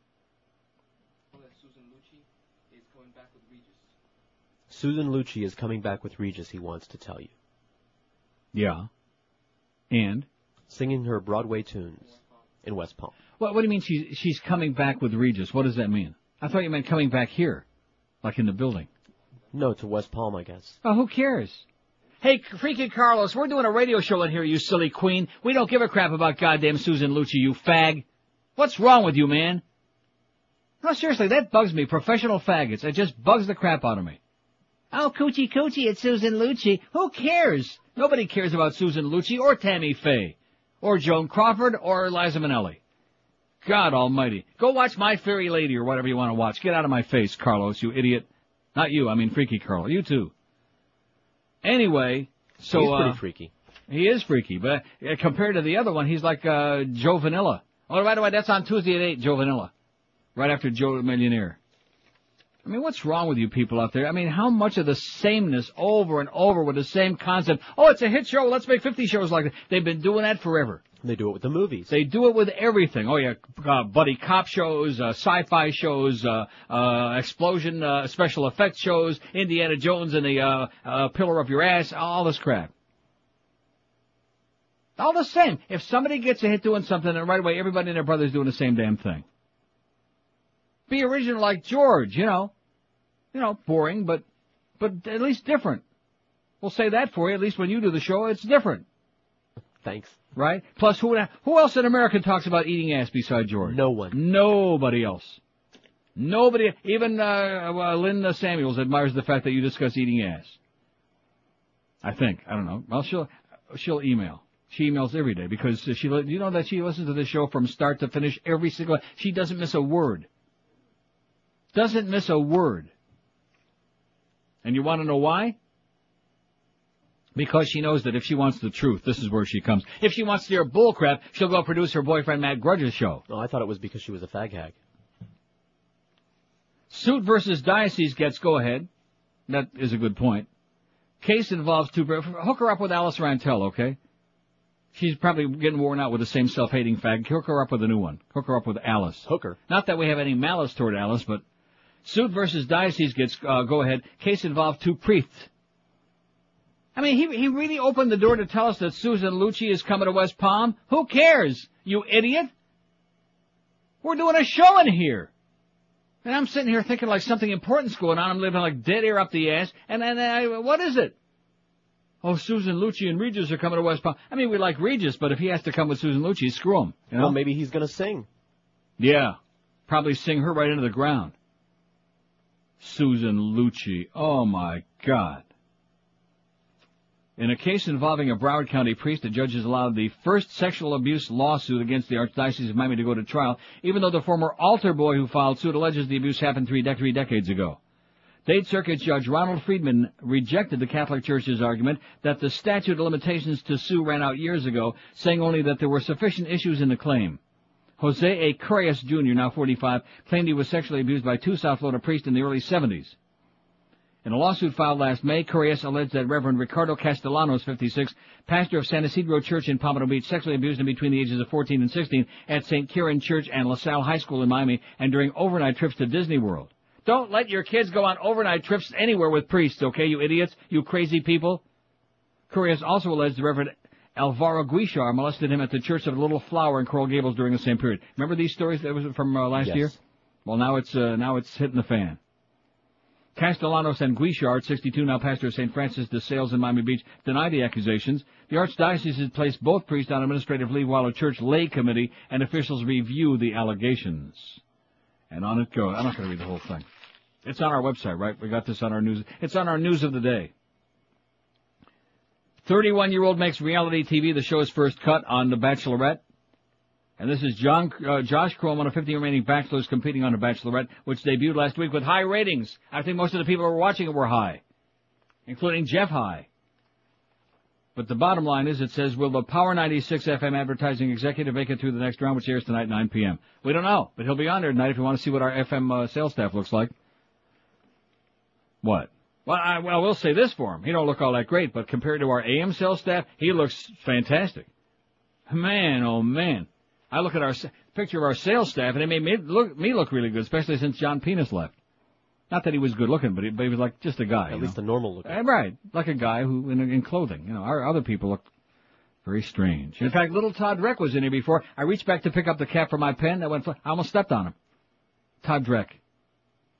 Susan Lucci is coming back with Regis, he wants to tell you. Yeah. And? Singing her Broadway tunes in West Palm. What, what do you mean she's, she's coming back with Regis? What does that mean? I thought you meant coming back here. Like in the building. No, to West Palm, I guess. Oh, who cares? Hey, Freaky Carlos, we're doing a radio show in here, you silly queen. We don't give a crap about goddamn Susan Lucci, you fag. What's wrong with you, man? No, seriously, that bugs me. Professional faggots. It just bugs the crap out of me. Oh, coochie coochie, it's Susan Lucci. Who cares? Nobody cares about Susan Lucci or Tammy Faye. Or Joan Crawford or Liza Minnelli. God almighty. Go watch My Fairy Lady or whatever you want to watch. Get out of my face, Carlos, you idiot. Not you, I mean Freaky Carlo. You too. Anyway, so He's pretty uh, freaky. he is freaky, but uh, compared to the other one, he's like uh, Joe Vanilla. Oh, by the way, that's on Tuesday at eight. Joe Vanilla, right after Joe Millionaire. I mean, what's wrong with you people out there? I mean, how much of the sameness over and over with the same concept? Oh, it's a hit show. Let's make 50 shows like that. They've been doing that forever. They do it with the movies. They do it with everything. Oh yeah, uh, buddy cop shows, uh, sci-fi shows, uh, uh, explosion, uh, special effects shows, Indiana Jones and the uh, uh, pillar of your ass, all this crap. All the same. If somebody gets a hit doing something, then right away everybody and their brother's doing the same damn thing. Be original like George, you know. You know, boring, but but at least different. We'll say that for you. At least when you do the show, it's different. Thanks. Right? Plus, who who else in America talks about eating ass beside George? No one. Nobody else. Nobody, even uh, uh, Lynn Samuels admires the fact that you discuss eating ass. I think. I don't know. Well, she'll she'll email. She emails every day because she. You know that she listens to the show from start to finish every single. She doesn't miss a word. Doesn't miss a word. And you want to know why? Because she knows that if she wants the truth, this is where she comes. If she wants to hear bullcrap, she'll go produce her boyfriend Matt Drudge's show. Oh, I thought it was because she was a fag hag. Suit versus diocese gets go ahead. That is a good point. Case involves two. Hook her up with Alice Rantel, okay? She's probably getting worn out with the same self-hating fag. Hook her up with a new one. Hook her up with Alice. Hooker. Not that we have any malice toward Alice, but suit versus diocese gets uh, go ahead. Case involved two priests. I mean, he he really opened the door to tell us that Susan Lucci is coming to West Palm. Who cares, you idiot? We're doing a show in here. And I'm sitting here thinking like something important's going on. I'm living like dead air up the ass. And then, what is it? Oh, Susan Lucci and Regis are coming to West Palm. I mean, we like Regis, but if he has to come with Susan Lucci, screw him. You know? Well, maybe he's gonna sing. Yeah. Probably sing her right into the ground. Susan Lucci. Oh my God. In a case involving a Broward County priest, the judges allowed the first sexual abuse lawsuit against the Archdiocese of Miami to go to trial, even though the former altar boy who filed suit alleges the abuse happened three, de- three decades ago. State Circuit Judge Ronald Friedman rejected the Catholic Church's argument that the statute of limitations to sue ran out years ago, saying only that there were sufficient issues in the claim. Jose A. Correas Jr., now 45, claimed he was sexually abused by two South Florida priests in the early 70s. In a lawsuit filed last May, Correas alleged that Reverend Ricardo Castellanos, 56, pastor of San Isidro Church in Pompano Beach, sexually abused him between the ages of 14 and 16 at St. Kieran Church and LaSalle High School in Miami and during overnight trips to Disney World. Don't let your kids go on overnight trips anywhere with priests, okay, you idiots, you crazy people? Correas also alleged the Reverend Alvaro Guichard molested him at the Church of the Little Flower in Coral Gables during the same period. Remember these stories that was from uh, last Yes. year? Well, now it's uh, now it's hitting the fan. Castellanos and Guichard, 62, now pastor of St. Francis de Sales in Miami Beach, deny the accusations. The Archdiocese has placed both priests on administrative leave while a church lay committee and officials review the allegations. And on it goes. I'm not going to read the whole thing. It's on our website, right? We got this on our news. It's on our news of the day. 31-year-old makes reality TV the show's first cut on The Bachelorette. And this is John, uh, Josh Crone, one of 50 remaining bachelors competing on The Bachelorette, which debuted last week with high ratings. I think most of the people who were watching it were high, including Jeff High. But the bottom line is, it says, will the Power 96 FM advertising executive make it through the next round, which airs tonight 9 p.m.? We don't know, but he'll be on there tonight if you want to see what our FM uh, sales staff looks like. What? Well, I, well, we'll say this for him. He don't look all that great, but compared to our AM sales staff, he looks fantastic. Man, oh man. I look at our s- picture of our sales staff, and it made me look, me look really good, especially since John Penis left. Not that he was good looking, but he, but he was like just a guy. At least know? the normal look. Uh, Right, like a guy who in, in clothing. You know, our other people look very strange. In fact, little Todd Dreck was in here before. I reached back to pick up the cap for my pen. That went. I almost stepped on him. Todd Dreck.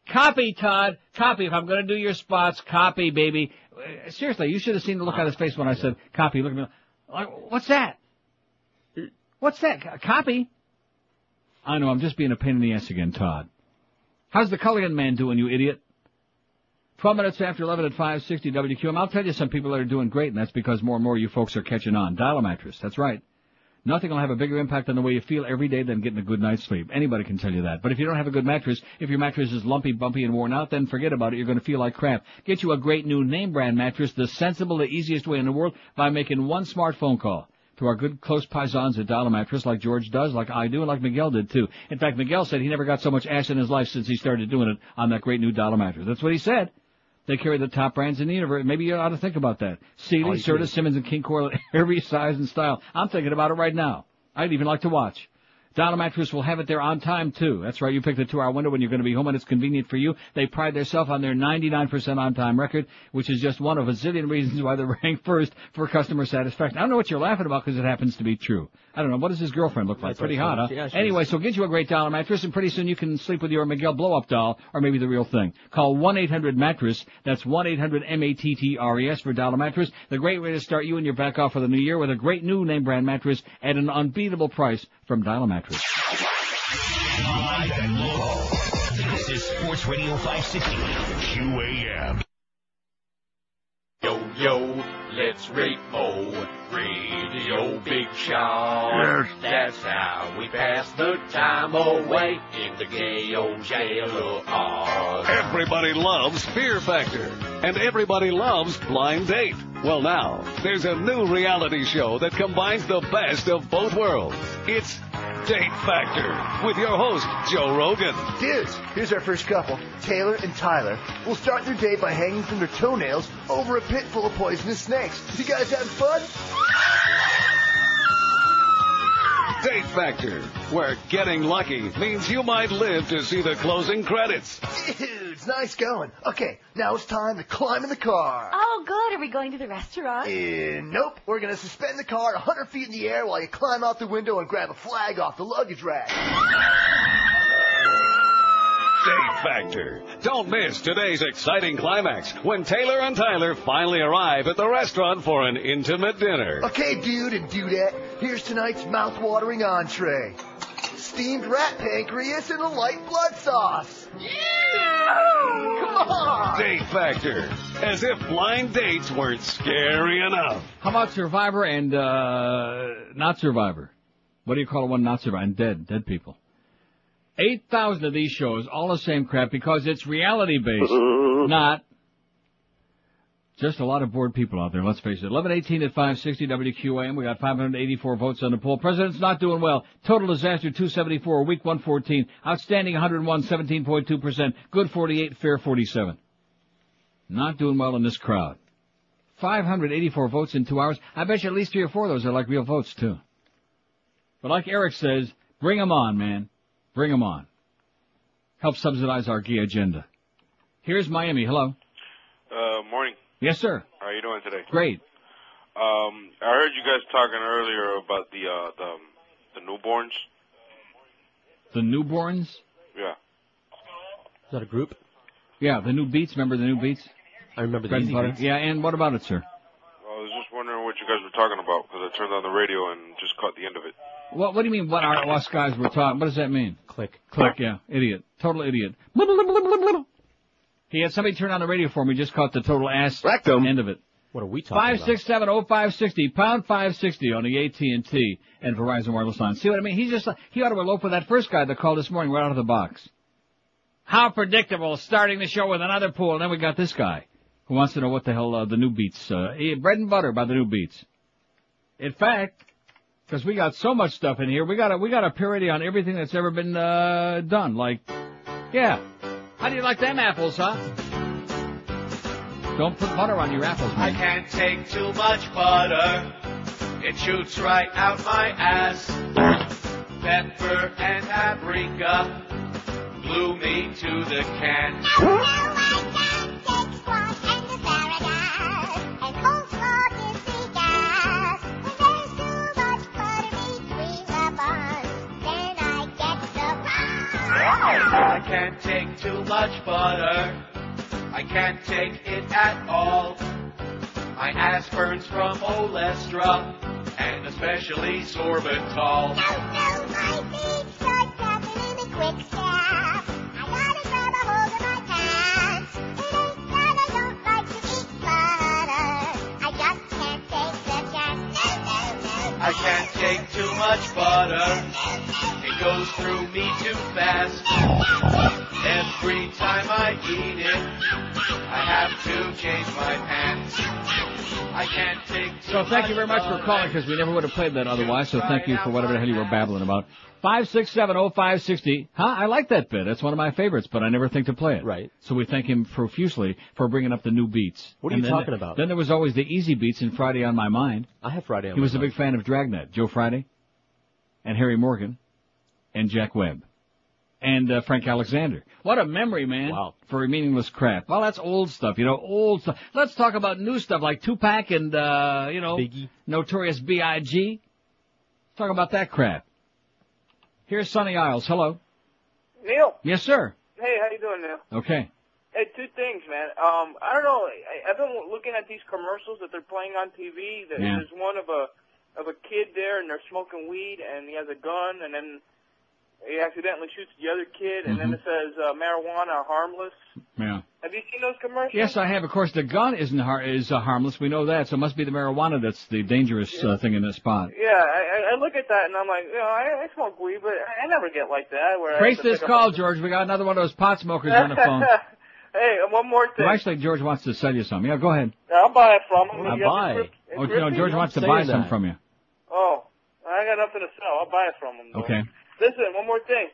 Copy, Todd. Copy. If I'm going to do your spots, copy, baby. Seriously, you should have seen the look on his face when I said copy. Look at me. What's that? What's that? Co- Copy. I know. I'm just being a pain in the ass again, Todd. How's the Culligan man doing, you idiot? 12 minutes after 11 at 560 WQAM. I'll tell you some people that are doing great, and that's because more and more you folks are catching on. Dial a mattress. That's right. Nothing will have a bigger impact on the way you feel every day than getting a good night's sleep. Anybody can tell you that. But if you don't have a good mattress, if your mattress is lumpy, bumpy, and worn out, then forget about it. You're going to feel like crap. Get you a great new name brand mattress, the sensible, the easiest way in the world, by making one smart phone call to our good close paisans at Dial-A-Mattress, like George does, like I do, and like Miguel did too. In fact, Miguel said he never got so much ass in his life since he started doing it on that great new Dial-A-Mattress. That's what he said. They carry the top brands in the universe. Maybe you ought to think about that. Sealy, I Serta. Simmons, and King Koil, *laughs* every size and style. I'm thinking about it right now. I'd even like to watch. Dial-A-Mattress will have it there on time too. That's right. You pick the two-hour window when you're going to be home and it's convenient for you. They pride themselves on their 99% on-time record, which is just one of a zillion reasons why they're *laughs* ranked first for customer satisfaction. I don't know what you're laughing about because it happens to be true. I don't know. What does his girlfriend look like? That's Pretty hot, huh? yeah, anyway, so get you a great Dial-A-Mattress and pretty soon you can sleep with your Miguel blow-up doll or maybe the real thing. Call 1-800-MATTRESS. That's 1-800-M-A-T-T-R-E-S for Dial-A-Mattress. The great way to start you and your back off for the new year with a great new name brand mattress at an unbeatable price from Dial-A-Mattress. Live and local. This is Sports Radio 560 QAM. Yo, yo, let's rate Mo. Radio Big Show. Yes. That's how we pass the time away in the gay old jail of Oz. Everybody loves Fear Factor, and everybody loves Blind Date. Well, now, there's a new reality show that combines the best of both worlds. It's Date Factor with your host, Joe Rogan. Dudes, here's our first couple, Taylor and Tyler. We'll start their day by hanging from their toenails over a pit full of poisonous snakes. You guys having fun? Date Factor, where getting lucky means you might live to see the closing credits. Dudes, nice going. Okay, now it's time to climb in the car. Oh, good. Are we going to the restaurant? Uh, nope, we're gonna suspend the car 100 feet in the air while you climb out the window and grab a flag off the luggage rack. *laughs* Date Factor. Don't miss today's exciting climax when Taylor and Tyler finally arrive at the restaurant for an intimate dinner. Okay, dude and dudette, here's tonight's mouth-watering entree. Steamed rat pancreas in a light blood sauce. Yeah! Come on! Date Factor. As if blind dates weren't scary enough. How about Survivor and, uh, not Survivor? What do you call one not Survivor? And dead, dead people. 8,000 of these shows, all the same crap because it's reality based, *laughs* not just a lot of bored people out there, let's face it. 1118 at 560 WQAM, we got 584 votes on the poll. President's not doing well. Total disaster 274, week 114, outstanding 101, 17.2%, good 48, fair 47. Not doing well in this crowd. 584 votes in two hours. I bet you at least three or four of those are like real votes too. But like Eric says, bring 'em on, man. Bring 'em on. Help subsidize our gay agenda. Here's Miami. Hello. Uh, morning. Yes, sir. How are you doing today? Great. Um, I heard you guys talking earlier about the uh, the the newborns. The newborns. Yeah. Is that a group? Yeah, the Newbeats. Remember the Newbeats? I remember the Bread and Easy butter. Beats. Yeah, and what about it, sir? I was just wondering what you guys were talking about because I turned on the radio and just caught the end of it. What What do you mean? What our us guys were talking? What does that mean? Click. Click. Yeah, idiot. Total idiot. He had somebody turn on the radio for me. Just caught the total ass end of it. What are we talking Five about? six seven oh five sixty pound five sixty on the AT and T and Verizon wireless line. See what I mean? He's just he ought to elope with that first guy that called this morning right out of the box. How predictable! Starting the show with another pool, and then we got this guy who wants to know what the hell uh, the Newbeats. Uh, eh, bread and butter by the Newbeats. In fact, because we got so much stuff in here, we got a we got a parody on everything that's ever been uh, done. Like, yeah, how do you like them apples, huh? Don't put butter on your apples, man. I can't take too much butter. It shoots right out my ass. Pepper and paprika glue me to the can. *laughs* I can't take too much butter. I can't take it at all. My ass burns from olestra and especially sorbitol. No, no, my big short stuffing in a quick snap. I gotta grab a hold of my pants. It ain't that I don't like to eat butter. I just can't take the chance. No, no, no. I can't take too much butter. It goes through me too fast. Every time I eat it, I have to change my pants. I can't take too So thank you very much for calling because we never would have played that otherwise. So thank you for whatever the hell you were babbling about. Five six seven oh five sixty. Huh? I like that bit. That's one of my favorites, but I never think to play it. Right. So we thank him profusely for bringing up the Newbeats. What are And you then- talking about? Then there was always the Easybeats in Friday on My Mind. I have Friday on He my was a big fan of Dragnet, Joe Friday, and Harry Morgan, and Jack Webb, and uh, Frank Alexander. What a memory, man! Wow. For meaningless crap. Well, that's old stuff, you know, old stuff. Let's talk about new stuff like Tupac and uh, you know, Notorious B.I.G. Talk about that crap. Here's Sunny Isles. Hello. Neil. Yes, sir. Hey, how you doing, Neil? Okay. Hey, two things, man. Um, I don't know. I, I've been looking at these commercials that they're playing on TV. That Yeah. There's one of a of a kid there, and they're smoking weed, and he has a gun, and then he accidentally shoots the other kid, and then it says uh, marijuana harmless. Yeah. Have you seen those commercials? Yes, I have. Of course, the gun isn't har- is uh, harmless. We know that. So it must be the marijuana that's the dangerous uh, thing in this spot. Yeah, I, I- I look at that and I'm like, you know, I, I smoke weed, but I, I never get like that. Where I Trace this call, up George. We got another one of those pot smokers on the phone. *laughs* hey, one more thing. Well, actually, George wants to sell you some. Yeah, go ahead. I'll buy it from him. I'll You buy. the grip- Oh, grip no. George wants to buy some from you. Oh, I got nothing to sell. I'll buy it from him. Though. Okay. Listen, one more thing.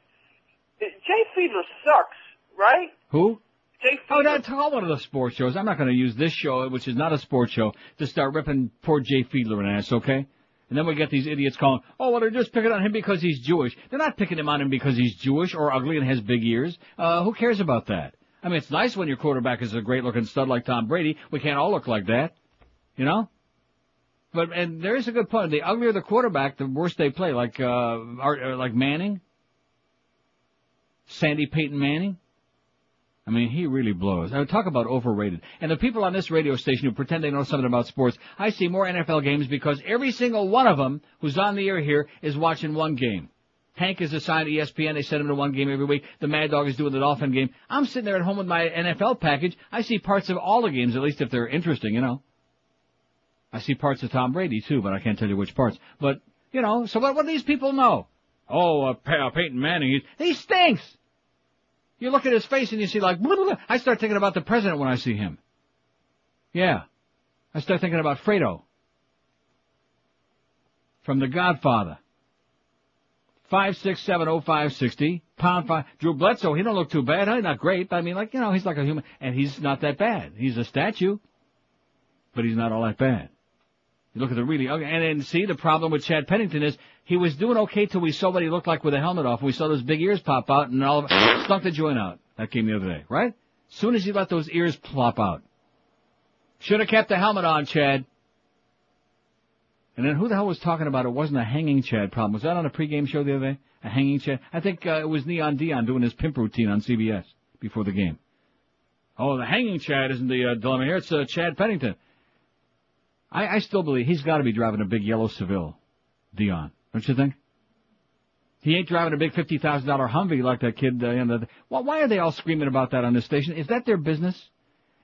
Jay Fiedler sucks, right? Who? Jay Fiedler. Oh, that's all one of the sports shows. I'm not going to use this show, which is not a sports show, to start ripping poor Jay Fiedler an ass, okay? And then we get these idiots calling, oh, well, they're just picking on him because he's Jewish. They're not picking him on him because he's Jewish or ugly and has big ears. Uh, who cares about that? I mean, it's nice when your quarterback is a great looking stud like Tom Brady. We can't all look like that. You know? But, and there is a good point. The uglier the quarterback, the worse they play. Like, uh, Art- uh like Manning. Sandy Peyton Manning. I mean, he really blows. I talk about overrated. And the people on this radio station who pretend they know something about sports, I see more NFL games because every single one of them who's on the air here is watching one game. Hank is assigned ESPN. They send him to one game every week. The Mad Dog is doing the Dolphin game. I'm sitting there at home with my NFL package. I see parts of all the games, at least if they're interesting, you know. I see parts of Tom Brady too, but I can't tell you which parts. But, you know, so what, what do these people know? Oh, uh, uh, Peyton Manning, he, he stinks! You look at his face and you see like, blah, *laughs* blah. I start thinking about the president when I see him. Yeah. I start thinking about Fredo. From The Godfather. Five six seven oh five sixty pound five. Drew Bledsoe, he don't look too bad. Huh? Not great, but I mean, like you know, he's like a human, and he's not that bad. He's a statue, but he's not all that bad. You look at the really ugly, and then see the problem with Chad Pennington is he was doing okay till we saw what he looked like with a helmet off. We saw those big ears pop out, and all of it *coughs* stunk the joint out. That came the other day, right? As soon as he let those ears plop out, should have kept the helmet on, Chad. And then who the hell was talking about it wasn't a hanging Chad problem? Was that on a pregame show the other day? A hanging Chad? I think uh, it was Neon Deion doing his pimp routine on CBS before the game. Oh, the hanging Chad isn't the uh, dilemma here. It's uh, Chad Pennington. I, I still believe he's got to be driving a big yellow Seville, Deion. Don't you think? He ain't driving a big fifty thousand dollar Humvee like that kid. Uh, in the, well, why are they all screaming about that on this station? Is that their business?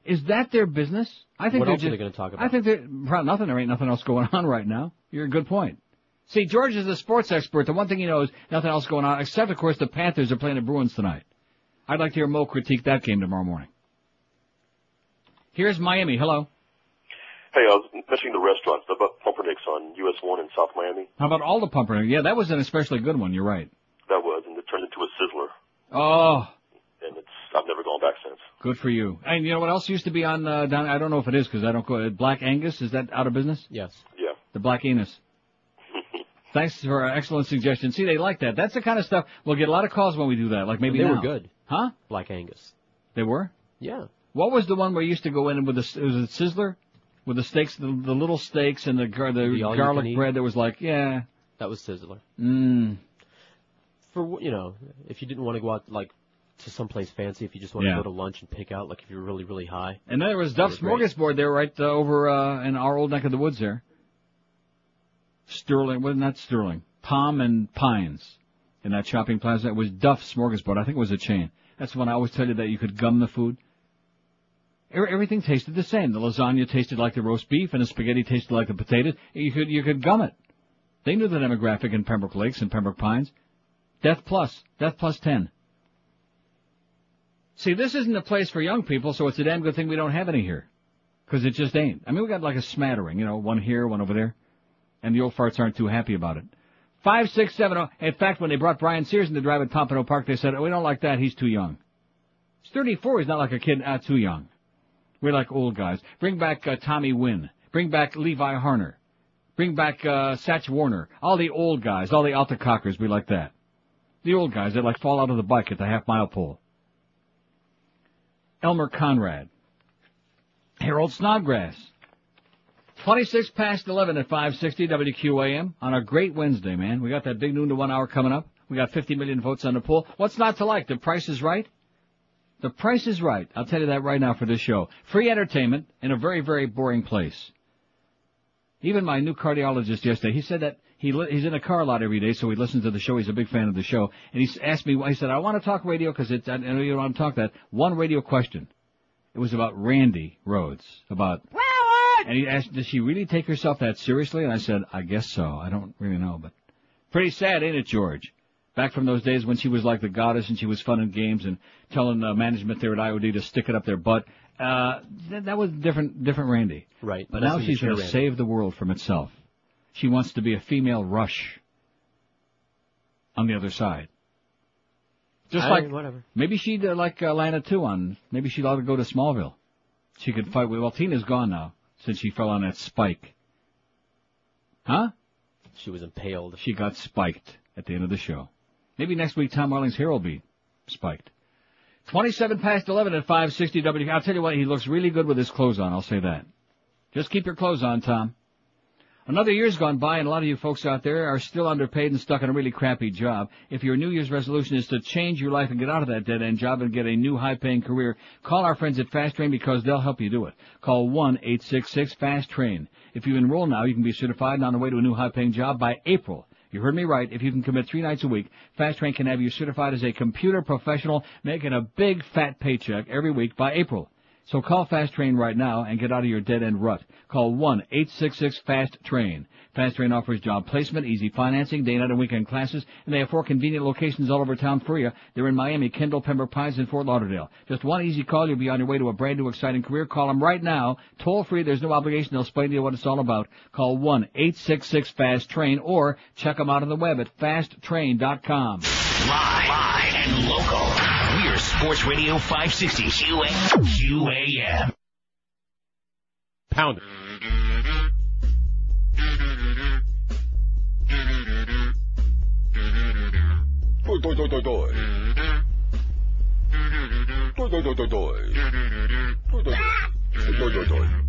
Is that their business? I think What they're are just, they gonna talk about? I think they're probably nothing. There ain't nothing else going *laughs* on right now. You're a good point. See, George is a sports expert. The one thing he knows, nothing else going on, except of course the Panthers are playing the Bruins tonight. I'd like to hear Mo critique that game tomorrow morning. Here's Miami. Hello. Hey, I was mentioning the restaurants, the Bu- Pumpernik's on US One in South Miami. How about all the pumper? Yeah, that was an especially good one. You're right. That was, and it turned into a sizzler, Oh, and it's I've never gone back since. Good for you. And you know what else used to be on uh, down? I don't know if it is because I don't go. Black Angus is that out of business? Yes. Yeah. The Black Anus. *laughs* Thanks for an excellent suggestion. See, they like that. That's the kind of stuff we'll get a lot of calls when we do that. Like maybe they now. were good. huh? Black Angus. They were. Yeah. What was the one where you used to go in with the was it Sizzler with the steaks, the, the little steaks and the gar, the, The garlic bread that was like yeah. That was Sizzler. Mm. For you know, if you didn't want to go out like to someplace fancy, if you just want Yeah. to go to lunch and pick out, like if you're really really high. And then there was Duff's Smorgasbord there, right uh, over uh, in our old neck of the woods there. Sterling, wasn't that Sterling? Palm and Pines in that shopping plaza. It was Duff's Smorgasbord. I think it was a chain. That's when I always tell you that you could gum the food. Every- Everything tasted the same. The lasagna tasted like the roast beef, and the spaghetti tasted like the potatoes. You could you could gum it. They knew the demographic in Pembroke Lakes and Pembroke Pines. Death plus, death plus ten. See, this isn't a place for young people, so it's a damn good thing we don't have any here. Because it just ain't. I mean, we got like a smattering, you know, one here, one over there. And the old farts aren't too happy about it. 5670. In fact, when they brought Brian Sears in to drive at Pompano Park, they said, oh, we don't like that, he's too young. He's 34, he's not like a kid, ah, too young. We're like old guys. Bring back uh, Tommy Wynn. Bring back Levi Harner. Bring back uh, Satch Warner. All the old guys, all the alta cockers, we like that. The old guys that like fall out of the bike at the half mile pole. Elmer Conrad. Harold Snodgrass. 26 past 11 at 560 WQAM on a great Wednesday, man. We got that big noon to one hour coming up. We got 50 million votes on the poll. What's not to like? The price is right? The price is right. I'll tell you that right now for this show. Free entertainment in a very, very boring place. Even my new cardiologist yesterday, he said that he li- he's in a car a lot every day, so he listens to the show. He's a big fan of the show, and he asked me. why He said, "I want to talk radio because it's I know you don't want to talk that one radio question. It was about Randi Rhodes, about Wow! and he asked, "Does she really take herself that seriously?" And I said, "I guess so. I don't really know, but pretty sad, ain't it, George?" Back from those days when she was like the goddess and she was fun and games and telling uh, management there at IOD to stick it up their butt. Uh, th- that was different, different Randi. Right. But now she's going to save the world from itself. She wants to be a female Rush on the other side. Just I- like whatever. maybe she'd uh, like uh, Lana too on. Maybe she'd ought to go to Smallville. She could fight with. Well, Tina's gone now since she fell on that spike. Huh? She was impaled. She got spiked at the end of the show. Maybe next week Tom Marling's hair will be spiked. 27 past 11 at 560 W. I'll tell you what, he looks really good with his clothes on, I'll say that. Just keep your clothes on, Tom. Another year's gone by and a lot of you folks out there are still underpaid and stuck in a really crappy job. If your New Year's resolution is to change your life and get out of that dead-end job and get a new high-paying career, call our friends at Fast Train because they'll help you do it. Call 1-866-FAST-TRAIN. If you enroll now, you can be certified and on the way to a new high-paying job by April. You heard me right. If you can commit three nights a week, Fast Train can have you certified as a computer professional, making a big fat paycheck every week by April. So call Fast Train right now and get out of your dead-end rut. Call 1-866-FAST-TRAIN. Fast Train offers job placement, easy financing, day, night, and weekend classes, and they have four convenient locations all over town for you. They're in Miami, Kendall, Pembroke Pines, and Fort Lauderdale. Just one easy call, you'll be on your way to a brand new exciting career. Call them right now. Toll free, there's no obligation. They'll explain to you what it's all about. Call 1-866-FAST-TRAIN or check them out on the web at fasttrain.com. Live, live and local. We're Sports Radio 560 QA, QAM. Pound. Doi, doi, doi, doi, doi. Doi, doi, doi, doi, doi. Doi, doi, doi. Doi, doi, doi.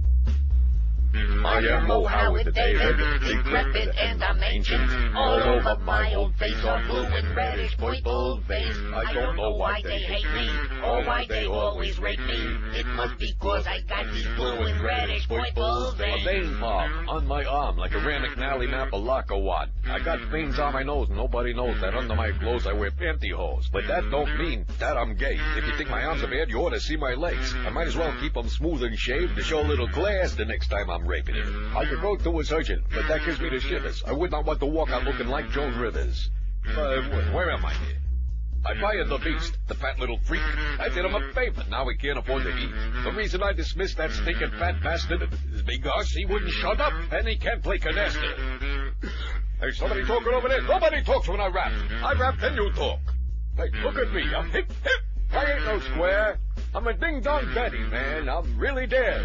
Mm-hmm. I am Mo Howard the David, decrepit and mm-hmm. I'm ancient. Mm-hmm. All over my old face are blue and reddish purple veins. I don't know why they hate me, or why they always rate me. It must be cause I got these blue and reddish purple A vein pop on my arm like a Rannick Nally Napalakawat. I got veins on my nose. Nobody knows that under my clothes I wear pantyhose. But that don't mean that I'm gay. If you think my arms are bad, you ought to see my legs. I might as well keep them smooth and shaved to show a little class the next time I'm raping it. I could go to a surgeon, but that gives me the shivers. I would not want to walk out looking like Joan Rivers. Uh, where am I here? I fired the beast, the fat little freak. I did him a favor. Now he can't afford to eat. The reason I dismissed that stinking fat bastard is because he wouldn't shut up and he can't play canasta. Hey, somebody talking over there. Nobody talks when I rap. I rap, then you talk. Hey, look at me. I'm hip, hip. I ain't no square. I'm a ding-dong Betty, man. I'm really dead.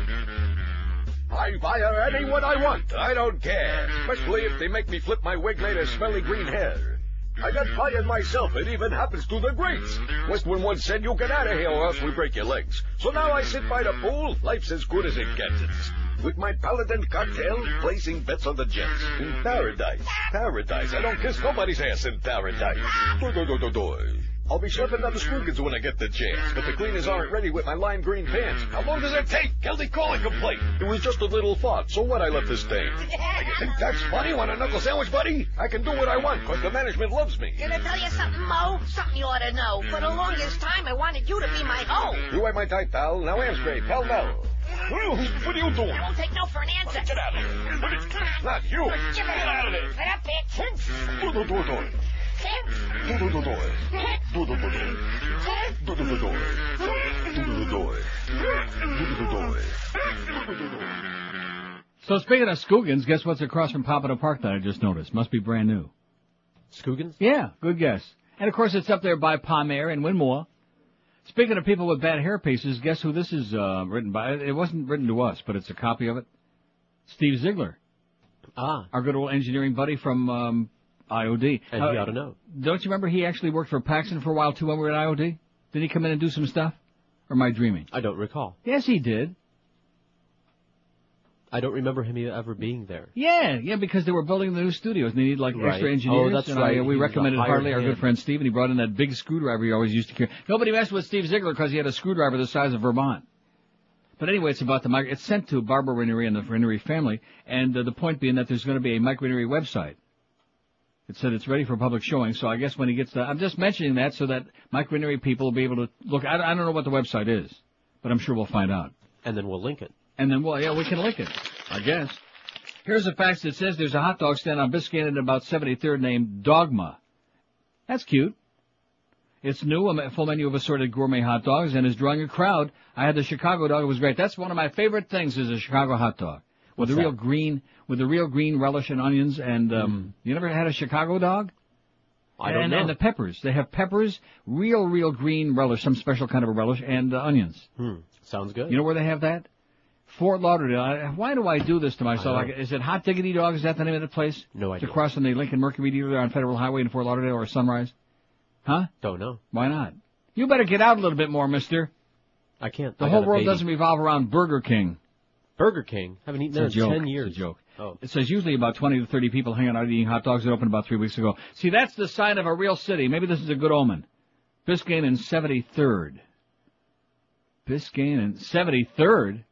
I fire anyone I want. I don't care. Especially if they make me flip my wig of smelly green hair. I got fired myself. It even happens to the greats. Westwind once said, you get out of here or else we break your legs. So now I sit by the pool. Life's as good as it gets. With my paladin cocktail, placing bets on the Jets. In paradise. Paradise. I don't kiss nobody's ass in paradise. Do, do, do, do, do. I'll be schlepping down the Scroogans when I get the chance, but the cleaners aren't ready with my lime green pants. How long does it take? Guilty calling complaint. It was just a little thought, so what I left this stain. You think that's funny? Want a knuckle sandwich, buddy? I can do what I want, cause the management loves me. Can I tell you something, Mo? Something you ought to know. For the longest time, I wanted you to be my hoe. You ain't my type, pal. Now am straight. Pal Mel. What are, you, what are you doing? I won't take no for an answer. Get out of here. Not you. Get out of there. Get up, bitch. Do. So speaking of Scoogans, guess what's across from Pompano Park that I just noticed? Must be brand new. Scoogans? Yeah, good guess. And of course it's up there by Palmer and Winmore. Speaking of people with bad hair pieces, guess who this is uh, written by? It wasn't written to us, but it's a copy of it. Steve Ziegler. Ah. Our good old engineering buddy from um, IOD. And he ought to know. Don't you remember he actually worked for Paxson for a while too when we were at IOD? Did he come in and do some stuff? Or am I dreaming? I don't recall. Yes, he did. I don't remember him ever being there. Yeah, yeah, because they were building the new studios and they need like Right. extra engineers. Oh, that's and right. uh, we He recommended Harley, our good friend Steve, and he brought in that big screwdriver he always used to carry. Nobody messed with Steve Ziegler because he had a screwdriver the size of Vermont. But anyway, it's about the mic. It's sent to Barbara Ranieri and the Ranieri family, and uh, the point being that there's going to be a Mike Ranieri website. It said it's ready for public showing, so I guess when he gets the, I'm just mentioning that so that Mike Ranieri people will be able to look. I, I don't know what the website is, but I'm sure we'll find out. And then we'll link it. And then, well, yeah, we can link it, I guess. Here's a fax that says there's a hot dog stand on Biscayne at about 73rd named Dogma. That's cute. It's new, a full menu of assorted gourmet hot dogs, and is drawing a crowd. I had the Chicago dog; it was great. That's one of my favorite things is a Chicago hot dog with What's the real that? green, with the real green relish and onions. And um, you never had a Chicago dog? I don't and, know. and the peppers. They have peppers, real, real green relish, some special kind of a relish, and uh, onions. Hmm. Sounds good. You know where they have that? Fort Lauderdale. I, why do I do this to myself? Like, is it Hot Diggity Dog? Is that the name of the place? No It's idea. across from the Lincoln Mercury there on Federal Highway in Fort Lauderdale or Sunrise? Huh? Don't know. Why not? You better get out a little bit more, mister. I can't. The I whole world baby. doesn't revolve around Burger King. Burger King. Haven't eaten It's there in joke. ten years. It's a joke. Oh. It says usually about 20 to 30 people hanging out eating hot dogs that opened about three weeks ago. See, that's the sign of a real city. Maybe this is a good omen. Biscayne and 73rd. Biscayne and 73rd?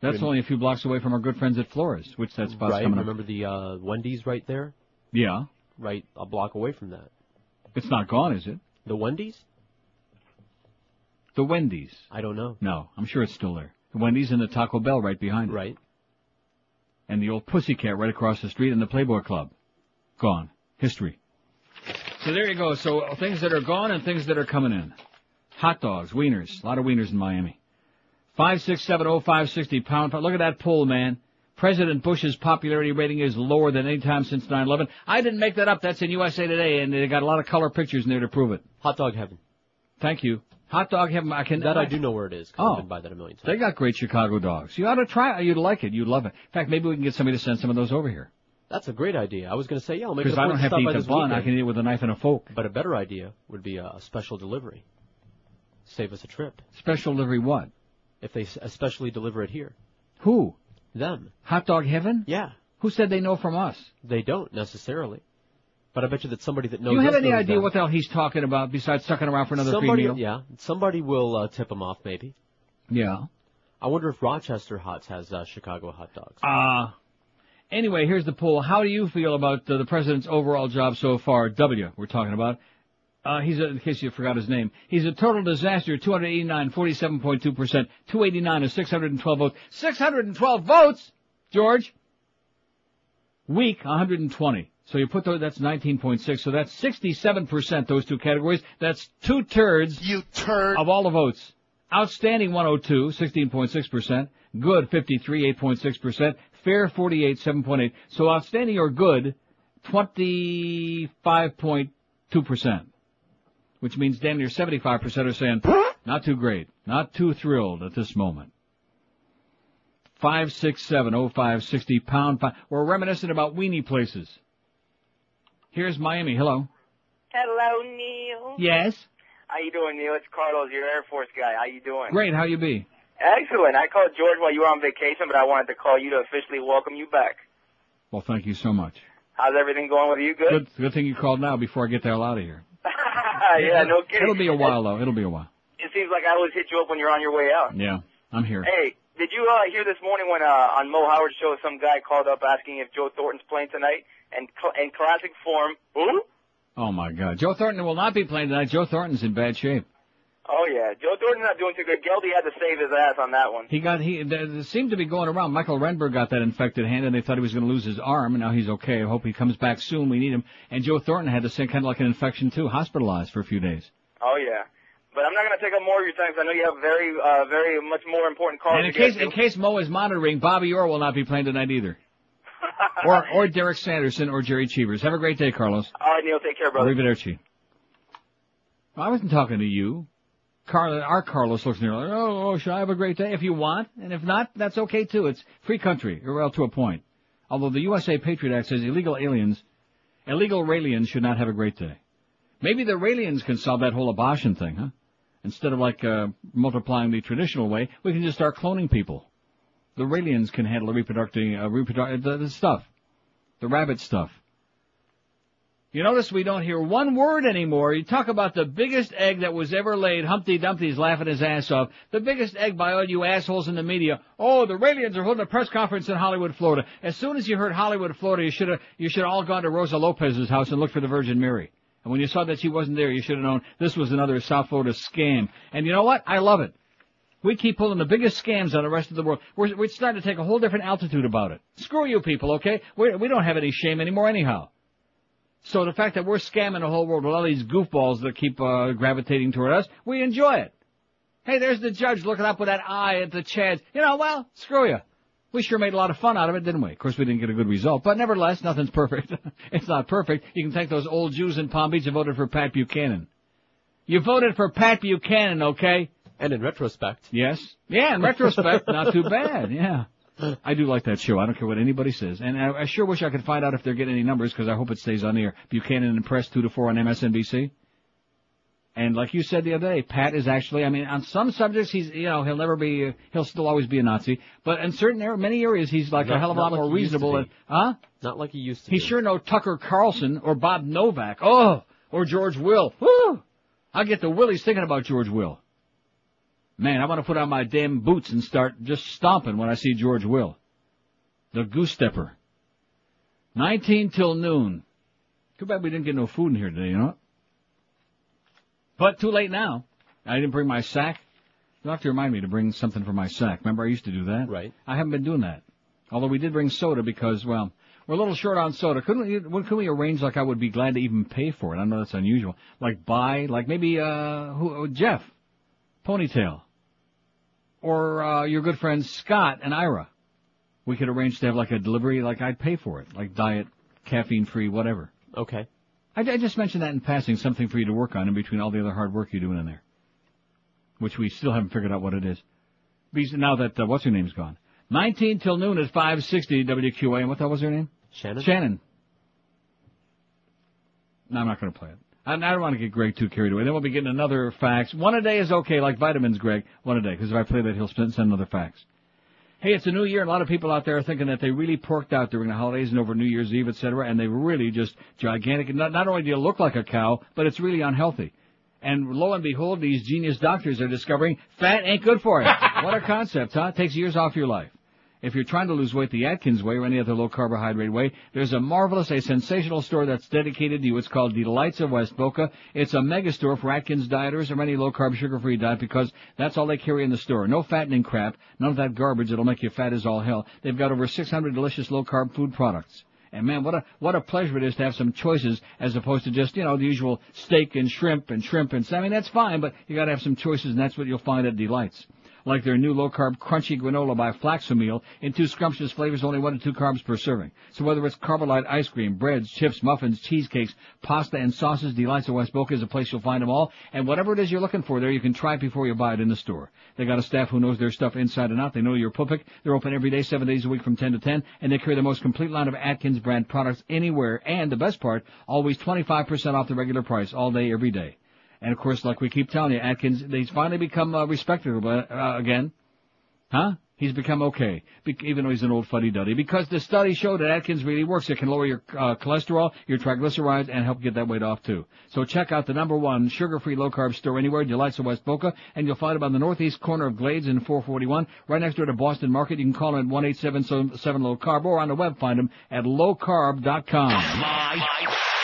That's only a few blocks away from our good friends at Flores, which that spot's right. coming up. Remember the uh, Wendy's right there? Yeah. Right a block away from that. It's not gone, is it? The Wendy's? The Wendy's. I don't know. No, I'm sure it's still there. The Wendy's and the Taco Bell right behind it. Right. And the old Pussycat right across the street and the Playboy Club. Gone. History. So there you go. So uh, things that are gone and things that are coming in. Hot dogs, wieners. A lot of wieners in Miami. Five six seven oh five sixty pound. Look at that poll, man. President Bush's popularity rating is lower than any time since 9/11. I didn't make that up. That's in USA Today, and they got a lot of color pictures in there to prove it. Hot dog heaven. Thank you. Hot dog heaven. I can. That I do know where it is. 'cause Oh. I've been by that a million times. They got great Chicago dogs. You ought to try. it. You'd like it. You'd love it. In fact, maybe we can get somebody to send some of those over here. That's a great idea. I was going to say, yeah, I'll make Because I don't have to eat the this bun. I can eat it with a knife and a fork. But a better idea would be a special delivery. Save us a trip. Special delivery what? If they especially deliver it here. Who? Them. Hot dog heaven? Yeah. Who said they know from us? They don't necessarily. But I bet you that somebody that knows Do you have any idea what the hell he's talking about besides sucking around for another somebody, free meal? Yeah. Somebody will uh, tip him off, maybe. Yeah. I wonder if Rochester Hots has uh, Chicago hot dogs. Uh, anyway, here's the poll. How do you feel about uh, the president's overall job so far? W, we're talking about. Uh, he's a, in case you forgot his name, he's a total disaster. 289, 47.2 percent. 289 is 612 votes. 612 votes, George. Weak, 120. So you put those, that's 19.6. So that's 67 percent. Those two categories. That's two turds. You turd. Of all the votes. Outstanding 102, 16.6 percent. Good 53, 8.6 percent. Fair 48, 7.8. So outstanding or good, 25.2 percent. which means damn near 75% are saying, not too great, not too thrilled at this moment. 5670560 pound five. We're reminiscent about weenie places. Here's Miami. Hello. Hello, Neil. Yes. How you doing, Neil? It's Carlos, your Air Force guy. How you doing? Great. How you be? Excellent. I called George while you were on vacation, but I wanted to call you to officially welcome you back. Well, thank you so much. How's everything going with you? Good? Good, good thing you called now before I get the hell out of here. *laughs* yeah, no kidding. It'll be a while though. It'll be a while. It seems like I always hit you up when you're on your way out. Yeah, I'm here. Hey, did you uh, hear this morning when uh, on Mo Howard's show some guy called up asking if Joe Thornton's playing tonight? And cl- in classic form, who? Oh my God, Joe Thornton will not be playing tonight. Joe Thornton's in bad shape. Oh yeah, Joe Thornton's not doing too good. Geldy had to save his ass on that one. He got he there seemed to be going around. Mikael Renberg got that infected hand, and they thought he was going to lose his arm, and now he's okay. I hope he comes back soon. We need him. And Joe Thornton had the same kind of like an infection too, hospitalized for a few days. Oh yeah. But I'm not going to take up more of your time because I know you have very, uh, very much more important calls And in to get case to. in case Mo is monitoring, Bobby Orr will not be playing tonight either. *laughs* or or Derek Sanderson or Jerry Cheevers. Have a great day, Carlos. All right, Neil, take care, brother. Arrivederci. I wasn't talking to you. Carl, our Carlos looks near like, oh, oh, should I have a great day? If you want, and if not, that's okay too. It's free country, or well to a point. Although the USA Patriot Act says illegal aliens, illegal aliens should not have a great day. Maybe the aliens can solve that whole abortion thing, huh? Instead of like uh, multiplying the traditional way, we can just start cloning people. The aliens can handle the reproductive, uh, the, the stuff, the rabbit stuff. You notice we don't hear one word anymore. You talk about the biggest egg that was ever laid. Humpty Dumpty's laughing his ass off. The biggest egg by all you assholes in the media. Oh, the Raelians are holding a press conference in Hollywood, Florida. As soon as you heard Hollywood, Florida, you should have you should all gone to Rosa Lopez's house and looked for the Virgin Mary. And when you saw that she wasn't there, you should have known this was another South Florida scam. And you know what? I love it. We keep pulling the biggest scams on the rest of the world. We're, we're starting to take a whole different altitude about it. Screw you people, okay? We're, we don't have any shame anymore anyhow. So the fact that we're scamming the whole world with all these goofballs that keep uh, gravitating toward us, we enjoy it. Hey, there's the judge looking up with that eye at the Chads. You know, well, screw you. We sure made a lot of fun out of it, didn't we? Of course, we didn't get a good result, but nevertheless, nothing's *laughs* perfect. it's not perfect. You can thank those old Jews in Palm Beach who voted for Pat Buchanan. You voted for Pat Buchanan, okay? And in retrospect. Yes. Yeah, in retrospect, not too bad. Yeah. I do like that show. I don't care what anybody says. And I, I sure wish I could find out if they're getting any numbers because I hope it stays on the air. Buchanan and Press 2 to 4 on MSNBC. And like you said the other day, Pat is actually, I mean, on some subjects he's, you know, he'll never be, he'll still always be a Nazi. But in certain areas, many areas he's like Not- a hell of a lot like more he used to reasonable. And, huh? Not like he used to He be. sure know Tucker Carlson or Bob Novak. Oh, or George Will. Woo! I get the willies thinking about George Will. Man, I want to put on my damn boots and start just stomping when I see George Will. The goose stepper. 19 till noon. Too bad we didn't get no food in here today, you know? But too late now. I didn't bring my sack. You'll have to remind me to bring something for my sack. Remember I used to do that? Right. I haven't been doing that. Although we did bring soda because, well, we're a little short on soda. Couldn't we, couldn't we arrange like I would be glad to even pay for it? I know that's unusual. Like buy, like maybe, uh, who, uh, Jeff, Ponytail, or, uh, your good friends Scott and Ira. We could arrange to have like a delivery, like I'd pay for it, like diet, caffeine free, whatever. Okay. I, I just mentioned that in passing, something for you to work on in between all the other hard work you're doing in there. Which we still haven't figured out what it is. Because now that, uh, what's her name's gone. 19 till noon at 560 WQA, and what the hell was her name? Shannon? Shannon. No, I'm not going to play it. I, I don't want to get Greg too carried away. Then we'll be getting another fax. One a day is okay, like vitamins, Greg. One a day, because if I play that, he'll send another fax. Hey, it's a new year, and a lot of people out there are thinking that they really porked out during the holidays and over New Year's Eve, etc., and they really just gigantic. Not, not only do you look like a cow, but it's really unhealthy. And lo and behold, these genius doctors are discovering fat ain't good for you. what a concept, huh? It takes years off your life. If you're trying to lose weight the Atkins way or any other low carbohydrate way, there's a marvelous, a sensational store that's dedicated to you. It's called Delights of West Boca. It's a mega store for Atkins dieters or any low carb, sugar free diet because that's all they carry in the store. No fattening crap, none of that garbage that'll make you fat as all hell. They've got over 600 delicious low carb food products. And man, what a what a pleasure it is to have some choices as opposed to just you know the usual steak and shrimp and shrimp and I mean that's fine, but you got to have some choices, and that's what you'll find at Delights. Like their new low-carb crunchy granola by Flaxomeal in two scrumptious flavors, only one to two carbs per serving. So whether it's Carbolite ice cream, breads, chips, muffins, cheesecakes, pasta, and sauces, Delights of West Boca is a place you'll find them all. And whatever it is you're looking for there, you can try it before you buy it in the store. They got a staff who knows their stuff inside and out. They know your pupik. They're open every day, seven days a week from 10 to 10, and they carry the most complete line of Atkins brand products anywhere. And the best part, always 25% off the regular price all day, every day. And of course, like we keep telling you, Atkins, they've finally become uh, respectable uh, again. Huh? He's become okay, be- even though he's an old fuddy-duddy, because the study showed that Atkins really works. It can lower your uh, cholesterol, your triglycerides, and help get that weight off too. So check out the number one sugar-free low-carb store anywhere, Delights of West Boca, and you'll find it on the northeast corner of Glades and 441, right next door to Boston Market. You can call them at 1-877 low carb, or on the web find them at lowcarb.com.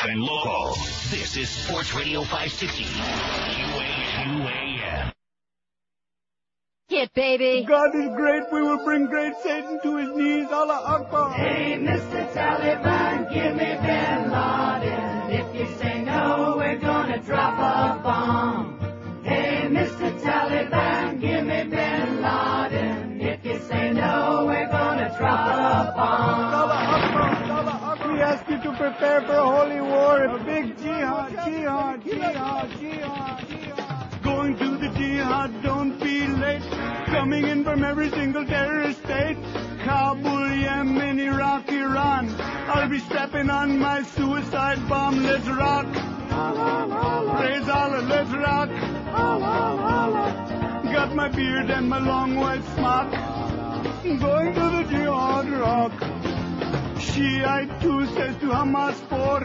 Live and local. This is Sports Radio 560. QAM. Hit, baby. God is great. We will bring great Satan to his knees. Allah Akbar. Hey, Mr. Taliban, give me Bin Laden. Prepare for a holy war, a big jihad, jihad, jihad, jihad. Going to the jihad, don't be late. Coming in from every single terrorist state. Kabul, Yemen, Iraq, Iran. I'll be stepping on my suicide bomb. Let's rock. Praise Allah, let's rock. Got my beard and my long white smock. Going to the jihad rock. Shiite 2 says to Hamas 4,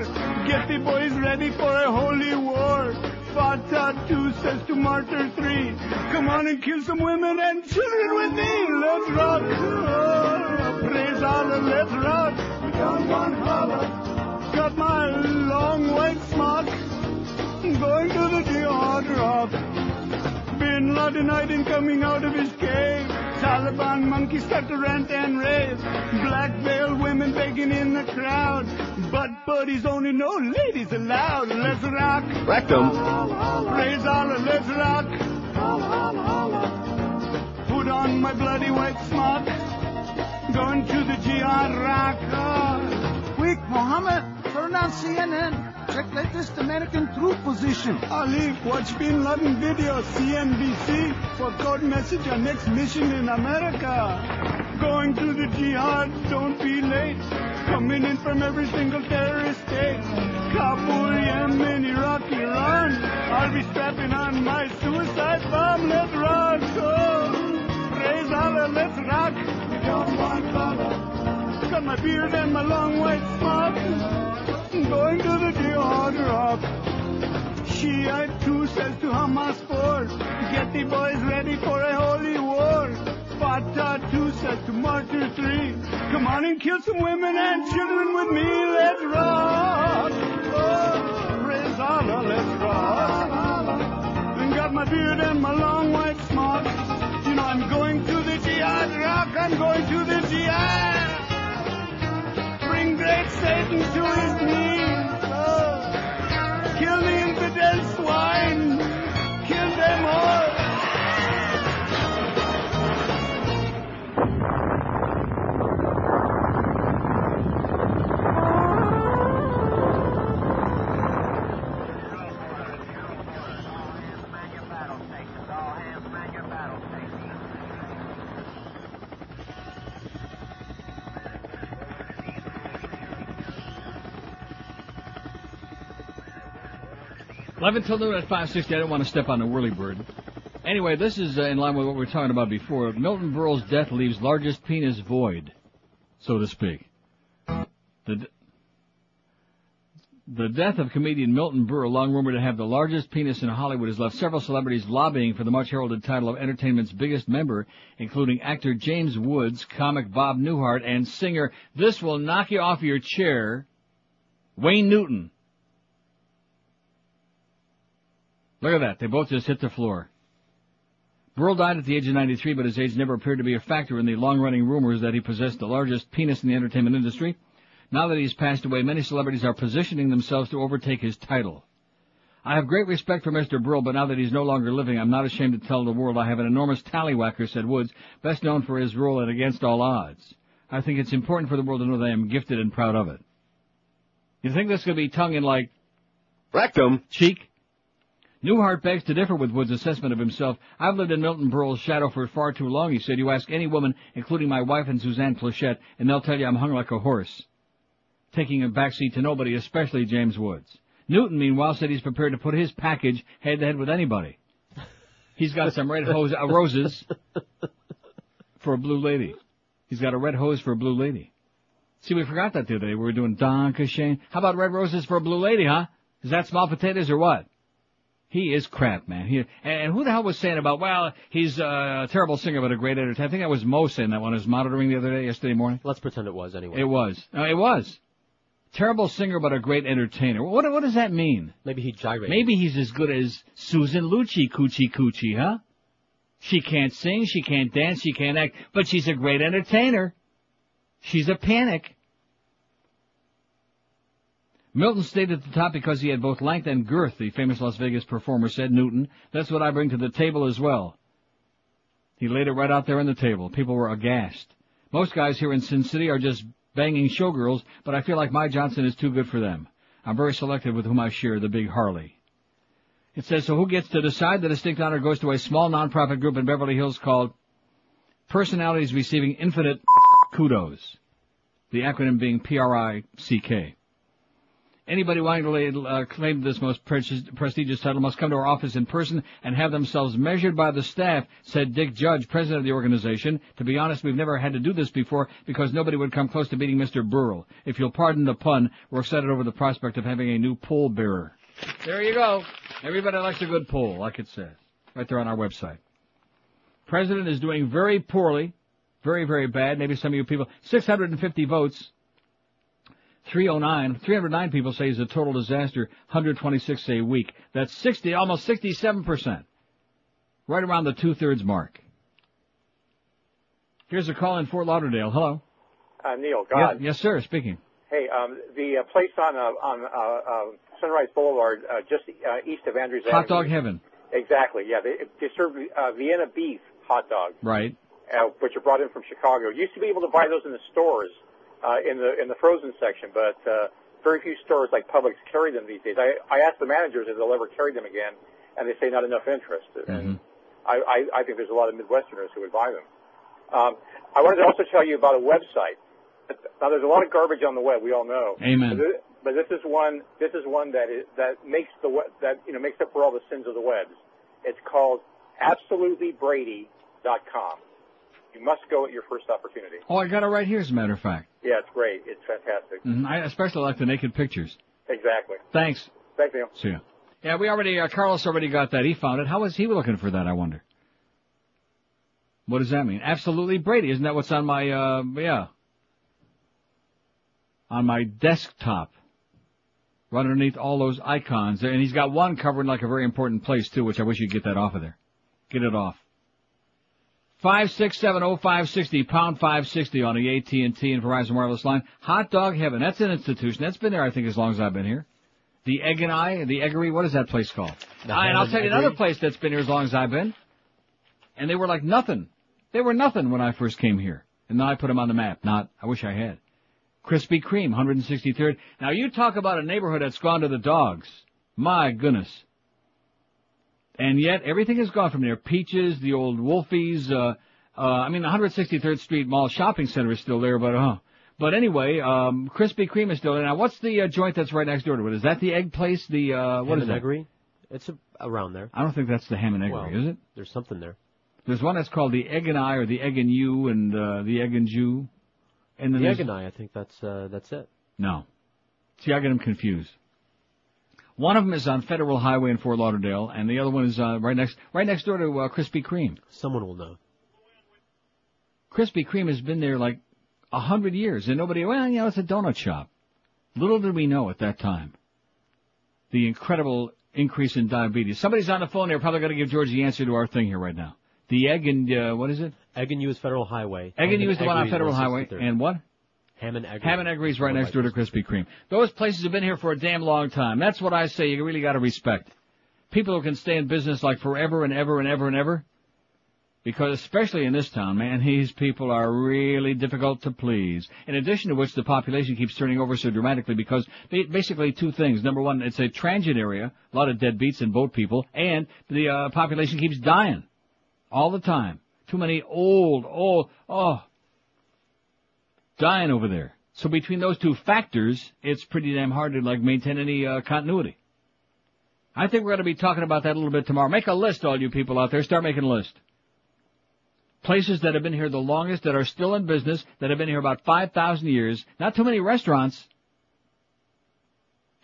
get the boys ready for a holy war. Fatah 2 says to Martyr 3, come on and kill some women and children with me. Let's rock. Oh, praise Allah, let's rock. We don't holla. Got my long white smock. Going to the jihad rock. Bin Laden hiding coming out of his cave. Taliban monkeys start to rant and rave. Black veiled women begging in the crowd. But buddies only know ladies allowed. Let's rock. Rectum. Praise Allah, let's rock. Put on my bloody white smock. Going to the jihad rock. Oh. Quick, Mohammed, turn on CNN. Check latest American troop position. Ali, watch Bin Laden video, CNBC, for code message on next mission in America. Going to the jihad, don't be late. Coming in from every single terrorist state. Kabul, Yemen, Iraq, Iran. I'll be strapping on my suicide bomb. Let's rock. Oh, praise Allah, let's rock. We don't want color. Got my beard and my long white smock. Going to the jihad rock. Shiite 2 says to Hamas 4, get the boys ready for a holy war. Fatah 2 says to Martyr 3, come on and kill some women and children with me, let's rock. Oh, praise Allah, let's rock. And got my beard and my long white smock. You know I'm going to the jihad rock, I'm going to the jihad. Great Satan to his knees. Oh, kill the infidel swine. 11 till noon at 560. I don't want to step on the whirly bird. Anyway, this is uh, in line with what we were talking about before. Milton Berle's death leaves largest penis void, so to speak. The, the death of comedian Milton Berle, long rumored to have the largest penis in Hollywood, has left several celebrities lobbying for the much heralded title of entertainment's biggest member, including actor James Woods, comic Bob Newhart, and singer, this will knock you off your chair, Wayne Newton. Look at that. They both just hit the floor. Berle died at the age of 93, but his age never appeared to be a factor in the long-running rumors that he possessed the largest penis in the entertainment industry. Now that he's passed away, many celebrities are positioning themselves to overtake his title. I have great respect for Mr. Berle, but now that he's no longer living, I'm not ashamed to tell the world I have an enormous tallywhacker, said Woods, best known for his role in Against All Odds. I think it's important for the world to know that I am gifted and proud of it. You think this could be tongue in like rectum cheek? Newhart begs to differ with Wood's assessment of himself. I've lived in Milton Berle's shadow for far too long, he said. You ask any woman, including my wife and Suzanne Pleshette, and they'll tell you I'm hung like a horse. Taking a backseat to nobody, especially James Woods. Newton, meanwhile, said he's prepared to put his package head to head with anybody. He's got some red hose, uh, roses for a blue lady. He's got a red hose for a blue lady. See, we forgot that the other day. We were doing Don Shane. How about red roses for a blue lady, huh? Is that small potatoes or what? He is crap, man. He, and who the hell was saying about, well, he's a terrible singer but a great editor. I think that was Mo saying that when I was monitoring the other day, yesterday morning. Let's pretend it was anyway. It was. No, it was. Terrible singer but a great entertainer. What, what does that mean? Maybe he gyrated. Maybe he's as good as Susan Lucci, Coochie Coochie, huh? She can't sing, she can't dance, she can't act, but she's a great entertainer. She's a panic. Milton stayed at the top because he had both length and girth, the famous Las Vegas performer said, Newton. That's what I bring to the table as well. He laid it right out there on the table. People were aghast. Most guys here in Sin City are just banging showgirls, but I feel like my Johnson is too good for them. I'm very selective with whom I share the big Harley. It says, so who gets to decide? The distinct honor goes to a small nonprofit group in Beverly Hills called Personalities Receiving Infinite Kudos. The acronym being P-R-I-C-K. Anybody wanting to uh, claim this most prestigious title must come to our office in person and have themselves measured by the staff, said Dick Judge, president of the organization. To be honest, we've never had to do this before because nobody would come close to beating Mr. Berle. If you'll pardon the pun, we're excited over the prospect of having a new pole bearer. There you go. Everybody likes a good poll, like it says. Right there on our website. President is doing very poorly. Very, very bad. Maybe some of you people. 650 votes. 309, 309 people say he's a total disaster, 126 say weak. That's 60, almost 67%. Right around the two-thirds mark. Here's a call in Fort Lauderdale. Hello. Uh, Neil, Yeah, God. yes, sir, speaking. Hey, um, the uh, place on uh, on uh, uh, Sunrise Boulevard, uh, just uh, east of Andrews Hot Avenue. dog heaven. Exactly. Yeah, they, they serve uh, Vienna beef hot dogs, Right. uh, which are brought in from Chicago. You used to be able to buy those in the stores, uh, in the in the frozen section, but uh, very few stores like Publix carry them these days. I I asked the managers if they'll ever carry them again, and they say not enough interest. Mm-hmm. I, I, I think there's a lot of Midwesterners who would buy them. Um, I wanted to also tell you about a website. Now, there's a lot of garbage on the web. We all know. Amen. But this, is one. This is one that is that makes the that you know makes up for all the sins of the webs. It's called absolutelybrady.com. You must go at your first opportunity. Oh, I got it right here, as a matter of fact. Yeah, it's great. It's fantastic. Mhm. I especially like the naked pictures. Exactly. Thanks. Thanks, Neil. See ya. Yeah, we already, uh, Carlos already got that. He found it. How was he looking for that, I wonder? What does that mean? Absolutely Brady. Isn't that what's on my, uh, yeah. On my desktop. Right underneath all those icons. And he's got one covering like a very important place too, which I wish you'd get that off of there. Get it off. Five six seven oh five sixty pound five sixty on the AT and T and Verizon wireless line. Hot Dog Heaven. That's an institution. That's been there, I think, as long as I've been here. The Egg and I, the Eggery. What is that place called? And I'll tell you another place that's been here as long as I've been. And they were like nothing. They were nothing when I first came here. And now I put them on the map. Not, I wish I had. Krispy Kreme, 163rd. Now you talk about a neighborhood that's gone to the dogs. My goodness. And yet everything has gone from there. Peaches, the old Wolfies, uh, uh, I mean the 163rd Street Mall shopping center is still there, but uh, but anyway, um, Krispy Kreme is still there. Now what's the uh, joint that's right next door to it? Is that the egg place? The, uh, what Ham is and that? Eggery? It's a, around there. I don't think that's the ham and eggery, Well, is it? There's something there. There's one that's called the Egg and I or the Egg and You and uh, the Egg and Jew. And then the egg and I, I think that's uh, that's it. No. See, I get them confused. One of them is on Federal Highway in Fort Lauderdale, and the other one is uh, right next right next door to uh, Krispy Kreme. Someone will know. Krispy Kreme has been there like a hundred years, and nobody. Well, you know, it's a donut shop. Little did we know at that time the incredible increase in diabetes. Somebody's on the phone. They're probably going to give George the answer to our thing here right now. The egg and uh, what is it? Egg and U is Federal Highway. Egg and you is the one on Federal Highway, 163rd. and what? Ham and egg. Ham and Eggery's right next door to Krispy Kreme. Those places have been here for a damn long time. That's what I say. You really got to respect people who can stay in business like forever and ever and ever and ever. Because especially in this town, man, these people are really difficult to please. In addition to which, the population keeps turning over so dramatically because ba- basically two things. Number one, it's a transient area, a lot of deadbeats and boat people, and the uh, population keeps dying all the time. Too many old, old, oh, dying over there. So between those two factors, it's pretty damn hard to like maintain any uh, continuity. I think we're going to be talking about that a little bit tomorrow. Make a list, all you people out there. Start making a list. Places that have been here the longest, that are still in business, that have been here about 5,000 years. Not too many restaurants.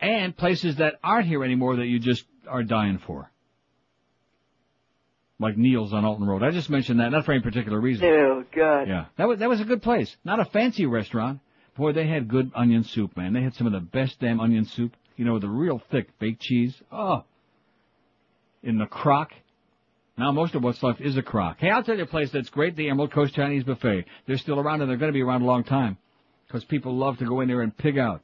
And places that aren't here anymore that you just are dying for. Like Neil's on Alton Road. I just mentioned that, not for any particular reason. Oh, God. Yeah, that was that was a good place. Not a fancy restaurant. Boy, they had good onion soup, man. They had some of the best damn onion soup. You know, the real thick baked cheese. Oh, in the crock. Now most of what's left is a crock. Hey, I'll tell you a place that's great. The Emerald Coast Chinese Buffet. They're still around and they're going to be around a long time because people love to go in there and pig out.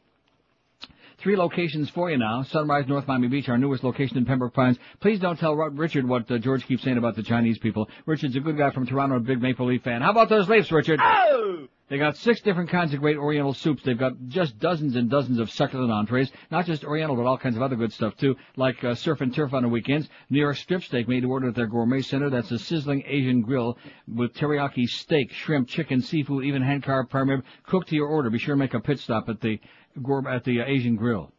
Three locations for you now. Sunrise, North Miami Beach, our newest location in Pembroke Pines. Please don't tell Richard what uh, George keeps saying about the Chinese people. Richard's a good guy from Toronto, a big Maple Leaf fan. How about those Leafs, Richard? Oh! They got six different kinds of great Oriental soups. They've got just dozens and dozens of succulent entrees, not just Oriental, but all kinds of other good stuff too, like uh, surf and turf on the weekends. New York strip steak made to order at their gourmet center. That's a sizzling Asian grill with teriyaki steak, shrimp, chicken, seafood, even hand carved prime rib, cooked to your order. Be sure to make a pit stop at the at the uh, Asian grill.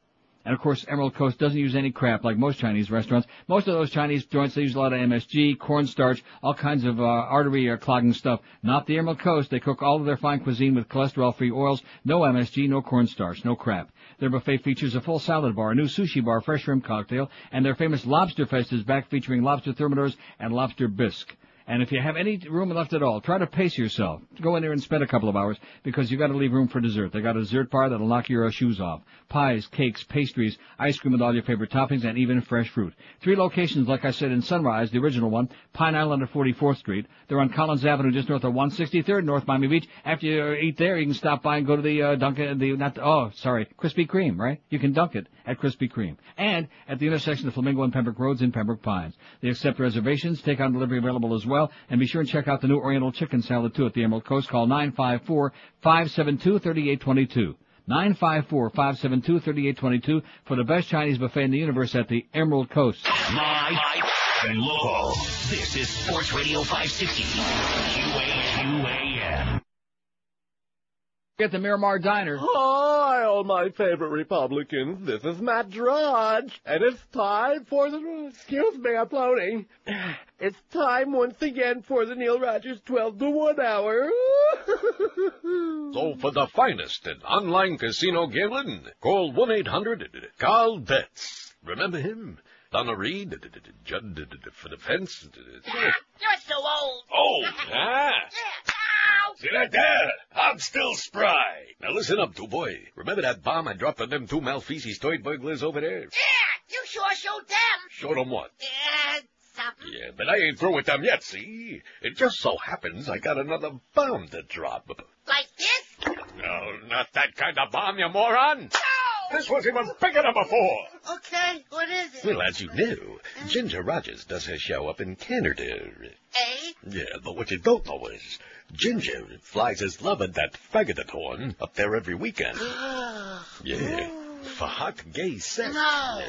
And of course, Emerald Coast doesn't use any crap like most Chinese restaurants. Most of those Chinese joints, they use a lot of MSG, cornstarch, all kinds of uh, artery uh, clogging stuff. Not the Emerald Coast. They cook all of their fine cuisine with cholesterol-free oils, no MSG, no cornstarch, no crap. Their buffet features a full salad bar, a new sushi bar, fresh shrimp cocktail, and their famous Lobster Fest is back featuring lobster thermidors and lobster bisque. And if you have any room left at all, try to pace yourself. Go in there and spend a couple of hours because you've got to leave room for dessert. They got a dessert bar that'll knock your shoes off. Pies, cakes, pastries, ice cream with all your favorite toppings, and even fresh fruit. Three locations, like I said, in Sunrise, the original one, Pine Island at 44th Street. They're on Collins Avenue, just north of 163rd, North Miami Beach. After you eat there, you can stop by and go to the uh, Dunkin', the not oh sorry, Krispy Kreme, right? You can dunk it at Krispy Kreme, and at the intersection of Flamingo and Pembroke Roads in Pembroke Pines. They accept reservations, take on delivery available as well, and be sure and check out the new Oriental Chicken Salad too at the Emerald Coast. Call 954-572-3822. 954-572-3822 for the best Chinese buffet in the universe at the Emerald Coast. Live and local. This is Sports Radio 560. QAM. Get the Miramar Diner. Hi, oh, all my favorite Republicans. This is Matt Drudge, and it's time for the. Excuse me, I'm floating. It's time once again for the Neil Rogers 12 to 1 hour. So for the finest in online casino gambling, call 1-800-CARL-BETS. Remember him? Donna Reed, Judd for the fence. You're so old. Oh, ah. See that there? I'm still spry. Now listen up, two boy. Remember that bomb I dropped on them two Malfeasy toy burglars over there? Yeah, you sure showed them. Showed them what? Yeah, something. Yeah, but I ain't through with them yet, see? It just so happens I got another bomb to drop. Like this? No, not that kind of bomb, you moron. No! This was even bigger than before. Okay, what is it? Well, as you know, Ginger Rogers does her show up in Canada. Eh? Yeah, but what you don't know is Ginger flies his lover, that faggot horn, up there every weekend. *gasps* Yeah, oh. for hot gay sex. No.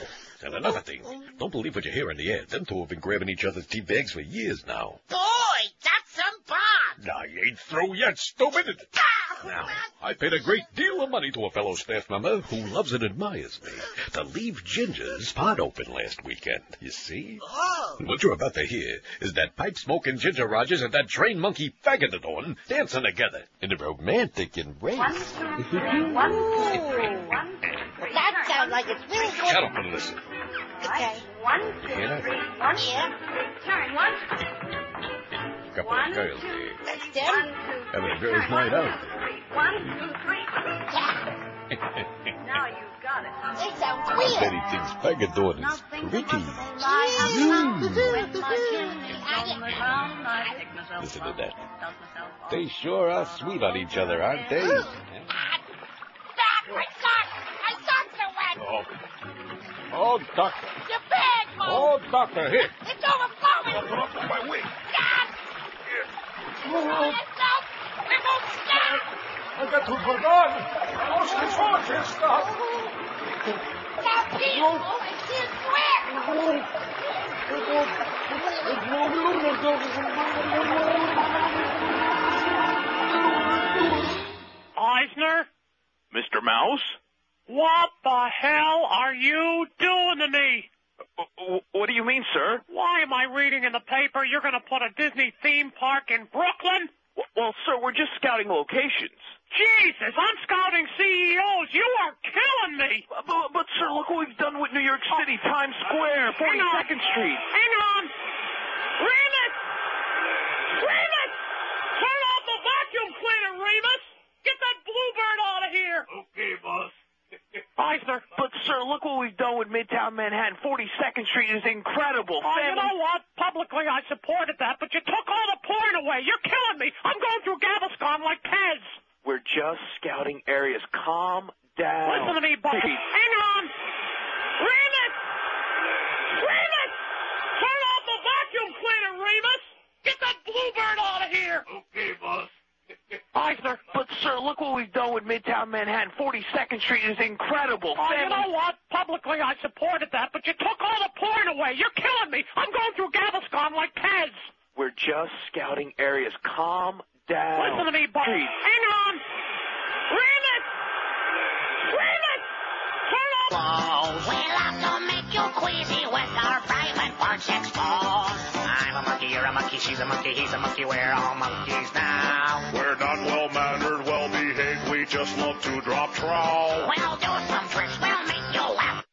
And another thing, don't believe what you hear in the air. Them two have been grabbing each other's tea bags for years now. Boy, that's some bomb. I ain't through yet, stupid. Ah! Now, I paid a great deal of money to a fellow staff member who loves and admires me to leave Ginger's pot open last weekend. You see? Oh. What you're about to hear is that pipe-smoking Ginger Rogers and that train monkey Faggotathorn dancing together in a romantic embrace. That sounds like it's really good. Shut up and listen. Okay. You hear that? Yeah. Turn one. Couple of girls there. That's them. Having a girls' night out. One, two, three. *laughs* Now you've got it. They sound I weird. bet he thinks Faggotathorn is pretty. Listen to that. They sure are sweet on each other, aren't they? My sock! My socks are wet! Oh, oh doctor. Your bag, Mo! Oh, doctor, here. It's overflowing! My wig. Stop! Oh, Stop! It won't stop! I got to pardon. Oh, c'est fort, c'est stop. Stop, Pete! Oh, I can't Eisner? Mr. Mouse? What the hell are you doing to me? What do you mean, sir? Why am I reading in the paper you're going to put a Disney theme park in Brooklyn? Well, sir, we're just scouting locations. Jesus, I'm scouting CEOs. You are killing me. But, but, sir, look what we've done with New York City, oh. Times Square, 42nd Street. Hang on. Remus! Remus! Turn off the vacuum cleaner, Remus! Get that bluebird out of here! Okay, boss. Eisner. But, sir, look what we've done with Midtown Manhattan. 42nd Street is incredible. Oh, you know what? Publicly, I supported that, but you took all the porn away. You're killing me. I'm going through Galveston like Pez. We're just scouting areas. Calm down. Listen to me, buddy. Hang on. Remus! Remus! Turn off the vacuum cleaner, Remus! Get that bluebird out of here! Okay, boss. Eisner. But, sir, look what we've done with Midtown Manhattan. 42nd Street is incredible. Oh, you know what? Publicly, I supported that, but you took all the porn away. You're killing me. I'm going through Galveston like Pez. We're just scouting areas. Calm down. Listen to me, buddy. Please. Hang on. Remus! Remus! Turn off. We'll have to make you queasy with our private parts exposed. I'm a monkey, you're a monkey, she's a monkey, he's a monkey, we're all monkeys now. We're not well mannered, well behaved. We just love to drop trow. We'll do some tricks, we'll make you laugh.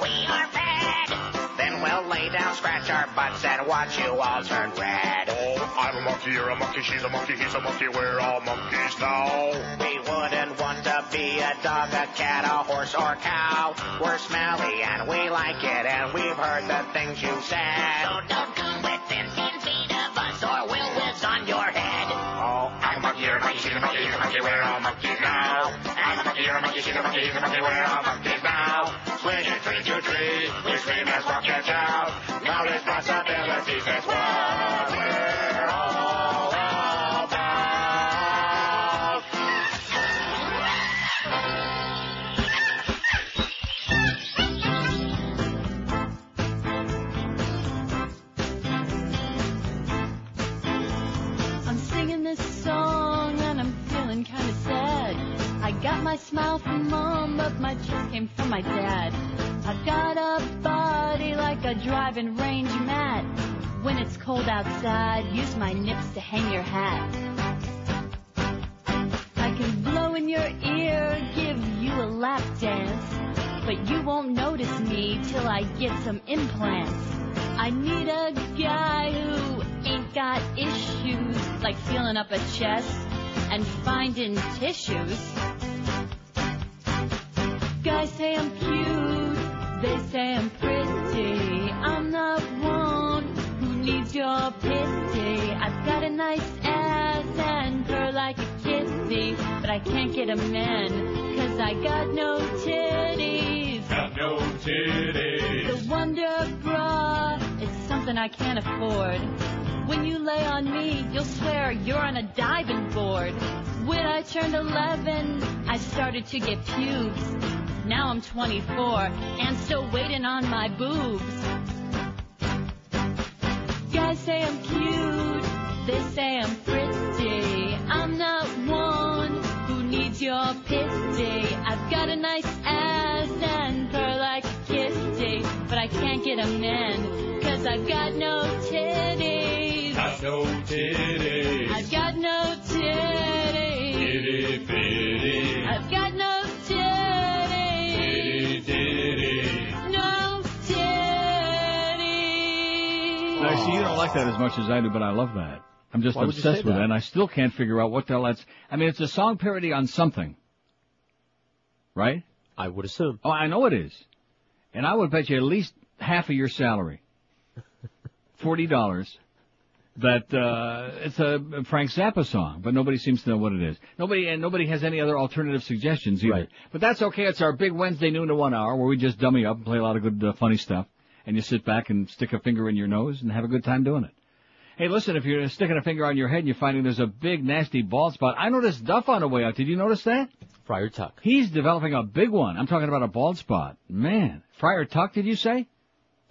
We are bad. Then we'll lay down, scratch our butts, and watch you all turn red. Oh, I'm a monkey, you're a monkey, she's a monkey, he's a monkey. We're all monkeys now. We wouldn't want to be a dog, a cat, a horse, or cow. We're smelly and we like it, and we've heard the things you said. So don't monkey, a monkey, he's a monkey, we're all monkeys now. I'm a monkey, you're a monkey, she's a monkey, he's a monkey, we're all monkeys now. Swinging tree to tree, we scream as catch out. Now responsibilities, that's what we're all mom, but my kiss came from my dad. I've got a body like a driving range mat. When it's cold outside, use my nips to hang your hat. I can blow in your ear, give you a lap dance. But you won't notice me till I get some implants. I need a guy who ain't got issues like feeling up a chest and finding tissues. Guys say I'm cute, they say I'm pretty. I'm not one who needs your pity. I've got a nice ass and purr like a kissy, but I can't get 'em in, cause I got no titties. Got no titties. The Wonder Bra is something I can't afford. When you lay on me, you'll swear you're on a diving board. When I turned 11, I started to get pubes. Now I'm 24 and still waiting on my boobs. Guys say I'm cute, they say I'm pretty. I'm not one who needs your pity. I've got a nice ass and purr like a kitty, but I can't get 'em in, cause I've got no titties. Got no titties. I've got no titties. Itty bitty. See you don't like that as much as I do, but I love that. I'm just Why obsessed with that? it, and I still can't figure out what the hell that's. I mean, it's a song parody on something, right? I would assume. Oh, I know it is, and I would bet you at least half of your salary, forty dollars, that uh, it's a Frank Zappa song, but nobody seems to know what it is. Nobody and nobody has any other alternative suggestions either. Right. But that's okay. It's our big Wednesday noon to one hour where we just dummy up and play a lot of good uh, funny stuff, and you sit back and stick a finger in your nose and have a good time doing it. Hey, listen, if you're sticking a finger on your head and you're finding there's a big nasty bald spot, I noticed Duff on the way out. Did you notice that? Friar Tuck. He's developing a big one. I'm talking about a bald spot. Man, Friar Tuck, did you say?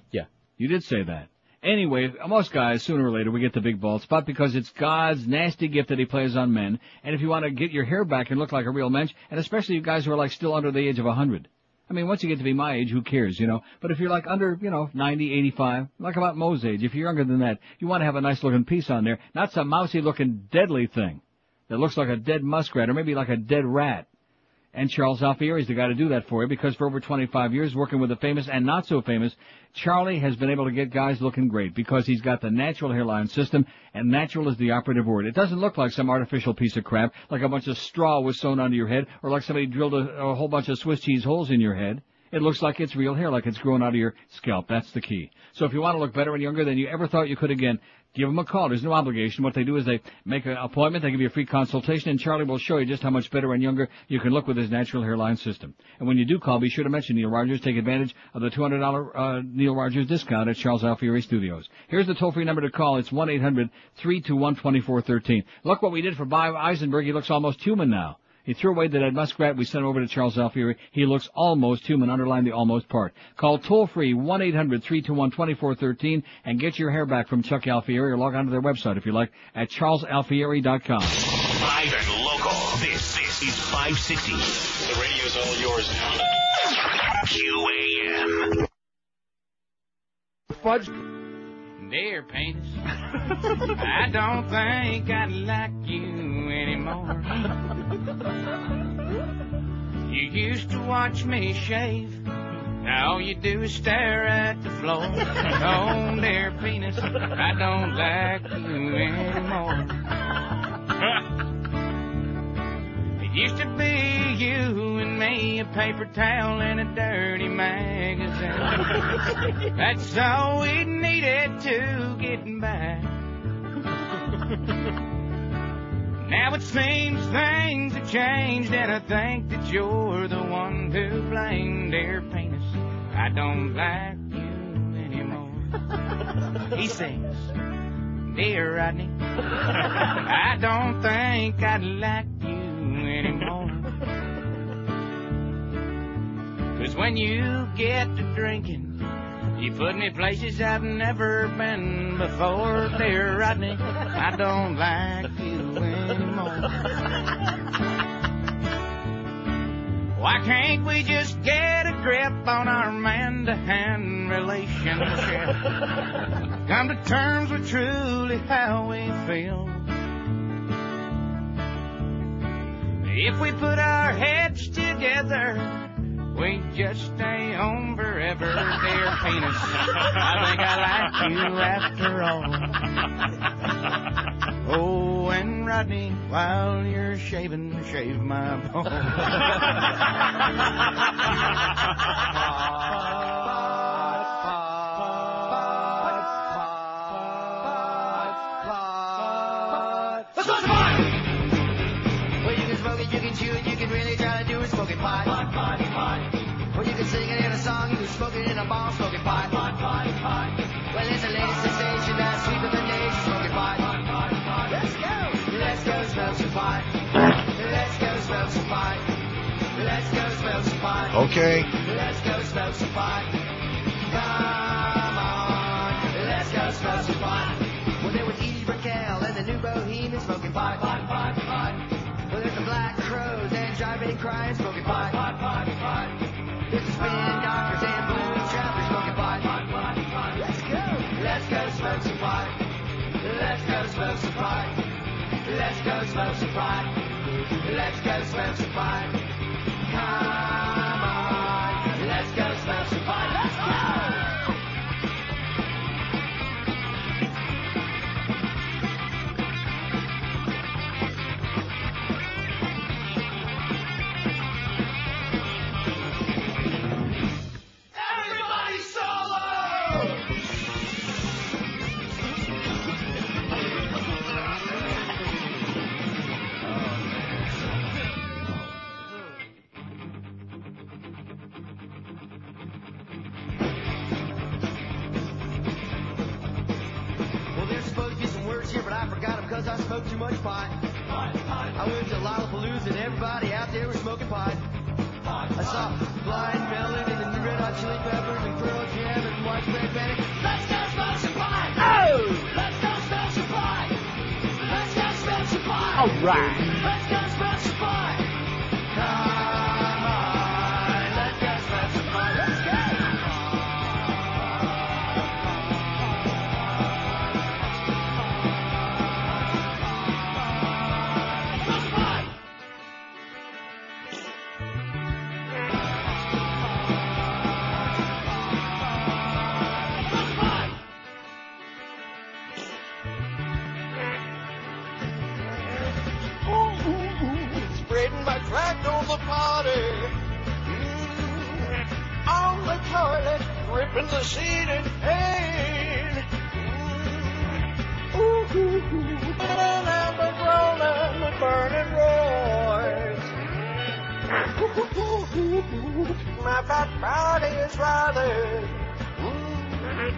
Yeah. You did say that. Anyway, most guys, sooner or later, we get the big bald spot because it's God's nasty gift that he plays on men. And if you want to get your hair back and look like a real mensch, and especially you guys who are like still under the age of a 100. I mean, once you get to be my age, who cares, you know? But if you're like under, you know, 90, 85, like about Mo's age, if you're younger than that, you want to have a nice looking piece on there, not some mousy looking deadly thing that looks like a dead muskrat or maybe like a dead rat. And Charles Alfieri is the guy to do that for you because for over 25 years working with the famous and not so famous, Charlie has been able to get guys looking great because he's got the natural hairline system and natural is the operative word. It doesn't look like some artificial piece of crap, like a bunch of straw was sewn onto your head or like somebody drilled a, a whole bunch of Swiss cheese holes in your head. It looks like it's real hair, like it's growing out of your scalp. That's the key. So if you want to look better and younger than you ever thought you could again, give them a call. There's no obligation. What they do is they make an appointment, they give you a free consultation, and Charlie will show you just how much better and younger you can look with his natural hairline system. And when you do call, be sure to mention Neil Rogers. Take advantage of the $200 uh, Neil Rogers discount at Charles Alfieri Studios. Here's the toll-free number to call. It's 1-800-321-2413. Look what we did for Bob Eisenberg. He looks almost human now. He threw away the dead muskrat. We sent him over to Charles Alfieri. He looks almost human. Underline the almost part. Call toll free 1-800-321-2413 and get your hair back from Chuck Alfieri or log on to their website if you like at charlesalfieri.com. Live and local. This, this is 560. The radio's all yours now. QAM. Fudge. Dear penis, I don't think I like you anymore. You used to watch me shave. Now all you do is stare at the floor. Oh, dear penis, I don't like you anymore. *laughs* It used to be you and me, a paper towel and a dirty magazine. *laughs* That's all we needed to get by. Now it seems things have changed and I think that you're the one to blame, dear penis. I don't like you anymore. He sings, Dear Rodney, *laughs* I don't think I'd like you anymore. Cause when you get to drinking, you put me places I've never been before, dear Rodney. I don't like you anymore. Why can't we just get a grip on our man-to-hand relationship? Come to terms with truly how we feel. If we put our heads together, we just stay home forever, dear penis. I think I like you after all. Oh, and Rodney, while you're shaving, shave my Let's *laughs* Okay. Let's go smoke some pot. Let's go smoke some pot. Much pot. I went to Lollapalooza and everybody out there was smoking pot. I saw Blind Melon and the Red Hot Chili Peppers and Pearl Jam and Widespread Panic. Let's go smoke some pot! Oh! Let's go smoke some pot! Let's go smoke some pot! All right. Toilet, ripping the seat in pain. Ooh, ooh, ooh. And I'm a rolling with burning roars. Ooh, ooh, ooh, ooh. My fat body is. Mm.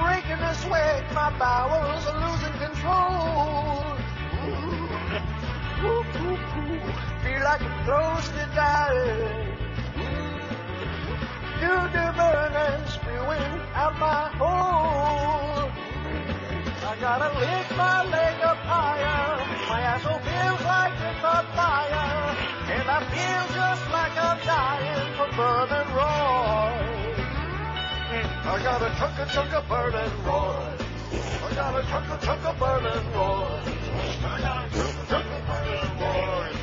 Breaking a sweat, my bowels are losing control. Ooh, ooh, ooh. Feel like I'm close to dying. I gotta lift my leg up higher. My asshole feels like it's on fire. And I feel just like I'm dying from burning roid. I got a chunk a chunk of burning roid. I got a chunk a chunk of burning roid. I got a chunk a chunk of burning roid.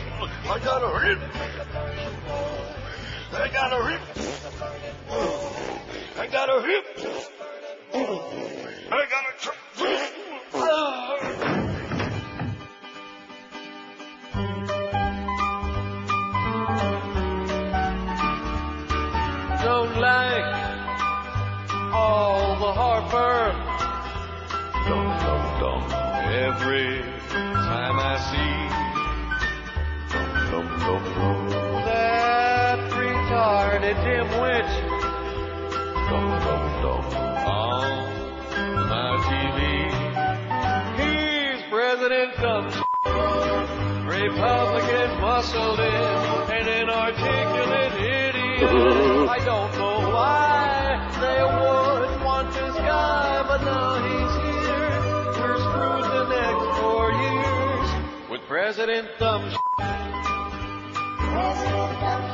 I got a rip. I got a rip. I got a rip. I got a chunk. Don't like all the heartburn. Dum dum dum. Every retarded dimwit. Dum dum dum. On my TV, he's President Dumb. Republican muscled in and inarticulate idiot. I don't know why they would want this guy, but now he's here. We're screwed the next four years with President Thumb. Oh,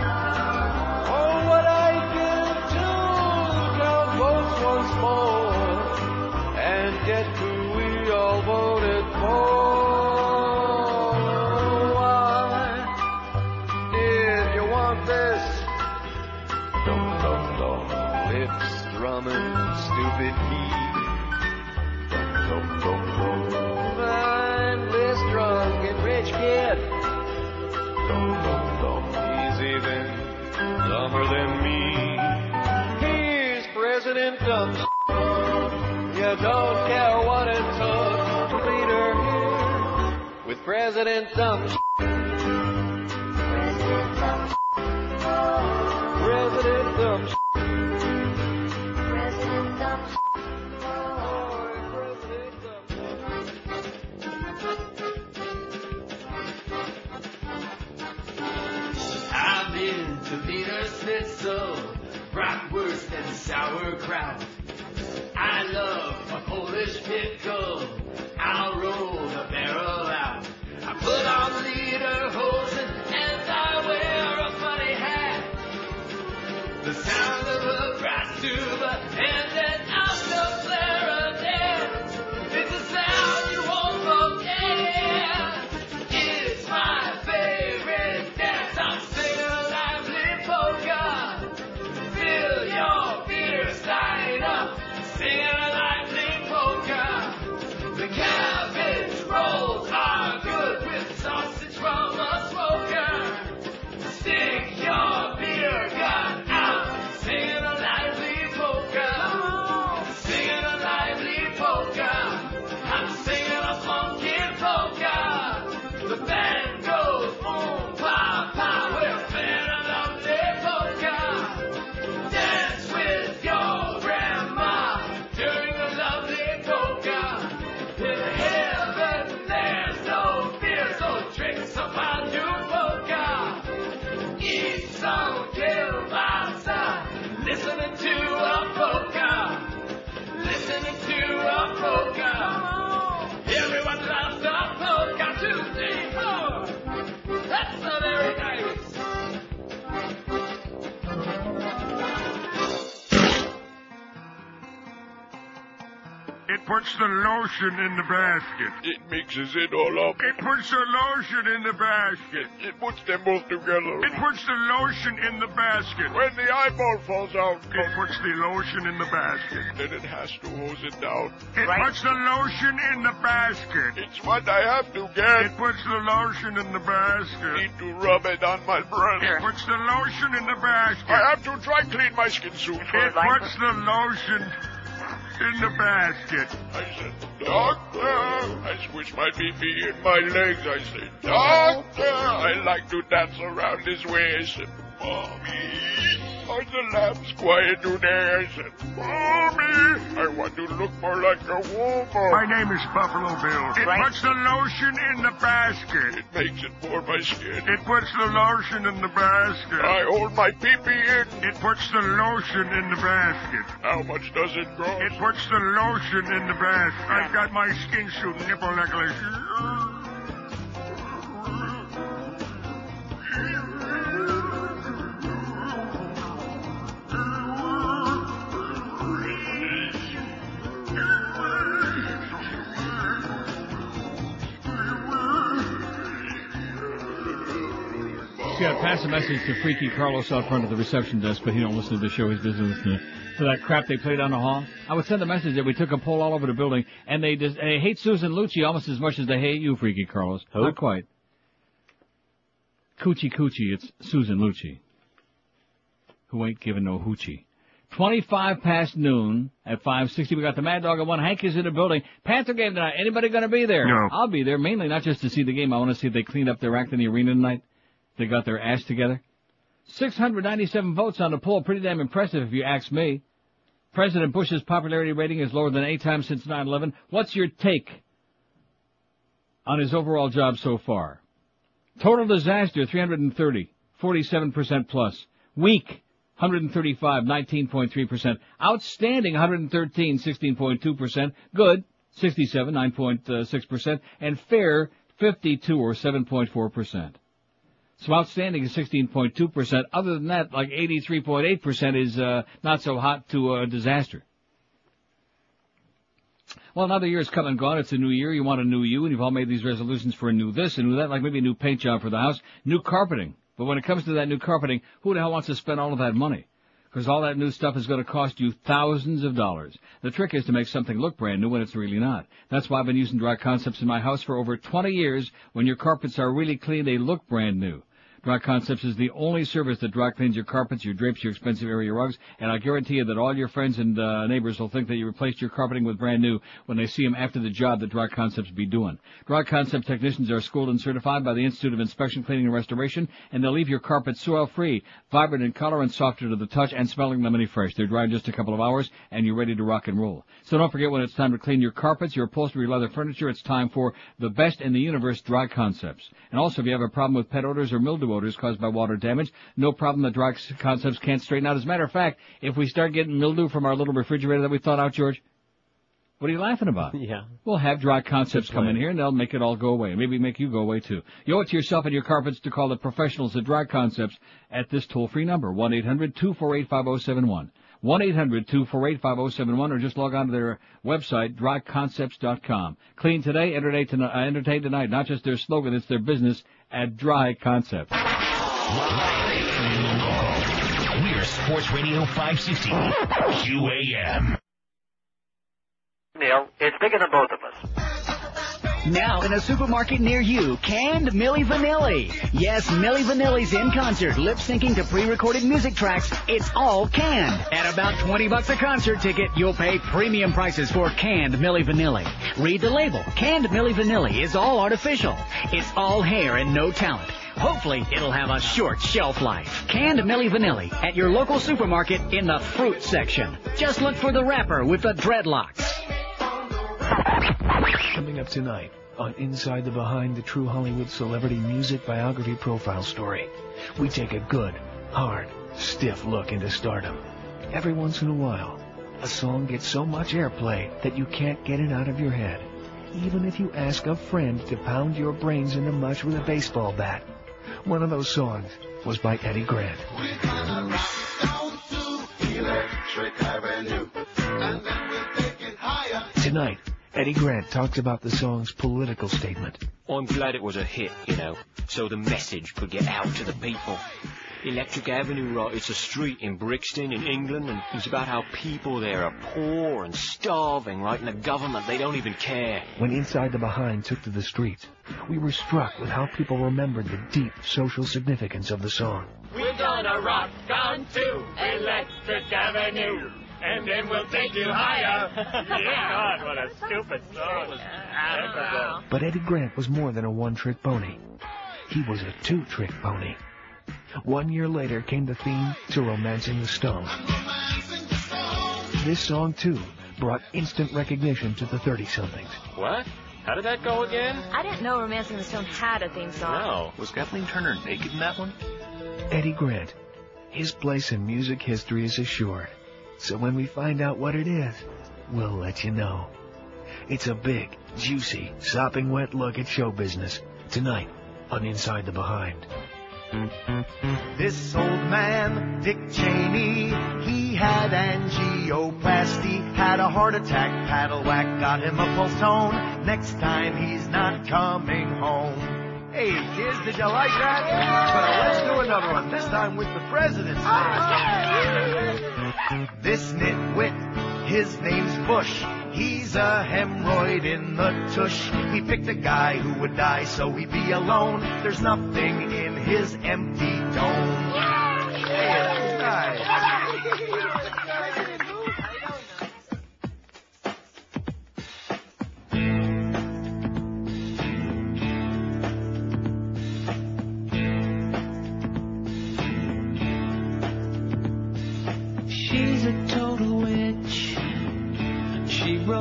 Dumb. You don't care what it took to lead her here with President Dumb. President Dumb. President Dumb. President Dumb. I've been to Schnitzel, bratwurst and sauerkraut. I love a Polish pickle. Puts the lotion in the basket. It mixes it all up. It puts the lotion in the basket. It puts them both together. It puts the lotion in the basket. When the eyeball falls out, It puts the lotion in the basket. then it has to hose it down. It puts the lotion in the basket. It's what I have to get. It puts the lotion in the basket. I Need to rub it on my breast. It puts the lotion in the basket. I have to dry clean my skin soon. It puts the lotion in the basket. I said, Doctor, I squish my pee in my legs. I said, Doctor, I like to dance around his waist. And Mommy, are the lambs quiet today? I said, Mommy, I want to look more like a woman. My name is Buffalo Bill. It puts the lotion in the basket. It makes it for my skin. It puts the lotion in the basket. I hold my pee-pee in. It puts the lotion in the basket. How much does it cost? It puts the lotion in the basket. I've got my skin suit nipple necklace. I pass a message to Freaky Carlos out front of the reception desk, but he don't listen to the show. He's busy listening to that crap they play down the hall. I would send a message that we took a poll all over the building, and they just, they hate Susan Lucci almost as much as they hate you, Freaky Carlos. Who? Not quite. Coochie Coochie, it's Susan Lucci. Who ain't giving no hoochie. 25 past noon at 560. We got the Mad Dog at one. Hank is in the building. Panther game tonight. Anybody going to be there? No. I'll be there, mainly not just to see the game. I want to see if they cleaned up their act in the arena tonight. They got their ass together. 697 votes on the poll. Pretty damn impressive if you ask me. President Bush's popularity rating is lower than any time since 9-11. What's your take on his overall job so far? Total disaster, 330, 47% plus. Weak, 135, 19.3%. Outstanding, 113, 16.2%. Good, 67, 9.6%. Uh, and fair, 52 or 7.4%. So outstanding is 16.2%. Other than that, like 83.8% is uh, not so hot to a disaster. Well, another year's come and gone. It's a new year. You want a new you, and you've all made these resolutions for a new this and new that, like maybe a new paint job for the house, new carpeting. But when it comes to that new carpeting, who the hell wants to spend all of that money? Because all that new stuff is going to cost you thousands of dollars. The trick is to make something look brand new when it's really not. That's why I've been using Dry Concepts in my house for over 20 years. When your carpets are really clean, they look brand new. Dry Concepts is the only service that dry cleans your carpets, your drapes, your expensive area rugs, and I guarantee you that all your friends and uh, neighbors will think that you replaced your carpeting with brand new when they see them after the job that Dry Concepts be doing. Dry Concept technicians are schooled and certified by the Institute of Inspection, Cleaning, and Restoration, and they'll leave your carpet soil-free, vibrant in color and softer to the touch, and smelling lemony fresh. They're dry in just a couple of hours, and you're ready to rock and roll. So don't forget when it's time to clean your carpets, your upholstery, leather furniture, it's time for the best in the universe, Dry Concepts. And also, if you have a problem with pet odors or mildew odors caused by water damage, no problem that Dry Concepts can't straighten out. As a matter of fact, if we start getting mildew from our little refrigerator that we thought out, George, what are you laughing about? *laughs* Yeah. We'll have Dry Concepts come in here and they'll make it all go away. Maybe make you go away too. You owe it to yourself and your carpets to call the professionals at Dry Concepts at this toll-free number, 1-800-248-5071. 1-800-248-5071 or just log on to their website, dryconcepts.com. Clean today, entertain tonight, uh, entertain tonight. Not just their slogan, it's their business at Dry Concepts. We're Sports Radio 560 QAM. Neil, it's bigger than both of us. Now in a supermarket near you, canned Milli Vanilli. Yes, Milli Vanilli's in concert, lip syncing to pre-recorded music tracks. It's all canned. At about 20 bucks a concert ticket, you'll pay premium prices for canned Milli Vanilli. Read the label. Canned Milli Vanilli is all artificial. It's all hair and no talent. Hopefully, it'll have a short shelf life. Canned Milli Vanilli at your local supermarket in the fruit section. Just look for the wrapper with the dreadlocks. Coming up tonight on Inside the Behind the True Hollywood Celebrity Music Biography Profile Story, we take a good, hard, stiff look into stardom. Every once in a while, a song gets so much airplay that you can't get it out of your head, even if you ask a friend to pound your brains into mush with a baseball bat. One of those songs was by Eddie Grant. Tonight, Eddie Grant talked about the song's political statement. I'm glad it was a hit, you know, so the message could get out to the people. Electric Avenue, right, it's a street in Brixton in England, and it's about how people there are poor and starving, right, and the government, they don't even care. When Inside the Behind took to the streets, we were struck with how people remembered the deep social significance of the song. We're gonna rock on to Electric Avenue. And then we'll take you higher. *laughs* yeah, God, what a stupid song. But Eddie Grant was more than a one-trick pony. He was a two-trick pony. One year later came the theme to Romancing the Stone. This song, too, brought instant recognition to the 30-somethings. What? How did that go again? I didn't know Romancing the Stone had a theme song. No. Was Kathleen Turner naked in that one? Eddie Grant. His place in music history is assured. So when we find out what it is, we'll let you know. It's a big, juicy, sopping wet look at show business. Tonight on Inside the Behind. This old man, Dick Cheney, he had angioplasty, had a heart attack, paddle whack, got him a pulse tone. Next time he's not coming home. Hey, kids, did you like that? Well, let's do another one, this time with the president's ah, name. This nitwit, his name's Bush. He's a hemorrhoid in the tush. He picked a guy who would die so he'd be alone. There's nothing in his empty dome. That's nice.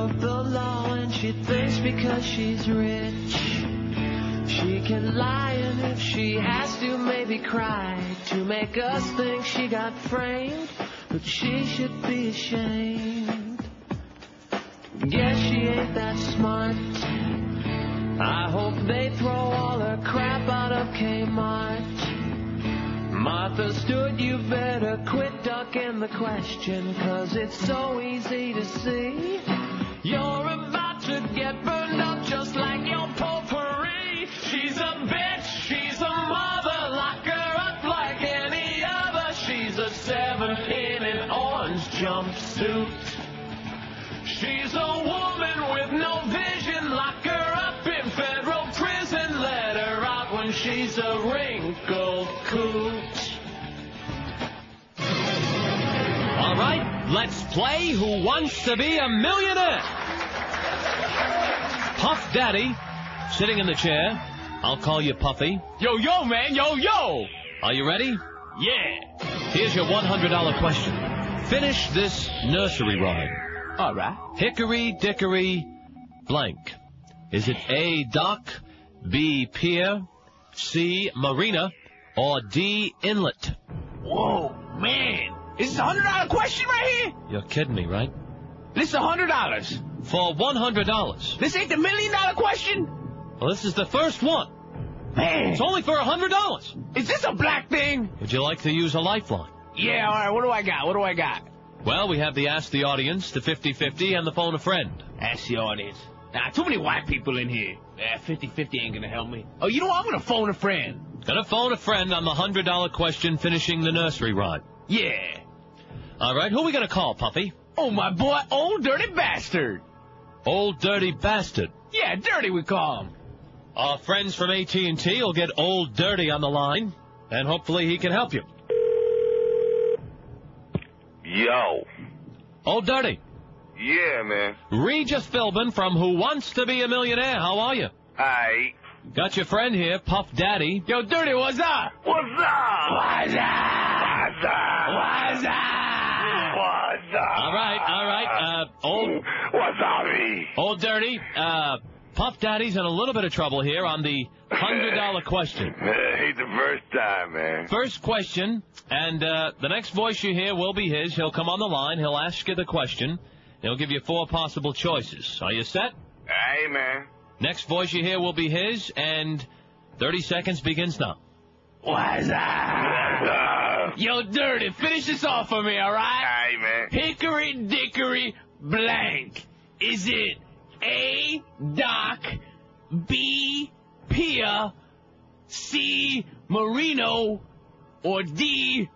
Broke the law and she thinks because she's rich. She can lie and if she has to maybe cry to make us think she got framed. But she should be ashamed. Guess she ain't that smart. I hope they throw all her crap out of Kmart. Martha stood, you better quit ducking the question, cause it's so easy to see. You're about to get burned up just like your potpourri. She's a bitch, she's a mother, lock her up like any other. She's a seven in an orange jumpsuit. She's a woman with no vision, lock her up in federal prison. Let her out when she's a wrinkled coot. All right, let's play Who Wants to Be a Millionaire? Puff Daddy, sitting in the chair. I'll call you Puffy. Yo, yo, man, yo, yo! Are you ready? Yeah. Here's your $100 question. Finish this nursery rhyme. All right. Hickory dickory blank. Is it A, dock, B, pier, C, marina, or D, inlet? Whoa, man. This is a hundred dollar question right here? You're kidding me, right? This is a hundred dollars. For $100. This ain't the million dollar question? Well, this is the first one. Man. It's only for a $100. Is this a black thing? Would you like to use a lifeline? Yeah, all right. What do I got? What do I got? Well, we have the Ask the Audience, the 50-50, and the Phone a Friend. Ask the audience. Nah, too many white people in here. Yeah, 50-50 ain't gonna help me. Oh, you know what? I'm gonna phone a friend. Gonna phone a friend on the $100 question finishing the nursery rhyme. Yeah. All right, who are we gonna call, Puffy? Oh, my boy, old dirty bastard. Old Dirty Bastard. Yeah, dirty we call him. Our friends from AT&T will get Old Dirty on the line, and hopefully he can help you. Yo. Old Dirty. Yeah, man. Regis Philbin from Who Wants to Be a Millionaire. How are you? Hi. Got your friend here, Puff Daddy. Yo, Dirty, what's up? What's up? What's up? What's up? What's up? What's up? All right, all right. Uh, old, What's up, me? old Dirty. Uh, Puff Daddy's in a little bit of trouble here on the hundred dollar question. *laughs* Ain't the first time, man. First question, and uh, the next voice you hear will be his. He'll come on the line. He'll ask you the question. He'll give you four possible choices. Are you set? Hey, man. Next voice you hear will be his, and 30 seconds begins now. What's up? *laughs* Yo, Dirty, finish this off for me, all right? Hey, man. Hickory dickory blank. Is it A. Doc, B. Pia, C. Marino, or D.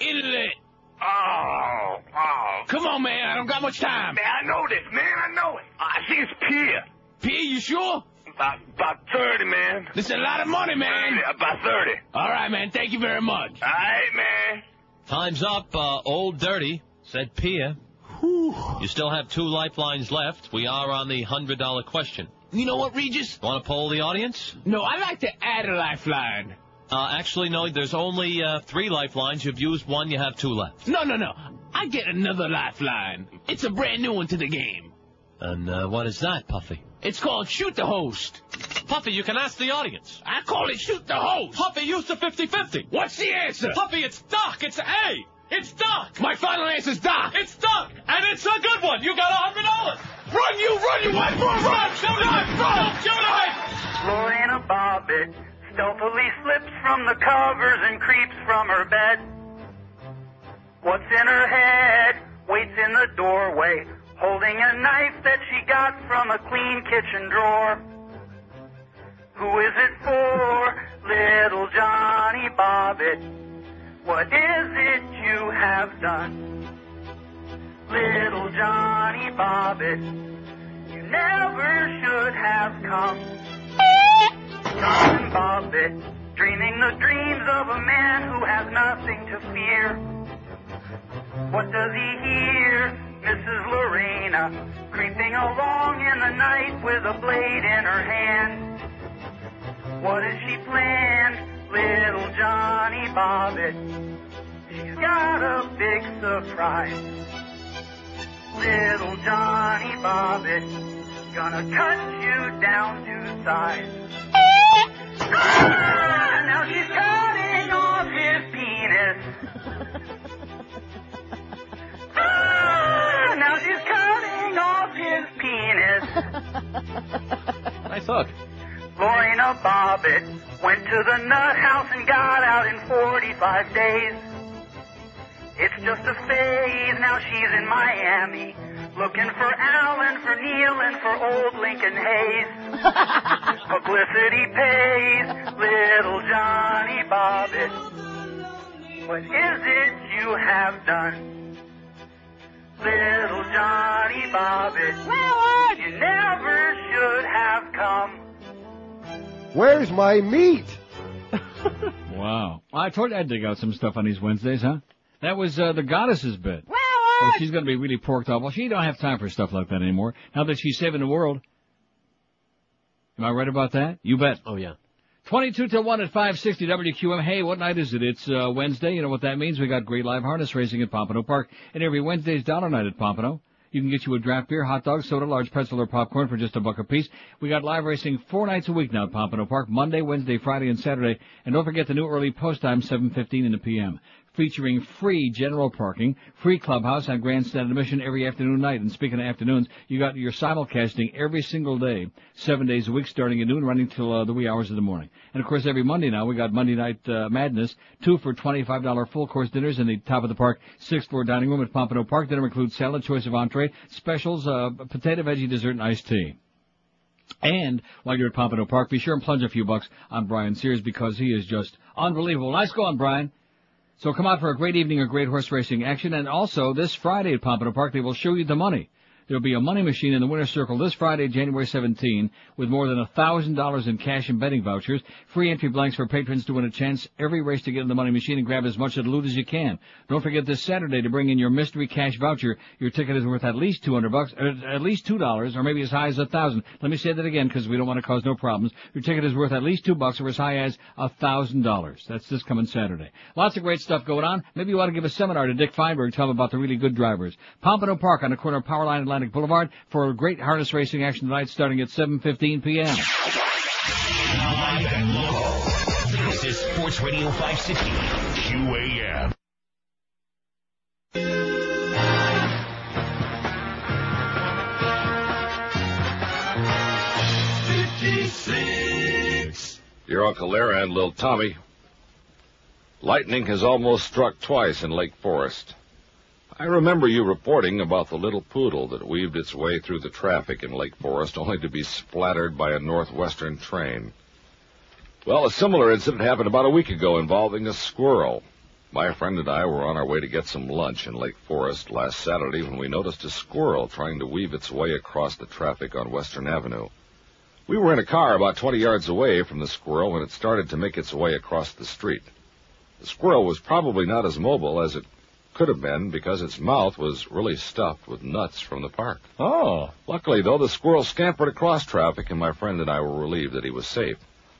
Inlet? Oh, oh. Come on, man. I don't got much time. Man, I know this, man. I know it. I think it's Pia. Pia, you sure? About, about 30, man. This is a lot of money, man. About 30. All right, man. Thank you very much. All right, man. Time's up, uh, Old Dirty, said Pia. You still have two lifelines left. We are on the $100 question. You know what, Regis? Want to poll the audience? No, I'd like to add a lifeline. Uh, actually, no, there's only uh, three lifelines. You've used one, you have two left. No, no, no. I get another lifeline. It's a brand new one to the game. And uh, what is that, Puffy? It's called Shoot the Host. Puffy, you can ask the audience. I call it Shoot the Host. Puffy, use the 50-50. What's the answer? Puffy, it's Doc. It's A. It's Doc. My final answer's Doc. It's Doc, and it's a good one. You got a hundred dollars. Run, you run, you white boy, run! Shoot it! Run! Shoot it! Lorena Bobbitt stealthily slips from the covers and creeps from her bed. What's in her head? Waits in the doorway, holding a knife that she got from a clean kitchen drawer. Who is it for? Little Johnny Bobbitt. What is it you have done? Little Johnny Bobbitt, you never should have come. John Bobbitt, dreaming the dreams of a man who has nothing to fear. What does he hear? Mrs. Lorena, creeping along in the night with a blade in her hand. What has she planned? Little Johnny Bobbitt. She's got a big surprise. Little Johnny Bobbitt, gonna cut you down to size. *laughs* Ah, now she's cutting Now she's cutting off his penis. *laughs* Nice hook. Lorena Bobbitt went to the nut house and got out in 45 days. It's just a phase, now she's in Miami, looking for Alan, for Neil, and for old Lincoln Hayes. *laughs* Publicity pays, little Johnny Bobbitt. What is it you have done? Little Johnny Bobbitt, you never should have come. Where's my meat? *laughs* Wow. I told you I'd dig out some stuff on these Wednesdays, huh? That was uh, the goddess's bit. Oh, she's going to be really porked up. Well, she don't have time for stuff like that anymore. Now that she's saving the world. Am I right about that? You bet. Oh, yeah. 22 till 1 at 560 WQM. Hey, what night is it? It's uh, Wednesday. You know what that means? We got great live harness racing at Pompano Park. And every Wednesday's dollar night at Pompano. You can get you a draft beer, hot dog, soda, large pretzel, or popcorn for just a buck a piece. We got live racing four nights a week now at Pompano Park, Monday, Wednesday, Friday, and Saturday. And don't forget the new early post time, 7.15 in the p.m. Featuring free general parking, free clubhouse, and grandstand admission every afternoon night. And speaking of afternoons, you got your simulcasting every single day, seven days a week, starting at noon, running till uh, the wee hours of the morning. And of course, every Monday now we got Monday Night uh, Madness, two for twenty-five dollar full course dinners in the top of the park, sixth floor dining room at Pompano Park. Dinner includes salad, choice of entree, specials, uh, potato, veggie, dessert, and iced tea. And while you're at Pompano Park, be sure and plunge a few bucks on Brian Sears because he is just unbelievable. Nice going, Brian. So come out for a great evening of great horse racing action. And also this Friday at Pompano Park, they will show you the money. There'll be a money machine in the winner's circle this Friday, January 17, with more than $1,000 in cash and betting vouchers, free entry blanks for patrons to win a chance every race to get in the money machine and grab as much of the loot as you can. Don't forget this Saturday to bring in your mystery cash voucher. Your ticket is worth at least 200 bucks, uh, at least $2, or maybe as high as a 1000 Let me say that again because we don't want to cause no problems. Your ticket is worth at least 2 bucks or as high as $1,000. That's this coming Saturday. Lots of great stuff going on. Maybe you want to give a seminar to Dick Feinberg, tell him about the really good drivers. Pompano Park on the corner of Powerline Atlantic Boulevard for great harness racing action tonight starting at 7.15 p.m. Live and local. This is Sports Radio 560, QAM. Your Uncle Larry and Lil Tommy. Lightning has almost struck twice in Lake Forest. I remember you reporting about the little poodle that weaved its way through the traffic in Lake Forest only to be splattered by a northwestern train. Well, a similar incident happened about a week ago involving a squirrel. My friend and I were on our way to get some lunch in Lake Forest last Saturday when we noticed a squirrel trying to weave its way across the traffic on Western Avenue. We were in a car about 20 yards away from the squirrel when it started to make its way across the street. The squirrel was probably not as mobile as it could have been because its mouth was really stuffed with nuts from the park. Oh. Luckily, though, the squirrel scampered across traffic and my friend and I were relieved that he was safe.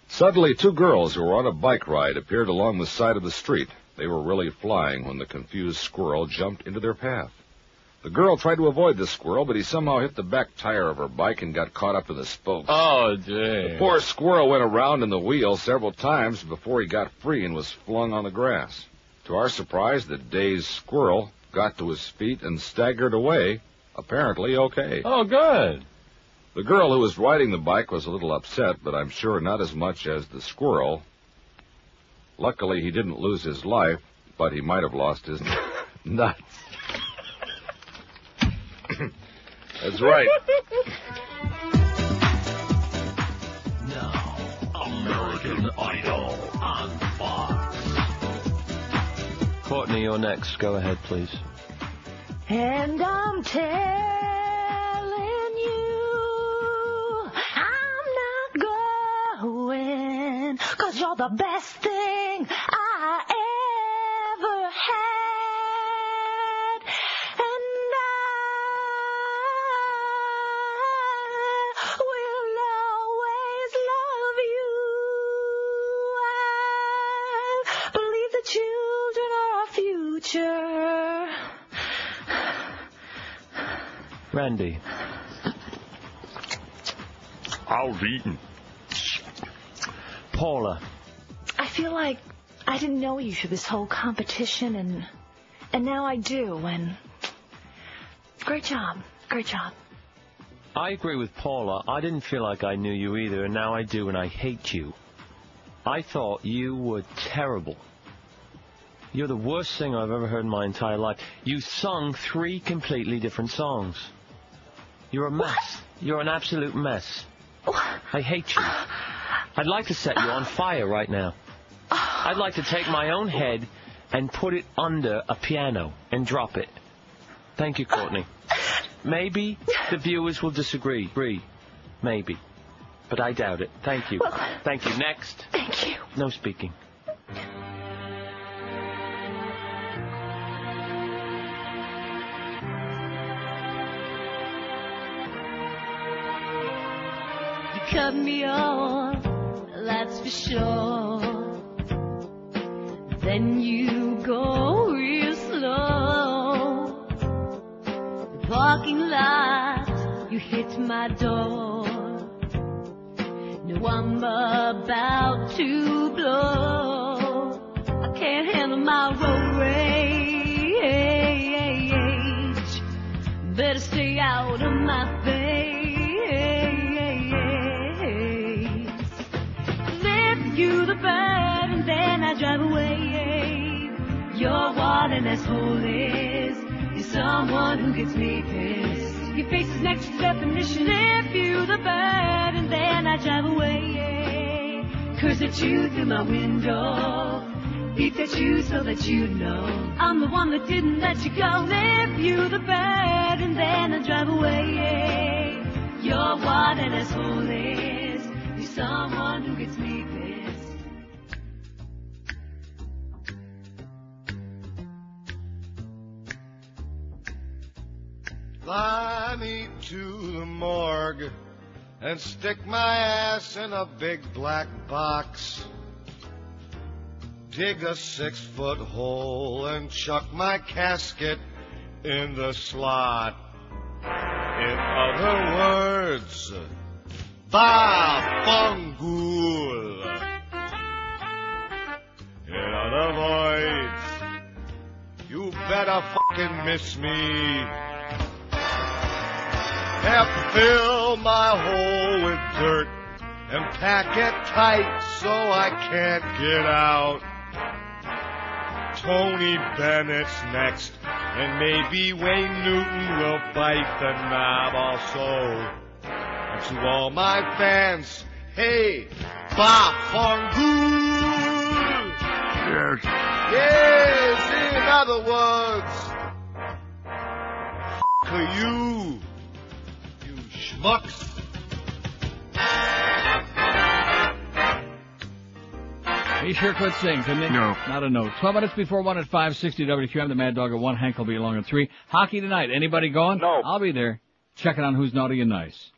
Suddenly, two girls who were on a bike ride appeared along the side of the street. They were really flying when the confused squirrel jumped into their path. The girl tried to avoid the squirrel, but he somehow hit the back tire of her bike and got caught up in the spokes. Oh, dear. The poor squirrel went around in the wheel several times before he got free and was flung on the grass. To our surprise, the dazed squirrel got to his feet and staggered away, apparently okay. Oh, good. The girl who was riding the bike was a little upset, but I'm sure not as much as the squirrel. Luckily, he didn't lose his life, but he might have lost his *laughs* nuts. *coughs* That's right. American Idol on Fox. Courtney, you're next. Go ahead, please. And I'm telling you, I'm not going, cause you're the best thing I ever had. Randy. I was eating. Paula. I feel like I didn't know you through this whole competition, and and now I do. And great job, great job. I agree with Paula. I didn't feel like I knew you either, and now I do, and I hate you. I thought you were terrible. You're the worst singer I've ever heard in my entire life. You sung three completely different songs. You're a mess. You're an absolute mess. I hate you. I'd like to set you on fire right now. I'd like to take my own head and put it under a piano and drop it. Thank you, Courtney. Maybe the viewers will disagree. Agree. Maybe. But I doubt it. Thank you. Thank you. Next. Thank you. No speaking. Cut me off, that's for sure. Then you go real slow. The parking lot, you hit my door. No, I'm about to blow. I can't handle my road rage. Better stay out of my face. You're what an asshole is. You're someone who gets me pissed. Your face is next to definition. Lift you the bird and then I drive away. Curse at you through my window. Beat at you so that you know I'm the one that didn't let you go. Lift you the bird and then I drive away. You're what an asshole is. You're someone Fly me to the morgue and stick my ass in a big black box. Dig a six foot hole and chuck my casket in the slot. In other words, Ba Fungul. In other words, you better fucking miss me. Have to fill my hole with dirt and pack it tight so I can't get out. Tony Bennett's next. And maybe Wayne Newton will fight the knob also. And to all my fans, hey, Bob Fongool! Yes. Yes, in other words, f- you schmucks. He sure could sing, couldn't he? No. Not a note. 12 minutes before 1 at 560 WQAM. The Mad Dog at 1. Hank will be along at 3. Hockey tonight. Anybody going? No. I'll be there. Checking on who's naughty and nice.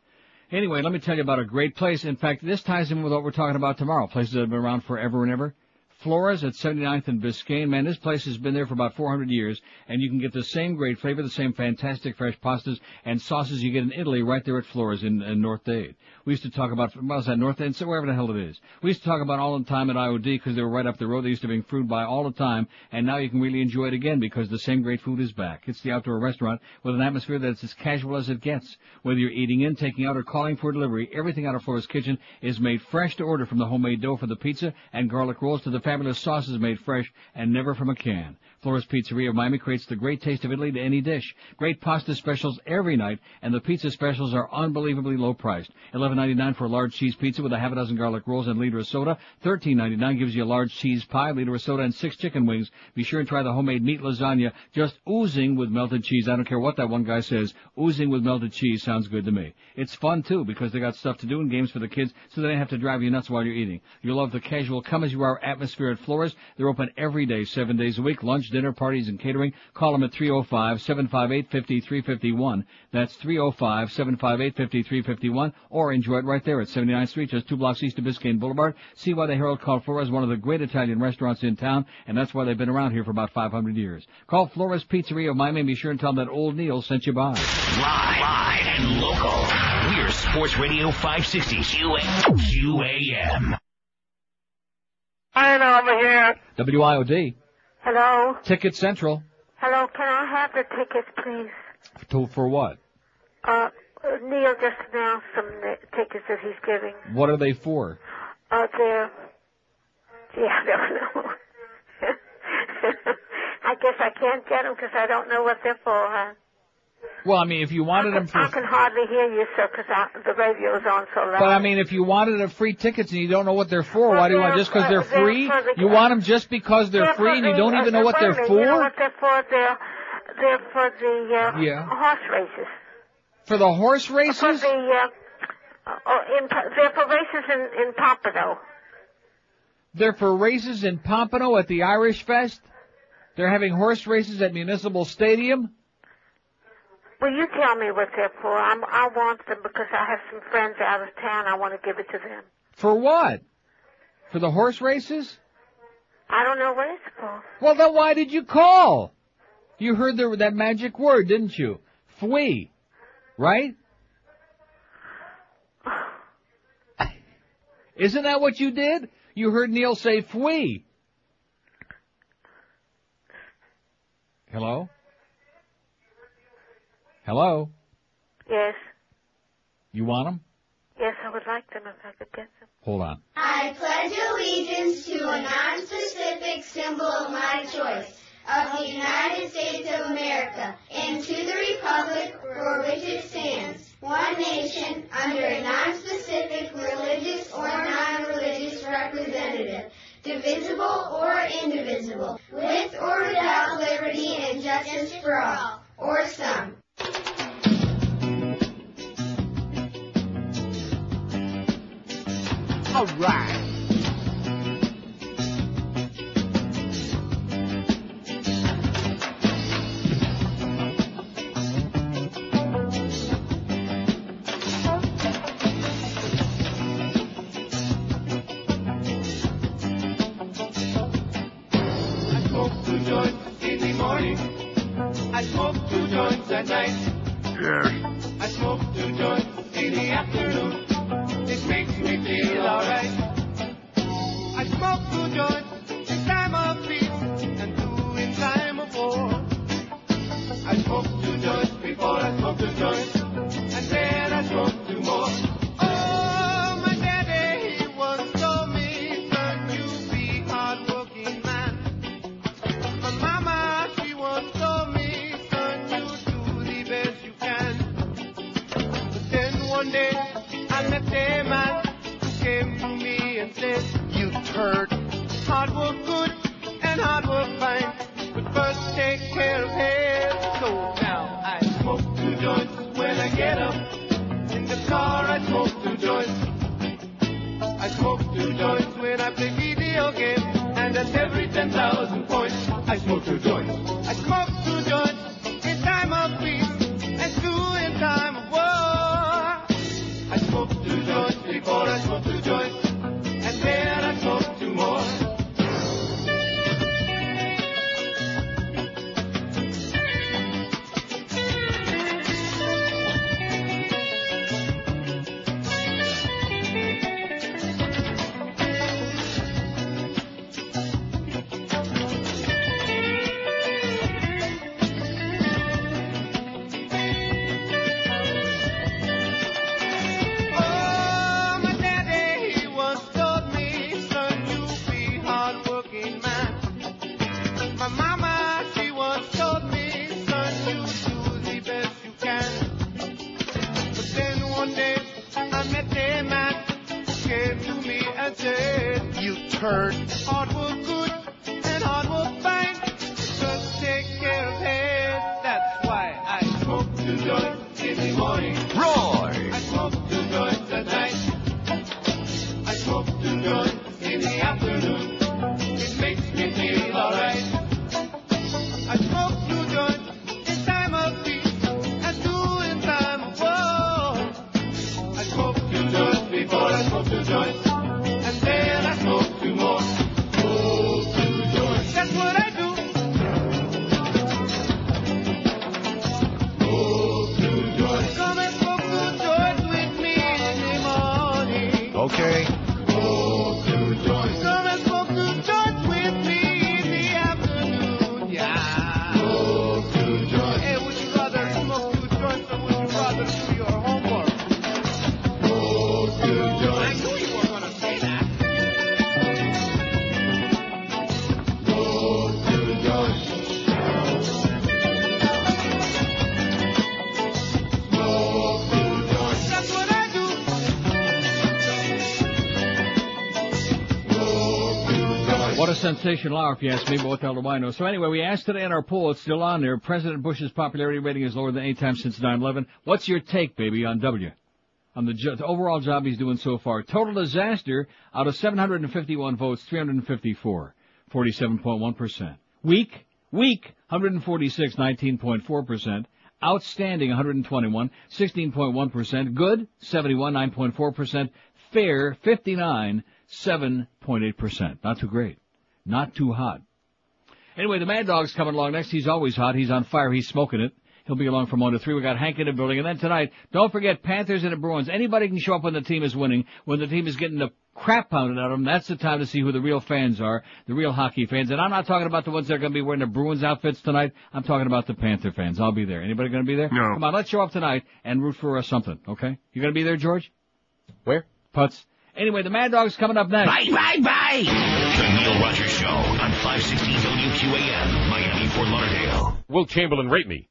Anyway, let me tell you about a great place. In fact, this ties in with what we're talking about tomorrow. Places that have been around forever and ever. Flores at 79th and Biscayne. Man, this place has been there for about 400 years, and you can get the same great flavor, the same fantastic fresh pastas and sauces you get in Italy right there at Flores in, in North Dade. We used to talk about, what was that, North Dade? So wherever the hell it is. We used to talk about all the time at IOD because they were right up the road. They used to bring food by all the time, and now you can really enjoy it again because the same great food is back. It's the outdoor restaurant with an atmosphere that's as casual as it gets. Whether you're eating in, taking out, or calling for delivery, everything out of Flores Kitchen is made fresh to order from the homemade dough for the pizza and garlic rolls to the fabulous sauces made fresh and never from a can. Flores Pizzeria of Miami creates the great taste of Italy to any dish. Great pasta specials every night, and the pizza specials are unbelievably low priced. Eleven ninety nine for a large cheese pizza with a half a dozen garlic rolls and a liter of soda. Thirteen ninety nine gives you a large cheese pie, liter of soda, and six chicken wings. Be sure and try the homemade meat lasagna, just oozing with melted cheese. I don't care what that one guy says. Oozing with melted cheese sounds good to me. It's fun too because they got stuff to do and games for the kids, so they don't have to drive you nuts while you're eating. You'll love the casual, come as you are atmosphere at Flores. They're open every day, seven days a week. Lunch, dinner, parties, and catering. Call them at 305-758-5351. That's 305-758-5351. Or enjoy it right there at 79th Street, just two blocks east of Biscayne Boulevard. See why the Herald called Flores one of the great Italian restaurants in town, and that's why they've been around here for about 500 years. Call Flores Pizzeria of Miami and be sure and tell them that old Neil sent you by. Live, live and local. We're Sports Radio 560 QA- QAM. Ian over here. WIOD. Hello. Ticket Central. Hello, can I have the tickets, please? To, for what? Uh, Neil just announced some tickets that he's giving. What are they for? Uh, they're, gee, *laughs* I don't know. *laughs* I guess I can't get them because I don't know what they're for, huh? Well, I mean, if you wanted them for, I can hardly hear you, sir, because the radio's on so loud. but I mean, if you wanted a free tickets and you don't know what they're for, why do you want? Just because they're uh, they're free? the- You want them just because they're They're free and you don't even know uh, what they're minute, You know for? what they're for? They're, they're for the uh, Yeah. horse races. For the horse races? For the, uh, oh, in, they're for races in, in Pompano. They're for races in Pompano at the Irish Fest. They're having horse races at Municipal Stadium. Well, you tell me what they're for. I'm, I want them because I have some friends out of town. I want to give it to them. For what? For the horse races? I don't know what it's for. Well, then why did you call? You heard the, that magic word, didn't you? Fwee. Right? *sighs* Isn't that what you did? You heard Neil say fwee. Hello? Hello? Yes. You want them? Yes, I would like them if I could get them. Hold on. I pledge allegiance to a non-specific symbol of my choice, of the United States of America, and to the republic for which it stands, one nation, under a non-specific religious or non-religious representative, divisible or indivisible, with or without liberty and justice for all, or some. All sensational hour, if you ask me, but what the hell do I know? So anyway, we asked today in our poll, it's still on there, President Bush's popularity rating is lower than any time since 9-11. What's your take, baby, on W? On the, jo- the overall job he's doing so far. Total disaster, out of 751 votes, 354, 47.1%. Weak, weak, 146, 19.4%. Outstanding, 121, 16.1%. Good, 71, 9.4%. Fair, 59, 7.8%. Not too great. Not too hot. Anyway, the Mad Dog's coming along next. He's always hot. He's on fire. He's smoking it. He'll be along from 1 to 3. We got Hank in the building. And then tonight, don't forget Panthers and the Bruins. Anybody can show up when the team is winning. When the team is getting the crap pounded out of them, that's the time to see who the real fans are. The real hockey fans. And I'm not talking about the ones that are going to be wearing the Bruins outfits tonight. I'm talking about the Panther fans. I'll be there. Anybody going to be there? No. Come on, let's show up tonight and root for uh, something, okay? You going to be there, George? Where? Putz. Anyway, the Mad Dog's coming up next. Bye, bye, bye. The Neil Rogers Show on 560 WQAM, Miami, Fort Lauderdale. Will Chamberlain rate me?